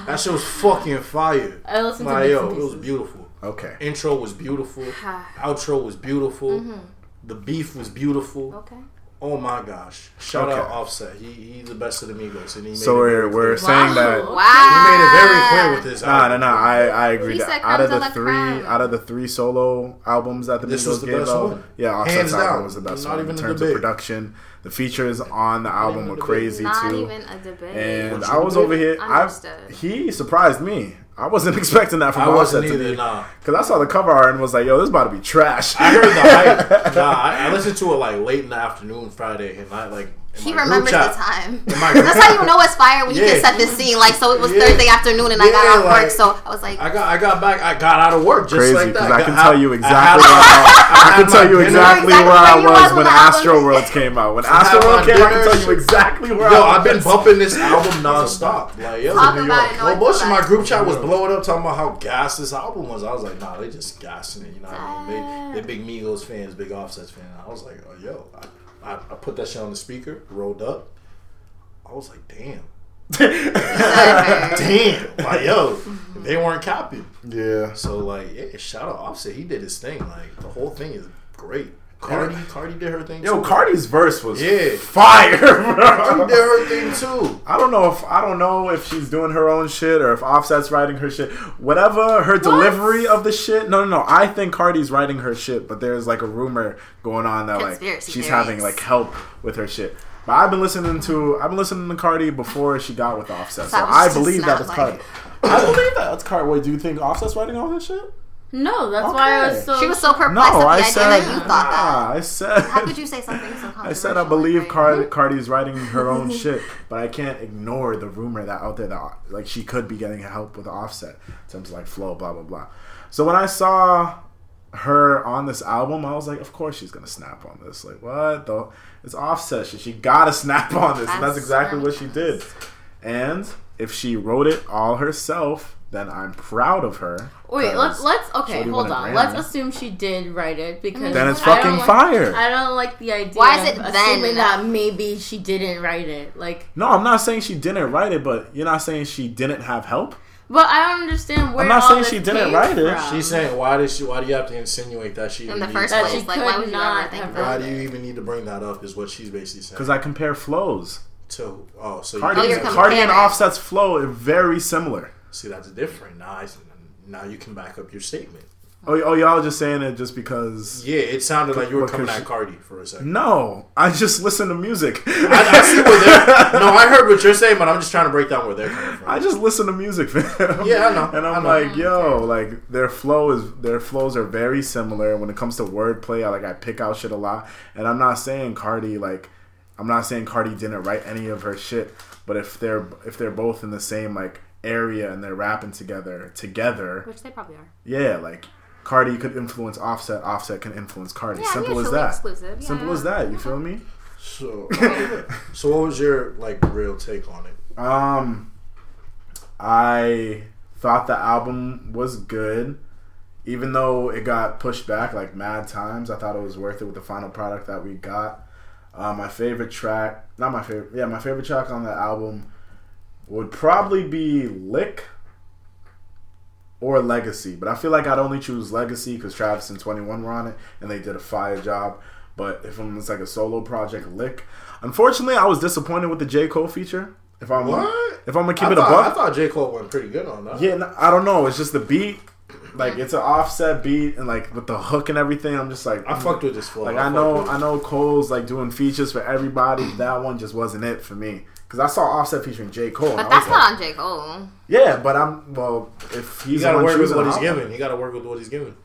That shit was fucking fire. I listened to Like, bits yo, it was beautiful. Okay. Intro was beautiful. *sighs* Outro was beautiful. Mm-hmm. The beef was beautiful. Okay. Oh my gosh! Shout Okay. out Offset. He he's the best of the Migos, and he made So it we're we're clear. saying that. Wow. Wow. He made it very clear with this. Nah, no, album. no. I, I agree. That out of creme the three, creme. out of the three solo albums that the This Migos was the gave best out, one. yeah, Offset's Hands album down. was the best Not one even in terms of production. The features on the album were crazy Not too. even a debate. and I was over here. I Understood. he surprised me. I wasn't *laughs* expecting that from I wasn't Offset to either. be Nah, because I saw the cover art and was like, "Yo, this is about to be trash." I heard the hype. *laughs* Nah, I, I listened to it like late in the afternoon Friday, and I like. In he my remembers the time. in my group- That's how you know it's fire when you Yeah. can set the scene. Like, so it was Yeah. Thursday afternoon and I got Yeah, off work, so I was like, I got I got back. I got out of work just Crazy like because that. I can got- tell you exactly had where I, I can tell you exactly Exactly where I was was when when the album Astro came. World came out. When Astro my World came, out, I can tell you exactly where Yo, I I've been bumping this album nonstop. Like, yo, Talk New York. it. No, Well, I Bush feel in my group chat was blowing up, talking about how gas this album was. I was like, nah, they just gassing it. You know what I mean? They, they big Migos fans, big Offsets fans. I was like, oh, yo, I, I, I put that shit on the speaker, rolled up. I was like, damn, *laughs* damn, like yo, they weren't copying. Yeah. So like, yeah, shout out Offset. He did his thing. Like the whole thing is great. Cardi, Cardi did her thing. Yo, too. Cardi's verse was Yeah. fire, *laughs* Cardi bro. did her thing too. I don't know if I don't know if she's doing her own shit or if Offset's writing her shit. Whatever her delivery of the shit. No, no, no. I think Cardi's writing her shit, but there's like a rumor going on that like she's theories. having like help with her shit. But I've been listening to I've been listening to Cardi before she got with Offset, so I believe that it's like- Cardi. I believe that it's Cardi. Wait, do you think Offset's writing all this shit? No, that's why I was so. She was so perplexed No, at the I idea said. that you thought nah, that. I said. How could you say something so controversial? *laughs* I said I believe like, Card- *laughs* Cardi's writing her own shit, but I can't ignore the rumor that out there that like she could be getting help with Offset in terms of like flow, blah blah blah. So when I saw her on this album, I was like, of course she's gonna snap on this. Like what? Though it's Offset shit. She gotta snap on this, and that's That's exactly what she did. And if she wrote it all herself, then I'm proud of her. Wait, let's let's okay, Shorty hold on. Let's assume she did write it because Then it's I don't fucking like- fire. I don't like the idea. Why is of it then? assuming that maybe she didn't write it? Like, No, I'm not saying she didn't write it, but you're not saying she didn't have help. but I don't understand where. I'm not all saying this she didn't write it. from. She's saying, why did she? Why do you have to insinuate that she In even the needs first That help? she place, like, could why would you not ever think? Why do you even need to bring that up? Is what she's basically saying. Because I compare flows. To oh, so Cardi, Oh, you you're Cardi and. Offset's flow are very similar. See that's different. Now, I, now you can back up your statement. Oh, oh, y'all just saying it just because? Yeah, it sounded like you were coming at Cardi for a second. No, I just listen to music. I, I see where they're. *laughs* No, I heard what you're saying, but I'm just trying to break down where they're coming from. I just listen to music, fam. Yeah, I know. And I'm know. like, yo, like their flow is their flows are very similar when it comes to wordplay. I like I pick out shit a lot, and I'm not saying Cardi like I'm not saying Cardi didn't write any of her shit, but if they're if they're both in the same like area and they're rapping together together, Which they probably are. yeah, like Cardi could influence Offset, Offset can influence Cardi. Yeah, Simple as that. exclusive, yeah. Simple as that. You feel me? So, *laughs* so what was your like real take on it? Um, I thought the album was good, even though it got pushed back like mad times. I thought it was worth it with the final product that we got. Uh, my favorite track, not my favorite, yeah, my favorite track on the album would probably be "Lick" or "Legacy," but I feel like I'd only choose "Legacy" because Travis and Twenty One were on it and they did a fire job. But if it's like a solo project, "Lick." Unfortunately, I was disappointed with the J Cole feature. If I'm What? if I'm gonna keep I it a buck, I thought J Cole went pretty good on that. yeah, no, I don't know. It's just the beat. like it's an offset beat and like with the hook and everything. I'm just like I fucked with this flow. Like I I know, I know Cole's like doing features for everybody. That one just wasn't it for me because I saw Offset featuring J Cole. and But I that's was like, not on J Cole. Yeah, but I'm well. If You he's the gotta work with what he's album- given. You gotta work with what he's given.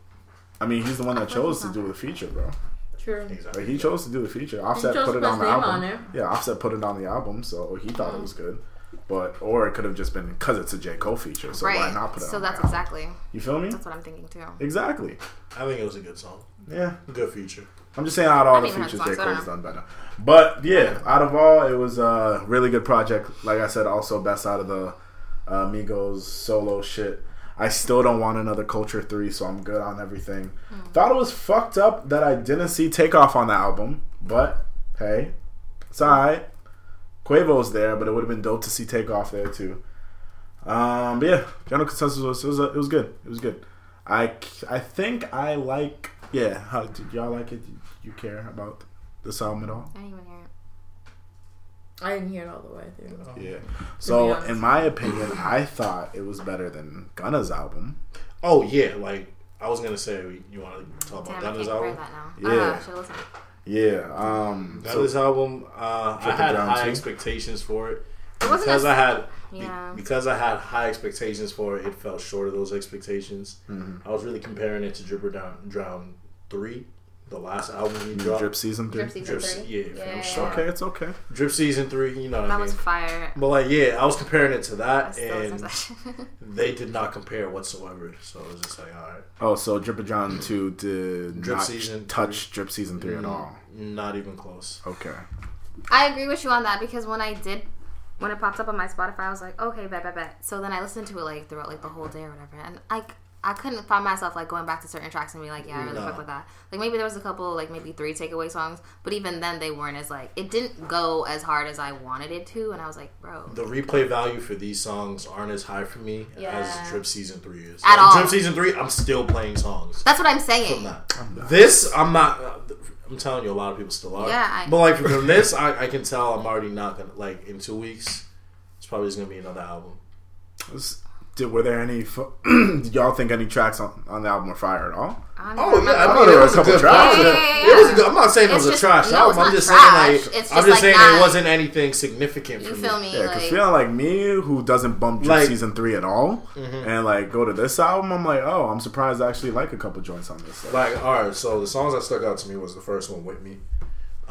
I mean, he's the one that chose to do the feature, bro. True. Exactly. Like he chose to do the feature. Offset put it on the album. on. Yeah, Offset put it on the album, so he thought Mm. it was good. But or it could have just been because it's a J Cole feature, so why not put it So on that's the album? exactly You feel me? that's what I'm thinking too. Exactly. I think it was a good song. Yeah. Good feature. I'm just saying out of all I the features, J the songs, I Cole's done better. But yeah, out of all, it was a really good project. Like I said, also best out of the uh, Migos solo shit. I still don't want another Culture Three, so I'm good on everything. Hmm. Thought it was fucked up that I didn't see Takeoff on the album, but hey, it's alright. Quavo's there, but it would have been dope to see Takeoff there too. Um, but yeah, general consensus was it was, it was good. It was good. I, I think I like yeah. How did y'all like it? Did you care about this album at all? I didn't even hear it. I didn't hear it all the way through. Yeah. So in my opinion, I thought it was better than Gunna's album. Oh yeah, like I was gonna say, you want to talk about Damn, Gunna's album? that. Yeah. Uh, should listen. Yeah. Um. so- Gunna's album, uh, I had high too? expectations for it. It because I had be- Yeah. because I had high expectations for it, it fell short of those expectations. Mm-hmm. I was really comparing it to Dripper Down Drown Three, the last album he dropped. Drip season three. Drip season Drip- three. yeah, yeah, yeah, yeah. Okay, it's okay. Drip Season Three, you know what I That mean. was fire. but like, yeah, I was comparing it to that, and to that shit. they *laughs* did not compare whatsoever. So it was just like, all right, Oh, so Drip John two did Drip not Season touch Drip season three at mm, all. not even close. Okay. I agree with you on that because when I did, when it popped up on my Spotify, I was like, okay, bet, bet, bet. So then I listened to it like throughout like the whole day or whatever, and I, I couldn't find myself like going back to certain tracks and be like, yeah, I really No. fuck with that. Like maybe there was a couple, like maybe three takeaway songs, but even then they weren't as like it didn't go as hard as I wanted it to, and I was like, bro, The replay value for these songs aren't as high for me Yeah. as Drip Season Three is. At Like, all. Drip Season Three, I'm still playing songs that's what I'm saying. from saying. that. This, I'm not. I'm telling you, a lot of people still are. Yeah, I- but like from this, I, I can tell I'm already not gonna like in two weeks. It's probably just gonna be another album. Was- Did, were there any? Fu- *clears throat* did y'all think any tracks on, on the album were fire at all? Oh yeah, I mean, there were a couple tracks. Yeah, yeah, yeah. It was. A good, I'm not saying it It's was a trash no, album. I'm just trash. saying like It's I'm just just like saying not- it wasn't anything significant You for feel me. me? Yeah, because like, feeling like me, who doesn't bump Drip Like- season three at all, Mm-hmm. and like go to this album, I'm like, oh, I'm surprised I actually like a couple joints on this. Like, Like, all right, so the songs that stuck out to me was the first one with me.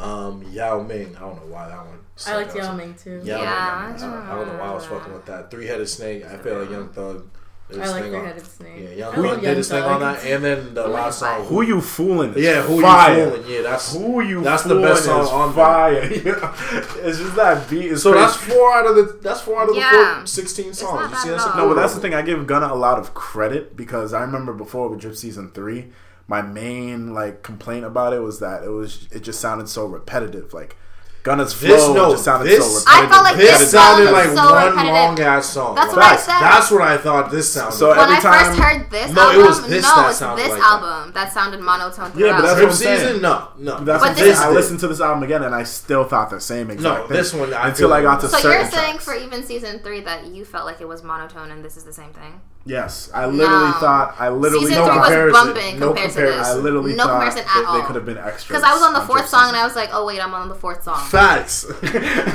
Um, Yao Ming. I don't know why that one. I stuck liked out to Yao. Ming too. Yao Yeah, Ming. I I, I don't know why I was fucking with that. Three headed snake. I feel like Young Thug. I like three headed Snake. Yeah, Young I Thug did Young his thing on that, and then the last song. who you fooling? is yeah, who fire. you fooling? Yeah, that's Who you? That's the best song on there. *laughs* fire. *laughs* it's just that beat is So crazy. that's four out of the that's four out of the Yeah. four, 16 songs. You see, at that's. No, but that's the thing. I give Gunna a lot of credit because I remember before with Drip Season Three, my main like complaint about it was that it was it just sounded so repetitive. Like Gunna's flow This- no, just sounded this- so I felt like This This sounded song like so one repetitive. long ass song. That's Like, what I said. That's what I thought this sounded. So like. when every I time- first heard this No, it album, was this no, that it's sounded this like album that. sounded monotone Yeah, but throughout. that's Drip what I'm saying. season? No, no. That's But what this I'm saying. I listened to this album again and I still thought the same exact No, thing. this one, I until I got to it so certain you're saying tracks. for even season three that you felt like it was monotone and this is the same thing? Yes, I literally No. thought I literally season no three thought, was comparison. bumping No compared to comparison. this. I literally no thought comparison at they, all. they could have been extra. Because I was on the Drip fourth song Season. and I was like, oh wait, I'm on the fourth song. Facts. *laughs*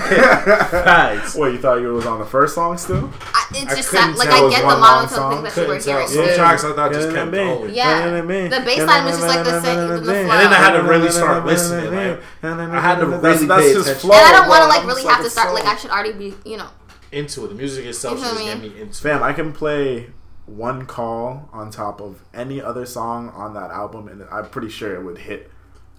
Facts. Wait, you thought you was on the first song still? I, it I just sound, like I get the one long monotone song. thing that you were Couldn't tell. hearing. Some too. tracks I thought just kept going. Yeah. The bass line was just like the same- the. And then I had to really start listening, like, I had to That's- really that's pay his attention. flow, And I don't want to like really have to start. Like I should already be, you know. Into it. The music itself You should me? get me into it. Fam, I can play one call on top of any other song on that album, and I'm pretty sure it would hit.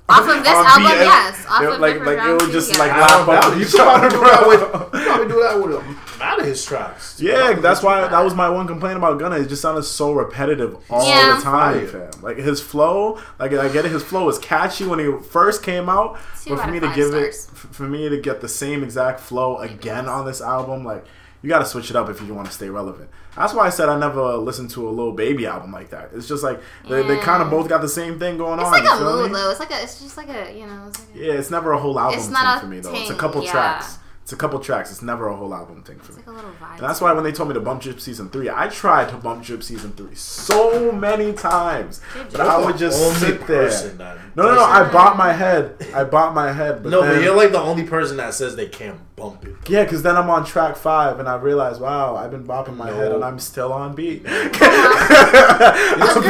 Off of this album, BS. yes. Off It- of like, like it Round would just yeah. like I lap don't up know. with You each probably other, do that with you probably do that with a lot of his tracks. Yeah, that's why that was my one complaint about Gunna. It just sounded so repetitive all Yeah. the time, fam. Like his flow, like I get it, his flow was catchy when he first came out, Two but for out me to give stars. it, for me to get the same exact flow again on this album, like you got to switch it up if you want to stay relevant. That's why I said I never listened to a Lil Baby album like that. It's just like they, they kind of mm. both got the same thing going on. It's on. like you a feel mood me? though. It's like a. It's just like a. You know. It's like a, Yeah, it's never a whole album It's not a for me though. It's a couple yeah. tracks. It's a couple tracks. It's never a whole album thing for me. Like a little vibe. And that's why when they told me to bump drip season three, I tried to bump drip season three so many times, but I would just Only sit there. that No, no, no. I doesn't- bought my head. I bought my head. But No, then, but you're like the only person that says they can't bump it. yeah, because then I'm on track five, and I realize, wow, I've been bopping my No. head, and I'm still on beat. *laughs* *laughs* Agree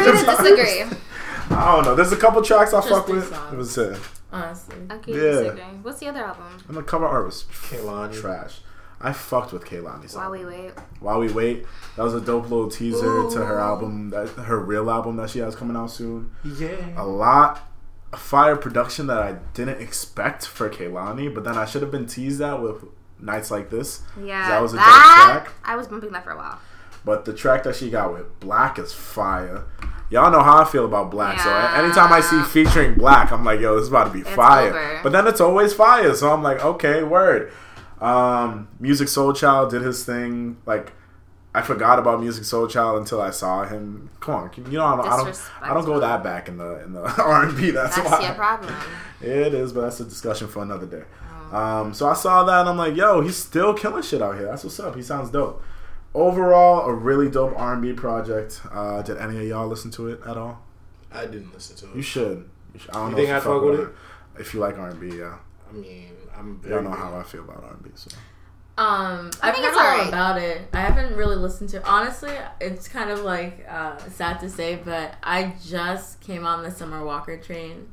to *laughs* disagree. I don't know. There's a couple tracks I fuck with. songs. It was uh, Honestly. Agree Yeah. to disagree. What's the other album? and the cover art was Kehlani. trash. I fucked with Kehlani. While we wait. While we wait, that was a dope little teaser to her album, that her real album that she has coming out soon. Yeah. a lot of fire production that I didn't expect for Kehlani, but then I should have been teased at with nights like this. Yeah. That was a dope track. I was bumping that for a while. But the track that she got with 6LACK is fire. Y'all know how I feel about 6LACK, so anytime I see featuring 6LACK, I'm like, yo, this is about to be It's fire. over. But then it's always fire, so I'm like, okay, word. Um, Musiq Soulchild did his thing. Like, I forgot about Musiq Soulchild until I saw him. Come on, you know, I don't, I don't, I don't go that back in the in the *laughs* R and B. That's, That's why. your problem. It is, but that's a discussion for another day. Um, so I saw that and I'm like, yo, he's still killing shit out here. That's what's up. He sounds dope. Overall, a really dope R&B project. Uh, did any of y'all listen to it at all? I didn't listen to it. You should. You should. I don't You know think if I'd fuck with it? If you like R&B, yeah. I mean, I'm very. Y'all know how I feel about R&B. So Um, I I've think heard it's a lot alright. about it. I haven't really listened to. It. Honestly, it's kind of like uh, sad to say, but I just came on the Summer Walker train,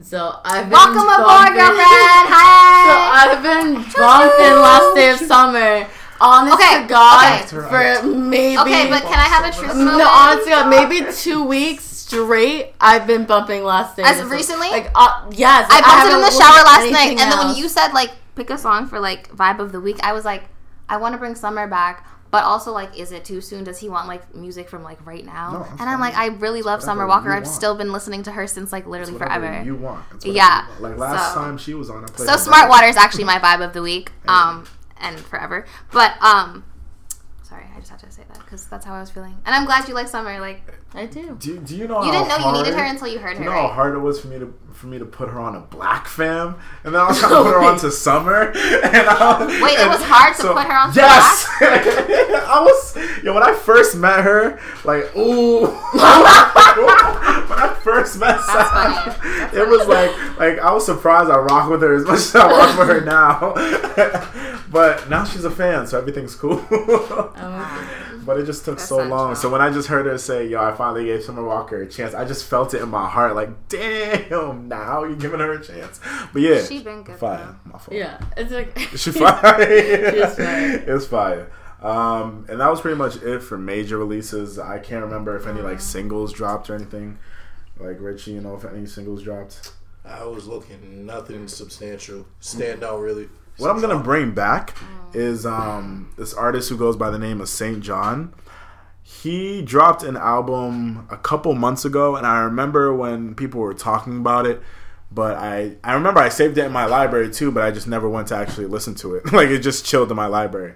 so I've been Welcome aboard, bumping- girlfriend. *laughs* So I've been bumping Last Day of Summer. Honest Okay, to God, okay. for maybe Okay, but can I have a truth moment? no, honestly, God, maybe *laughs* two weeks straight. I've been bumping Last Day. As of Summer. recently? like uh, yes, I bumped it in the shower last night, anything and then when you said like pick a song for like vibe of the week, I was like, I want to bring summer back, but also like, is it too soon? Does he want like music from like right now? No, that's and I'm like, I fine. really love Summer Walker. I've want. still been listening to her since like literally whatever forever. you want. It's Yeah, you want. Like last so- time she was on, I played So Smart. Water is actually my vibe of the week, *laughs* um, and forever. But um, sorry, just had to say that because that's how I was feeling, and I'm glad you like Summer. Like I do. Do, do you know you how didn't know you needed her until you heard her, you know how hard it was for me to for me to put her on a black fam, and then I was *laughs* trying to put her on to summer. *laughs* And I, Wait, it was hard to put her on to yes. *laughs* I was yo when I first met her, like ooh. when I first met That's Sam, funny. That's it was like like I was surprised I rock with her as much as I rock with her now. but now she's a fan, so everything's cool. Um, But it just took That's so long. true. So when I just heard her say, "Yo, I finally gave Summer Walker a chance," I just felt it in my heart. Like, damn, now you're giving her a chance. But yeah, She been good fire. My fault. yeah, it's like *laughs* She *laughs* fire. is fire. It's fire. Um, and that was pretty much it for major releases. I can't remember if any like singles dropped or anything. Like Richie, you know, if any singles dropped. I was looking nothing substantial. Stand out really. What I'm gonna bring back is um, this artist who goes by the name of Saint JHN. He dropped an album a couple months ago, and I remember when people were talking about it. But I, I remember I saved it in my library too, but I just never went to actually listen to it. *laughs* like it just chilled in my library.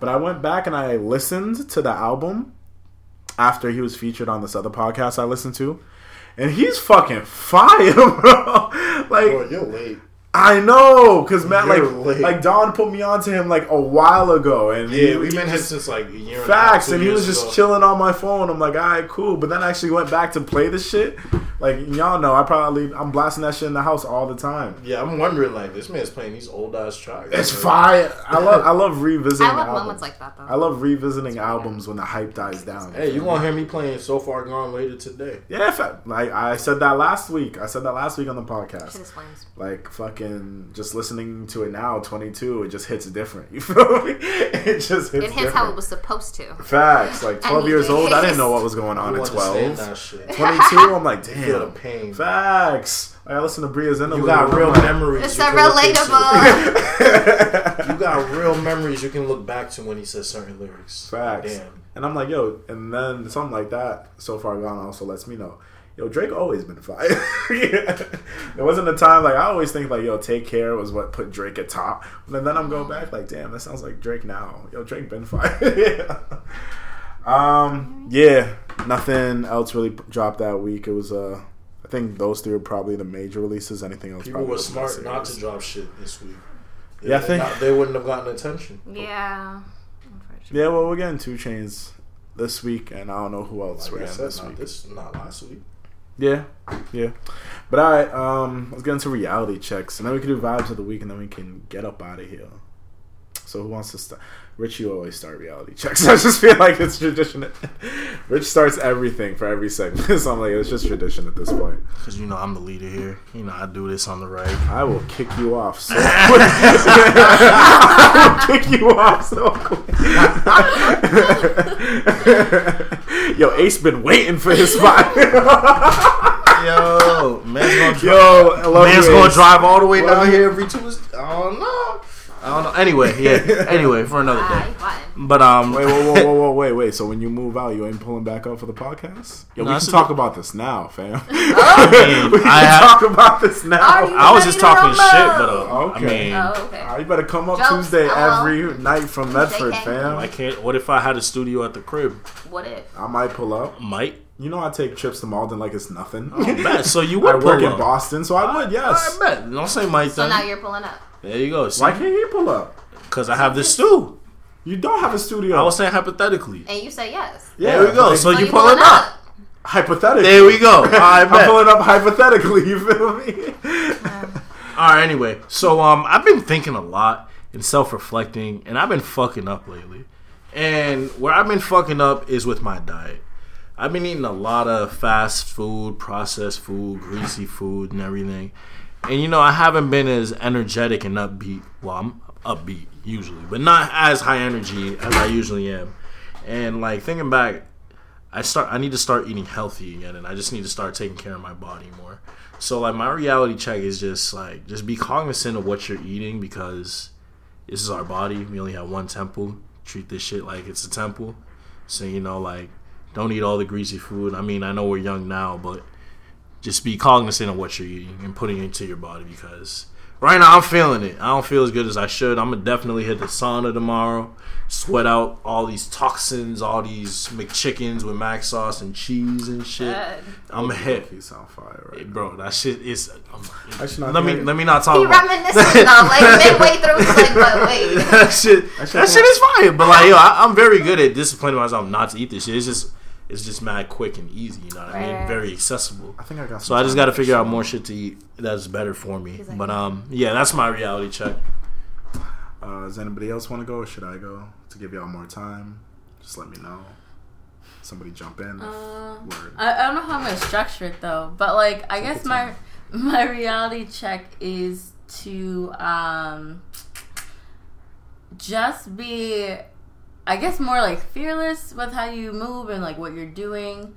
But I went back and I listened to the album after he was featured on this other podcast I listened to, and he's fucking fire, *laughs* bro. like Bro, you're late. I know, cause Matt, You're like, late. like Don put me onto him like a while ago, and he- we've he been just since like a year. and a half, facts, and he was just ago. chilling on my phone. I'm like, all right, cool. But then I actually went back to play the shit. Like y'all know, I probably I'm blasting that shit in the house all the time. Yeah, I'm wondering like this man's playing these old ass tracks. It's Like, fire. I love I love revisiting. I love albums. moments like that though. I love revisiting albums when the hype dies down. Hey, you gonna hear me playing "So Far Gone" later today? Yeah, fa- like I said that last week. I said that last week on the podcast. Shit is flames. like fucking just listening to it now 22 it just hits different *laughs* you feel me it just hits It hits different. how it was supposed to. facts like 12 years old i didn't know what was going on You at 12 that shit. 22 i'm like *laughs* Feel the pain. facts like, i listen to Bria Zinna You got real memories. It's you a can look relatable. *laughs* You got real memories you can look back to when he says certain lyrics. facts Damn. and i'm like yo and then something like that so far gone also lets me know Yo, Drake always been fire. yeah. *laughs* There wasn't a time like I always think like, yo, Take Care was what put Drake at top. And then I'm going back like, damn, that sounds like Drake now. Yo, Drake been fire. yeah. *laughs* Um, yeah, nothing else really dropped that week. It was uh, I think those three were probably the major releases. Anything else? People probably were smart less not to drop shit this week. Yeah, I they, think- got- they wouldn't have gotten attention. Yeah. Unfortunately. Yeah, well, we're getting 2 Chainz this week, and I don't know who else Like we're getting said, this not week. this, not last week. Yeah, yeah. But all right, um, let's get into reality checks, and then we can do vibes of the week, and then we can get up out of here. So who wants to start? Rich, you always start reality checks. *laughs* I just feel like it's tradition. Rich starts everything for every segment, *laughs* so I'm like, it's just tradition at this point. Because, you know, I'm the leader here. You know, I do this on the right. I will kick you off so *laughs* quick. I will kick you off so quick. Yo, Ace been waiting for his spot. Yo, man's gonna drive, Yo, man's you, gonna drive all the way Love down you. here every Tuesday. I don't know. I don't know. Anyway, yeah. *laughs* Anyway, for another day. you. But um, Wait, whoa, whoa, whoa, whoa, wait, wait. So when you move out, you ain't pulling back up for the podcast? Yo, No, we that's can a- talk about this now, fam. *laughs* I, we can I, have, talk about this now. I was just talking rumble? shit, but uh, Okay. I mean, Oh, okay. Ah, you better come up Jokes, Tuesday LOL. every night from Medford, fam. I can't. What if I had a studio at the crib? What if? I might pull up. Might. You know, I take trips to Malden like it's nothing. Bet. So you would *laughs* I would work pull in. Boston, so I would, yes. I bet. Don't say might So then. now you're pulling up. There you go. See? Why can't he pull up? Because I have this stew. You don't have a studio. I was saying hypothetically. And you say yes. yeah, there we go. So So you pulling up. hypothetically. There we go. *laughs* I I'm bet. pulling up hypothetically. You feel me? *laughs* All right. Anyway, so um, I've been thinking a lot and self-reflecting, and I've been fucking up lately. And where I've been fucking up is with my diet. I've been eating a lot of fast food, processed food, greasy food, and everything. And you know, I haven't been as energetic and upbeat. Well, I'm upbeat usually, but not as high energy as I usually am. And like thinking back, I start. I need to start eating healthy again, and I just need to start taking care of my body more. So like my reality check is just like just be cognizant of what you're eating because this is our body. We only have one temple. Treat this shit like it's a temple. So you know, like don't eat all the greasy food. I mean, I know we're young now, but just be cognizant of what you're eating and putting into your body because right now I'm feeling it. I don't feel as good as I should. I'm gonna definitely hit the sauna tomorrow, sweat out all these toxins, all these McChickens with mac sauce and cheese and shit. Good. I'm a hit. He's on fire right Bro, that shit is. Um, I should not let me think- let me not talk He about reminiscing though, like *laughs* midway through, like, but wait. that shit. I That shit is fire. But like, yo, I, I'm very good at disciplining myself not to eat this shit. It's just it's just mad quick and easy. You know what I mean? Very accessible. I think I got. So I just got to figure out more shit to eat that's better for me. He's But um, yeah, that's my reality check. Uh, does anybody else want to go, or should I go to give y'all more time? Just let me know. Somebody jump in. Uh, I, I don't know how I'm gonna structure it though, but like I guess my *laughs* my reality check is to um just be I guess more like fearless with how you move and like what you're doing.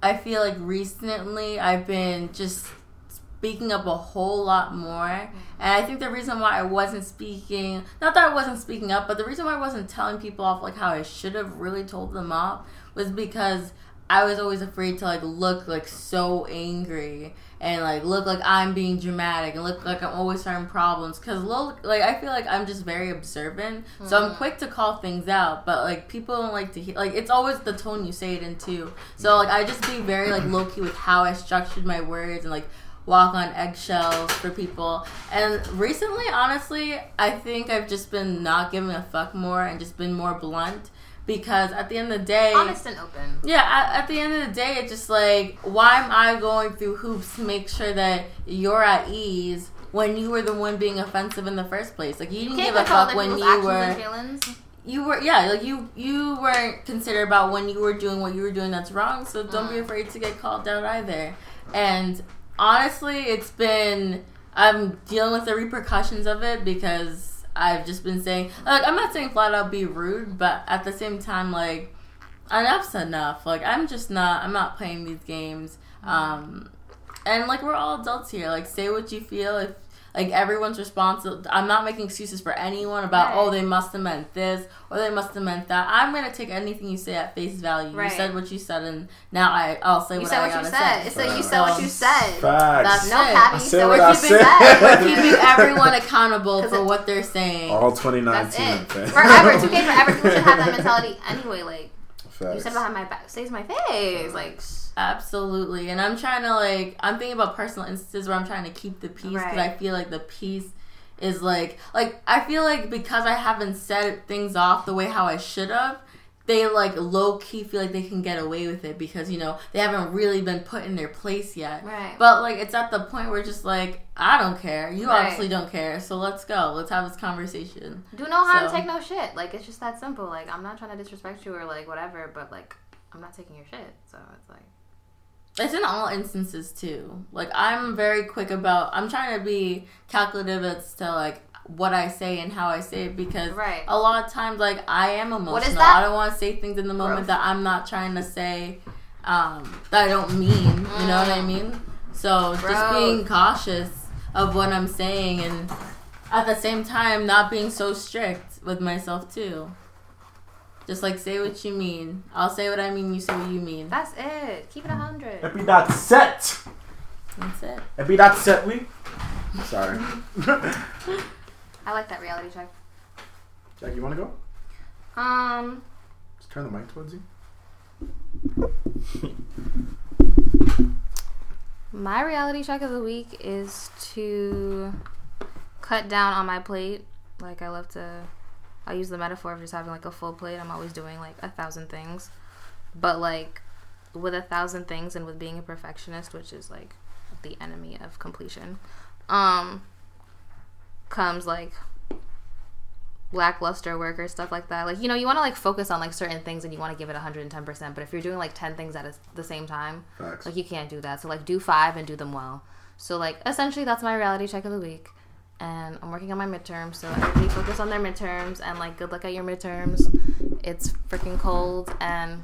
I feel like recently I've been just speaking up a whole lot more. And I think the reason why I wasn't speaking, not that I wasn't speaking up, but the reason why I wasn't telling people off like how I should have really told them off was because I was always afraid to like look like so angry and like look like I'm being dramatic and look like I'm always starting problems. Because look like I feel like I'm just very observant. So I'm mm. quick to call things out but like people don't like to hear like it's always the tone you say it in too. So like I just be very like low key with how I structured my words and like walk on eggshells for people. And recently honestly I think I've just been not giving a fuck more and just been more blunt because at the end of the day Honest and open. yeah, at, at the end of the day, it's just like, why am I going through hoops to make sure that you're at ease when you were the one being offensive in the first place? Like, you didn't Can't give a fuck when you were, you were, yeah, like you you weren't considerate about when you were doing what you were doing that's wrong. So don't be Mm. afraid to get called out either. And honestly, it's been I'm dealing with the repercussions of it because I've just been saying like I'm not saying flat out be rude, but at the same time like enough's enough. Like I'm just not I'm not playing these games. Um and like we're all adults here. Like say what you feel if like everyone's responsible. I'm not making excuses for anyone about oh, Right. oh they must have meant this or they must have meant that. I'm gonna take anything you say at face value. Right. You said what you said, and now I I'll say You what said I what gotta you said. say. It's like you Facts. said what you said. Facts. That's No, it. Patty, I you said said what what I you said. said. We're keeping everyone accountable *laughs* 'Cause for it- what they're saying. All 2019. That's it. Forever. 2K forever. People should have that mentality anyway. Like, you said behind my back, stays my face. Like, Absolutely. And I'm trying to like I'm thinking about personal instances where I'm trying to keep the peace because Right. I feel like the peace is like like I feel like because I haven't said things off the way how I should have, they like low key feel like they can get away with it because you know they haven't really been put in their place yet. Right. But like it's at the point where just like I don't care. You Right. obviously don't care. So let's go. Let's have this conversation. Do no harm, So- take no shit. Like it's just that simple. Like I'm not trying to disrespect you or like whatever, but like I'm not taking your shit. So it's like It's in all instances too. Like I'm very quick about. I'm trying to be calculative as to like what I say and how I say it because Right. a lot of times like I am emotional. I don't want to say things in the moment Gross. that I'm not trying to say um, that I don't mean. You know what I mean? So just being cautious of what I'm saying and at the same time not being so strict with myself too. Just like say what you mean. I'll say what I mean. You say what you mean. that's it. Keep it a hundred. Epi that set. That's it. Epi that set we. Sorry. I like that reality check. Jack, you want to go? Um, Just turn the mic towards you. my reality check of the week is to cut down on my plate. Like I love to, I use the metaphor of just having like a full plate. I'm always doing like a thousand things, but like with a thousand things and with being a perfectionist, which is like the enemy of completion, um, comes like lackluster work or stuff like that. Like, you know, you want to like focus on like certain things and you want to give it 110%, but if you're doing like 10 things at a, the same time, Facts. like you can't do that. So like do 5 and do them well. So like essentially that's my reality check of the week. And I'm working on my midterms, so everybody focus on their midterms and like good luck at your midterms. It's freaking cold and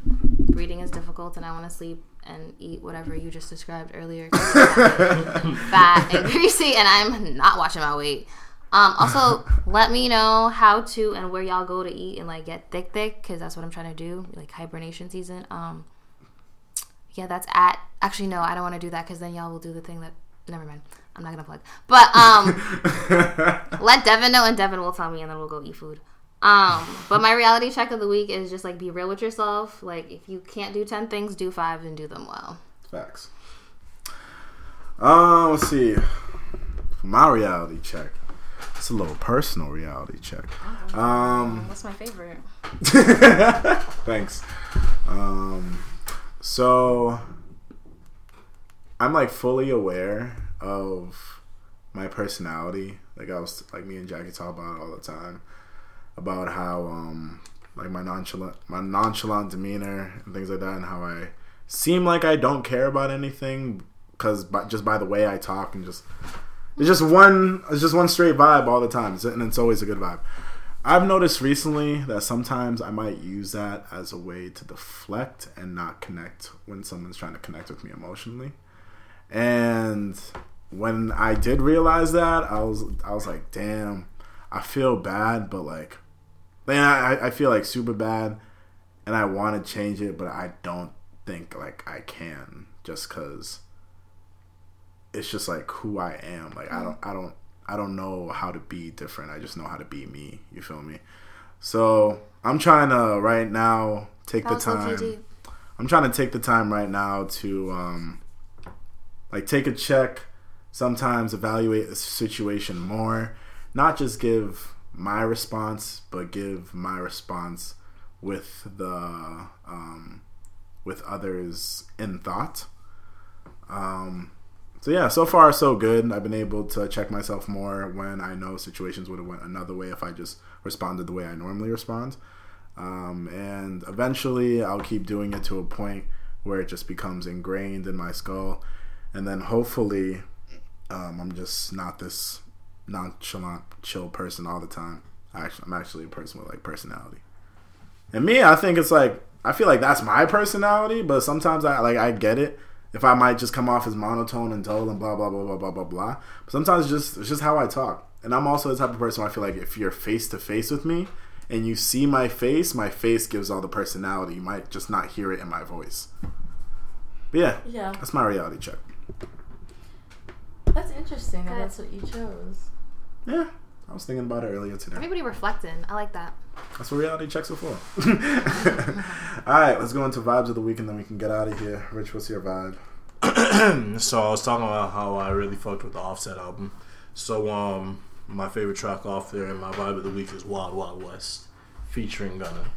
reading is difficult and I want to sleep and eat whatever you just described earlier. *laughs* Fat and greasy and I'm not watching my weight. Um, also, let me know how to and where y'all go to eat and like get thick, thick, because that's what I'm trying to do, like hibernation season. Um, yeah, that's at. Actually, no, I don't want to do that because then y'all will do the thing that. Never mind. I'm not gonna plug. But um, *laughs* let Devin know and Devin will tell me, and then we'll go eat food. Um, but my reality check of the week is just like be real with yourself. Like if you can't do ten things, do five and do them well. Facts. Um, let's see. My reality check. It's a little personal reality check. Um, What's my favorite? *laughs* thanks. Um, so I'm like fully aware of my personality. Like I was like me and Jacqui talk about it all the time about how um like my nonchalant my nonchalant demeanor and things like that and how I seem like I don't care about anything cuz by, just by the way I talk and just it's just one it's just one straight vibe all the time and it's always a good vibe. I've noticed recently that sometimes I might use that as a way to deflect and not connect when someone's trying to connect with me emotionally. And when I did realize that, I was I was like, damn, I feel bad, but like, man, I, I feel like super bad, and I want to change it, but I don't think like I can just because it's just like who I am. Like I don't I don't I don't know how to be different. I just know how to be me. You feel me? So I'm trying to right now take the time. I'm trying to take the time right now to um, like take a check. Sometimes evaluate the situation more, not just give my response, but give my response with the um, with others in thought. Um, so yeah, so far so good. I've been able to check myself more when I know situations would have went another way if I just responded the way I normally respond. Um, and eventually, I'll keep doing it to a point where it just becomes ingrained in my skull, and then hopefully, um, I'm just not this nonchalant, chill person all the time. I actually, I'm actually a person with like personality. And me, I think it's like I feel like that's my personality, but sometimes I like I get it. If I might just come off as monotone and dull and blah blah blah blah blah blah blah. But sometimes it's just it's just how I talk. And I'm also the type of person where I feel like if you're face to face with me and you see my face, my face gives all the personality. You might just not hear it in my voice. But yeah, Yeah, that's my reality check. That's interesting. That that's what you chose. Yeah. I was thinking about it earlier today. Everybody reflecting. I like that. That's what reality checks are for. *laughs* All right, let's go into vibes of the week and then we can get out of here. Rich, what's your vibe? *clears throat* so I was talking about how I really fucked with the Offset album. So um, My favorite track off there and my vibe of the week is Wild Wild West featuring Gunna.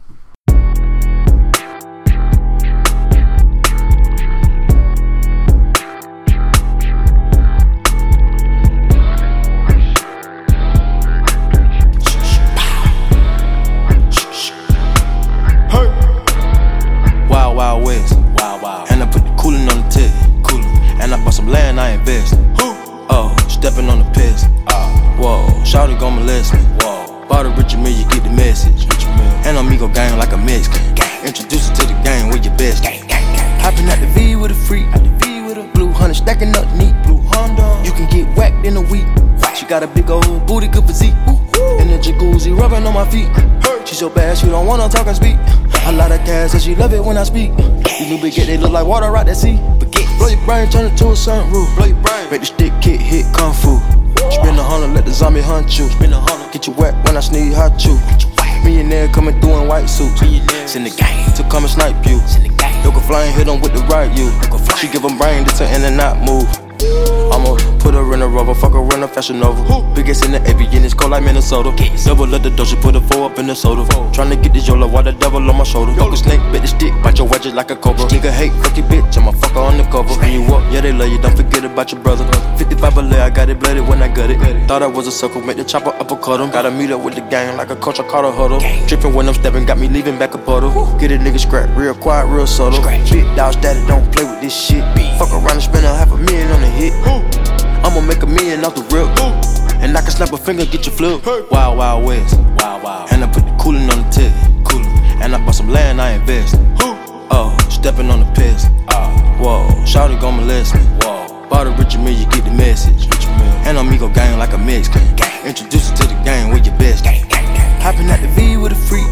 A richer me, you get the message. And amigo gang like a Mexican. Introduce you to the gang with your best. Hopping out the V with a freak. At the V with a blue hunter stacking up neat. Blue Honda. You can get whacked in a week. She got a big old booty, good physique. In the jacuzzi, rubbing on my feet. She so bad, she don't wanna talk and speak. A lot of gas, and she love it when I speak. These new big they look like water right at sea. Blow your brain, turn it to a sunroof. Blow your brain. Make the stick kick hit kung fu. Spin a hundred, let the zombie hunt you. Spin a hundred, get you wet when I sneeze, hot you. Millionaire coming through in white suits. Send the gang to come and snipe you. Yoga flying, hit 'em with the right you. She give give 'em brain to in and out move. I'ma put her in a rubber, fuck her in a fashion nova. Biggest in the AV, and it's cold like Minnesota. Double up the dough, she put a four up in the soda. Tryna get this YOLO while the devil on my shoulder. Fuck snake, bit the stick, bite your wedges like a cobra. Nigga hate, fuck your bitch, I'm a fucker on the cover. When you up, yeah, they love you, don't forget about your brother. 55 belay, I got it blooded when I got it. Thought I was a sucker, make the chopper uppercut him. Gotta meet up with the gang like a coach, I caught a huddle. Tripping when I'm stepping, got me leaving back a puddle. Get a nigga scrap, real quiet, real subtle. Big dog daddy, don't play with this shit. Fuck around and spend a half a million on a hit. I'ma make a million off the rip. And I can snap a finger, get your flip. Wild, wild west. Wild, wild. And I put the cooling on the tip. And I bought some land, I invest. Oh, stepping on the piss. Oh. Whoa, Shawty gon' molest me. Whoa. Bought a richer me, you get the message. And amigo gang like a Mexican. Introduce you to the gang with your best. Hopping out the V with a freak.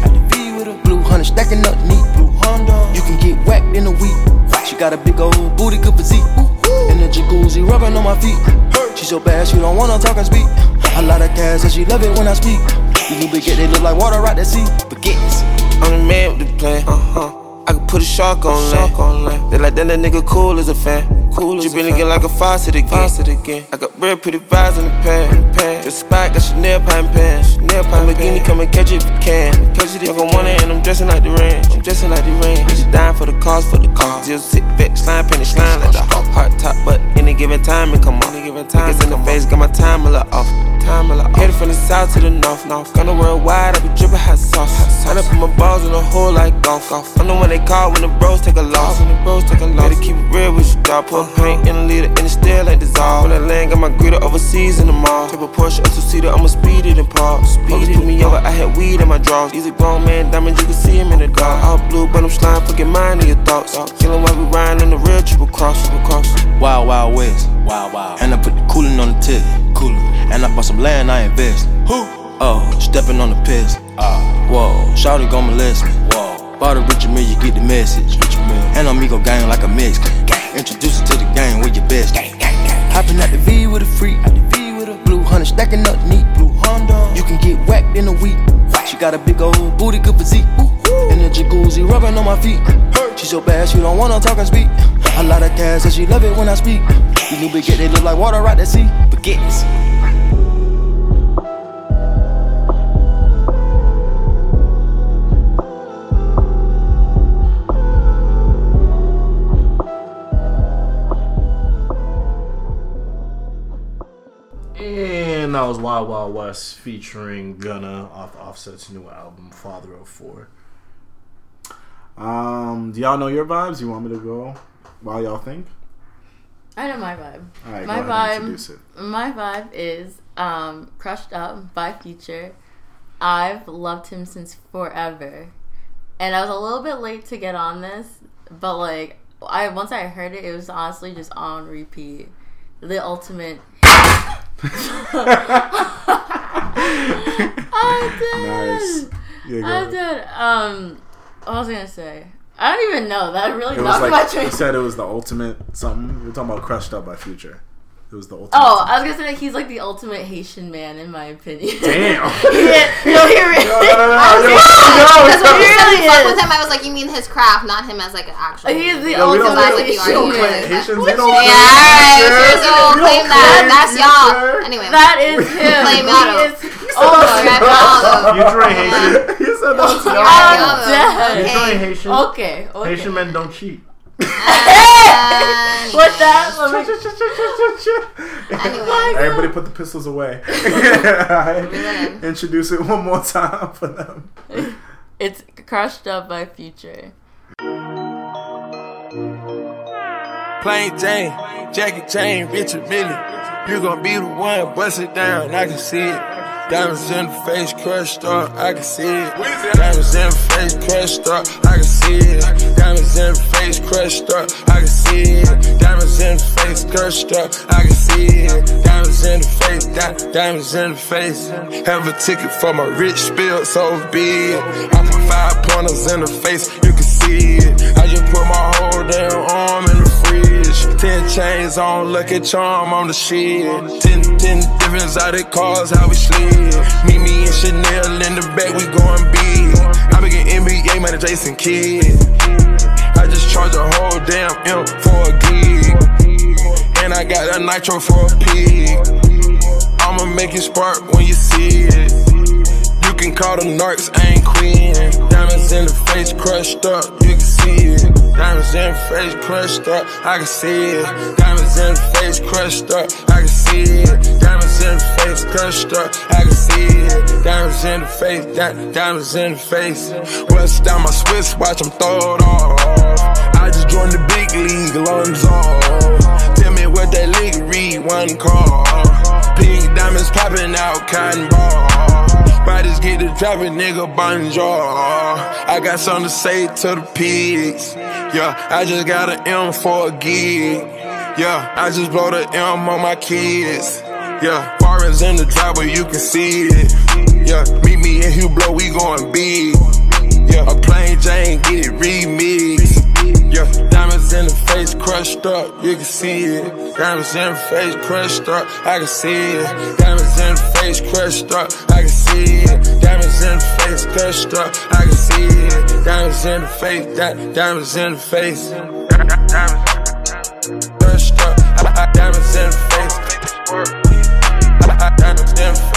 with a blue hunter stacking up neat. Blue Honda. You can get whacked in a week. She got a big old booty, good physique. The jacuzzi, rubbing on my feet. She so bad, she don't wanna talk and speak. A lot of gas, and she love it when I speak. New big they look like water right at sea. Baguettes. I'm the man with the plan. Uh-huh. I can put a shark on land. on land. They like that, that nigga cool as a fan. Cool as you been again like a faucet again. Faucet again. I got real pretty vibes in the pan. pan. The spot got Chanel pine pants. Chanel pine Lamborghini, come and catch it if you can. Catch it if I want it, and I'm dressing like the rain. I'm dressing like the rain. She dying for the cause, for the cause. Just sit back, slime, penny, slime like the hawk. Hot top, but any given time, it come on. Any given time, Niggas in the face, got my time a lot off. Time a lot off. Headed from the south to the north. north. Gonna worldwide, I be dripping hot sauce. I done put my balls in a hole like golf. golf. I know when they call when the bros take a loss. When the bros take a loss. Better keep it real with you, dog. Put paint in a liter and it still ain't dissolve. When that land got my gritter overseas in the mall. A Porsche up to seater, I'ma speed it and park. Speed it. me over, I had weed in my drawers. Easy grown man, diamonds, you can see him in the dark. All blue, but I'm slime, forget mine in your thoughts. Killing while we riding in the real triple cross, triple cross. Wild, wild west. Wild, wild. And I put the cooling on the tip. Cooling. And I bought some land, I invest. Who? Oh, stepping on the piss. Ah. Whoa, Shawty gon' molest me. Whoa. Bought a richer me, you get the message. Rich man. And amigo gang like a Mexican. Introduce you to the gang with your best. gang gang Hopping out the V with a freak. With a blue hunter stacking up neat. Blue Honda. You can get whacked in a week. She got a big old booty, good physique. In a jacuzzi, rubbing on my feet. She so bad, she don't wanna talk and speak. A lot of gas, and she love it when I speak. You new big they look like water right at sea. Baguettes. And that was Wild Wild West featuring Gunna off Offset's new album, Father of Four. Um, do y'all know your vibes? You want me to go while y'all think? I know my vibe. All right, my go ahead and vibe. introduce it. My vibe is um, "Crushed Up" by Future. I've loved him since forever, and I was a little bit late to get on this, but like I once I heard it, it was honestly just on repeat. The ultimate. *laughs* I did. Nice. Yeah, I did. Um, what was I gonna say? I don't even know. That really It was knocked like my you train. said it was the ultimate something. We're talking about "Crushed Up" by Future. It was the ultimate. Oh, I was gonna say he's like the ultimate Haitian man, in my opinion. damn. yeah, no, he really. No, no, no, no, yo, Because yo, when you yo, said really fuck with him, I was like, you mean his craft, not him as like an actual. He's the Yo, we don't, That's ultimate what we you don't claim Yeah. Haitians. We don't Yeah, claim alright. So don't claim that. claim That's you, y'all. Anyway. That is him. Claim he Otto. is. Oh, Oh. You drain Haitian. You said that's Yeah, y'all. I'm dead. You Okay. drain Haitian. Okay, okay. Haitian men don't cheat. Anyway. What's that? Let Anyway. Everybody put the pistols away. Really? Introduce it one more time for them. It's crushed up by Future. Plain Jane, Jackie Chan, Richard Mille. You gon' be the one, bust it down, I can see it. Diamonds in the face, crushed up, I can see it. Diamonds in the face, crushed up, I can see it. Diamonds in the face, crushed up, I can see it. Diamonds in the face, crushed up, I can see it. Diamonds in the face, di- diamonds in the face. Have a ticket for my rich spill, so be it. I put five pointers in the face, you can see it. I just put my whole damn arm in the fridge. Ten chains on, lucky charm on the shit. Ten, ten different exotic cars, how we slid. Meet me and Chanel in the back, we going big. I begin NBA, man, Jason Kidd. I just charge a whole damn M for a gig. And I got a nitro for a pig. I'ma make it spark when you see it. You can call them narcs, I ain't queen. Diamonds in the face crushed up, you can it. Diamonds in the face crushed up, I can see it. Diamonds in the face crushed up, I can see it. Diamonds in the face crushed up, I can see it. Diamonds in the face, di- diamonds in the face. West down my Swiss watch, I'm throw it off. I just joined the big league, lungs off. What that league read, one call. Pink diamonds popping out, cotton ball. Bodies get to dropping, nigga, bonjour. I got something to say to the pigs. Yeah, I just got an M for a gig. Yeah, I just blow the M on my kids. Yeah, foreigns in the driver, you can see it. Yeah, meet me in Hublot, we going big. Yeah, a plain Jane, get it remixed. Yeah, diamonds in the face crushed up, you can see it. Diamonds in the face crushed up, I can see it. Diamonds in the face crushed up, I can see it. Diamonds in the face crushed up, I can see it. Diamonds in the face, di- diamonds in the face. Crushed up, I- diamonds in the face. I- Diamonds in the face.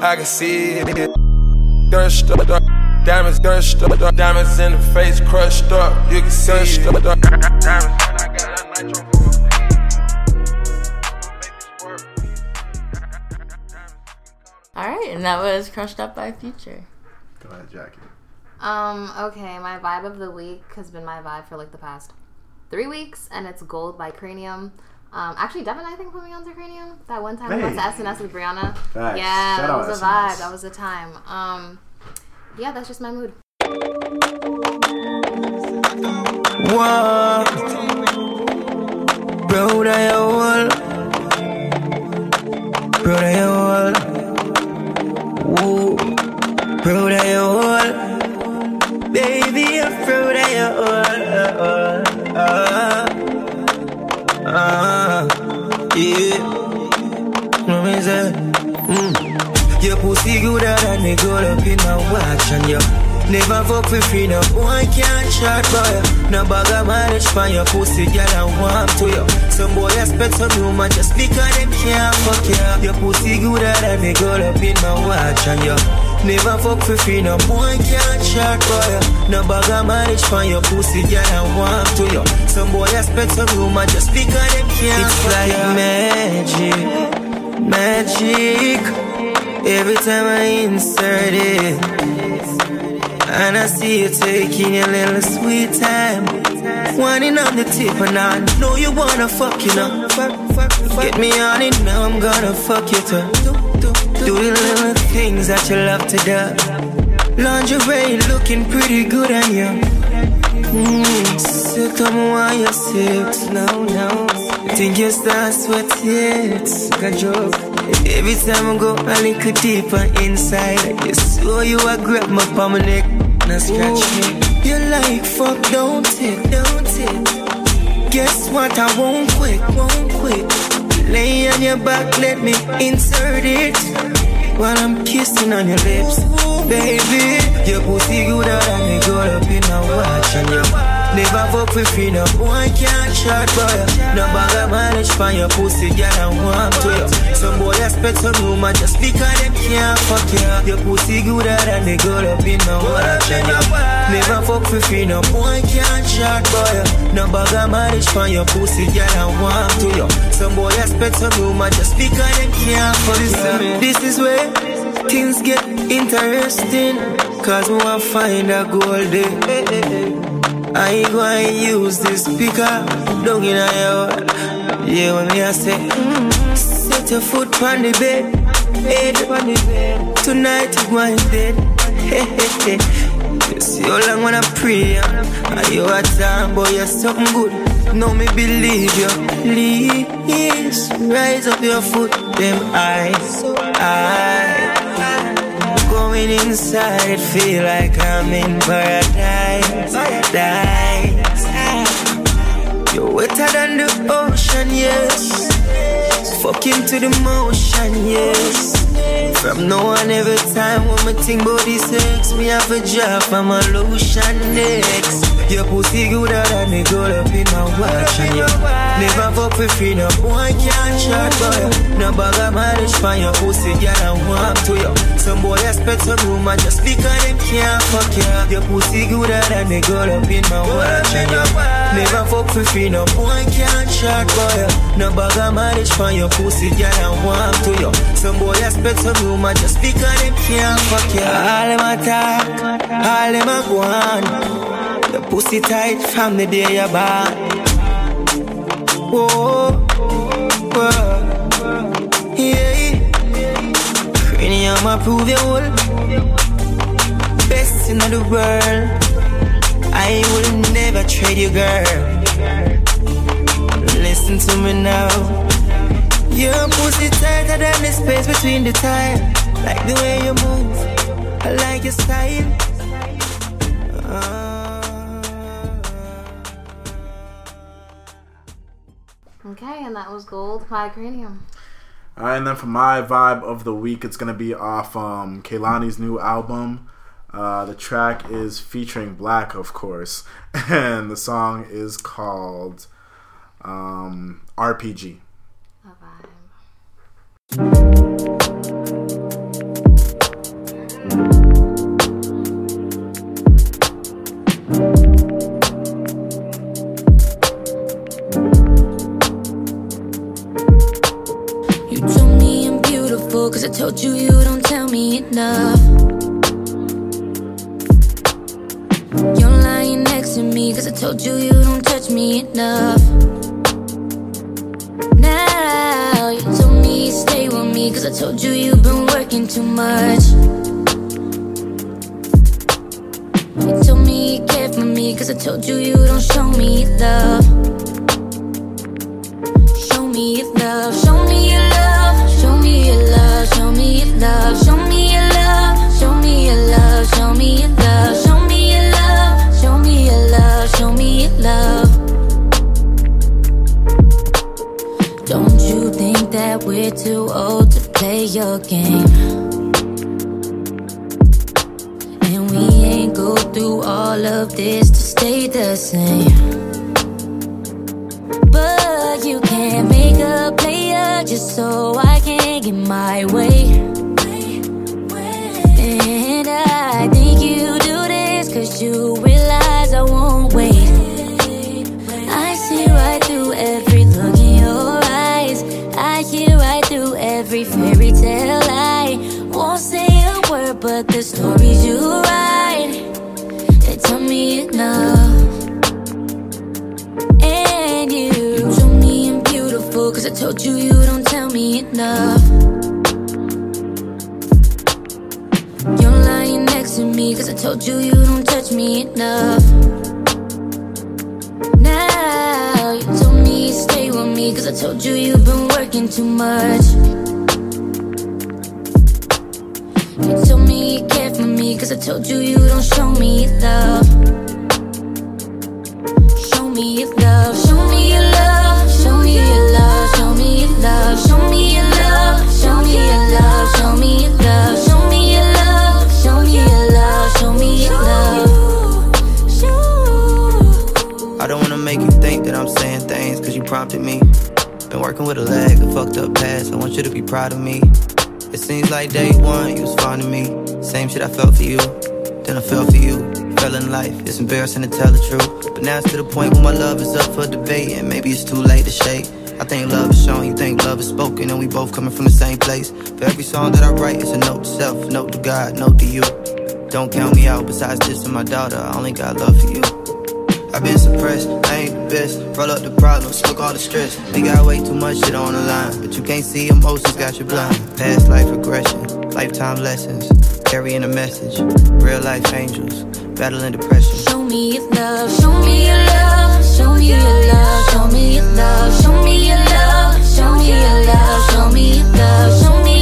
I can see it. Crushed up, diamonds crushed up, diamonds in the face crushed up. You can see it. Diamonds. All right, and that was crushed up by Future. Go ahead, Jacqui. Um, okay, my vibe of the week has been my vibe for like the past three weeks, and it's Gold by Kranium. Um, actually, Devin, I think, put me on to Kranium that one time we went to Hey. SNS with Brianna. Facts. Yeah, Shout that was a SNS. vibe. That was a time. Um, yeah, that's just my mood. Bro, that wall. Bro, that wall. Woo. Bro, that wall. Baby, I'm bro, that wall. Uh, uh, yeah. What is that? Mm. Your pussy good and me good up in my watch and you Never fuck for free, no. Boy can't chat boy No bag of marriage for your pussy, girl, I want to you Some boy expect some woman just because them can't fuck you Your pussy good and me good up in my watch and you Never fuck for free, no. Boy can't chat boy No bag of marriage for your pussy, girl, I want to you Some boy expect some woman just because them can't it's like magic magic every time I insert it. And I see you taking your little sweet time. Whining on the tip, and I know you wanna fuck, you know. Get me on it now, I'm gonna fuck you too. Do the little things that you love to do. Lingerie looking pretty good on you. Mm, sit on while you sit. No, no. Think you start sweating. It's a joke. Every time I go a little deeper inside, you saw you I grab my palm and neck. Now scratch me. You like fuck, don't it? Don't it? Guess what? I won't quit, won't quit. Lay on your back, let me insert it. While I'm kissing on your lips, baby. Your pussy gooder than me gold up in my watch and you. Never fuck for free, no boy can't shot boy. No bag of mileage for your pussy, girl, I want to you. Some boy expect some rumor just because them can't fuck you. Your pussy gooder than the girl up in my you. Never fuck for free, no boy can't shot boy. No bag of mileage for your pussy, girl, I want to you. Some boy expect some rumor just because them can't fuck you. This is where things get interesting. Cause we want find a gold day. I gonna use this speaker. Down in your Yeah, when me I say mm, Set your foot on the bed. Head on the bed. Tonight you going dead Hey, hey, hey. See how long when I pray Are you a time boy, you're something good. Now me believe you. Please rise up your foot. Them eyes, eyes Inside, feel like I'm in paradise. You're wetter than the ocean, yes. Fucking to the motion, yes. From no one every time when me think body sex, me have a job from a lotion next. Your pussy gooder than the gold up in my watch and you never fuck for free. No boy can't shot boy. No bag of mileage for your pussy, girl. I want to you. Some boy expect some rumor just because them can't fuck you. Your pussy gooder than the gold up in my watch and you never fuck for free. No boy can't shot boy. No bag of mileage for your pussy, girl. I want to you. Some boy expect some rumor just because them can't fuck you. All them attack, all them a go on. The pussy tight from the day you're born. Whoa, whoa, yeah. Kranium approve your whole best in the world. I will never trade you, girl. Listen to me now. Your pussy tighter than the space between the tire. Like the way you move, I like your style. That was Gold by Kranium. All right, and then for my vibe of the week, it's gonna be off um, Kehlani's new album. Uh, the track is featuring 6LACK, of course, *laughs* and the song is called um, RPG. You cause I told you you don't tell me enough. You're lying next to me, cause I told you you don't touch me enough. Now you told me you stay with me, cause I told you you've been working too much. You told me you care for me, cause I told you you don't show me love. Show me love, show me too old to play your game? And we ain't go through all of this to stay the same. But you can't make a player just so I can get my way. And I think you do this cause you told you you don't tell me enough. You're lying next to me, cause I told you you don't touch me enough. Now you told me you stay with me, cause I told you you've been working too much. You told me you care for me, cause I told you you don't show me love. Show me love, with a lag, a fucked up past. I want you to be proud of me. It seems like day one, you was fond of me. Same shit I felt for you, then I fell for you. Fell in life, it's embarrassing to tell the truth. But now it's to the point where my love is up for debate, and maybe it's too late to shake. I think love is shown, you think love is spoken, and we both coming from the same place. For every song that I write, it's a note to self, note to God, note to you. Don't count me out, besides this and my daughter, I only got love for you. I've been suppressed, I ain't the best. Roll up the problems, took all the stress. We got way too much shit on the line, but you can't see emotions, got you blind. Past life regression, lifetime lessons, carrying a message. Real life angels, battling depression. Show me your love, show me your love, show me your love, show me your love, show me your love, show me your love, show me your love, show me your love,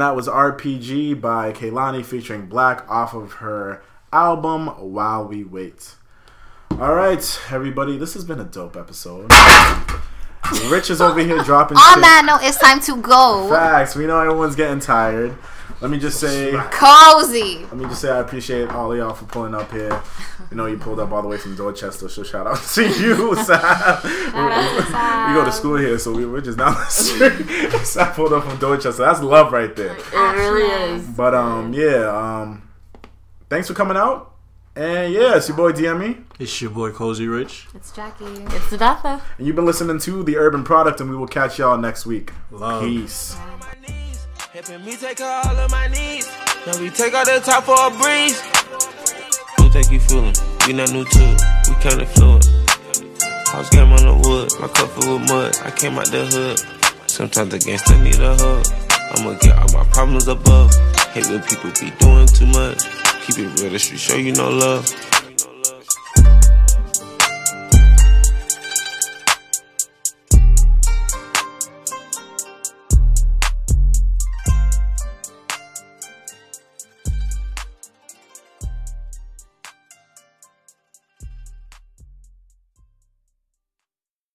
And that was RPG by Kehlani featuring 6LACK off of her album While We Wait. All right, everybody, this has been a dope episode. Rich is over here dropping On shit. that note, it's time to go. Facts. We know everyone's getting tired. Let me just say, Cozy. let me just say, I appreciate all of y'all for pulling up here. You know, you pulled up all the way from Dorchester, so shout out to you, *laughs* Sam. we go to school here, so we, we're just down the street. Sam pulled up from Dorchester. That's love right there. It really is. But um, yeah, um, thanks for coming out. And yeah, it's your boy DME, It's your boy Cozy Rich. It's Jacqui. It's Sabetha. and you've been listening to the Urban Product, and we will catch y'all next week. Love. Peace. Helping me take out all of my needs. Now we take out the top for a breeze. We'll take you feeling. We not new to it. We kinda fluid. House game on the wood. My cup with mud. I came out the hood. Sometimes the gangsta need a hug. I'ma get all my problems above. Hate when people be doing too much. Keep it real, the street show you no love.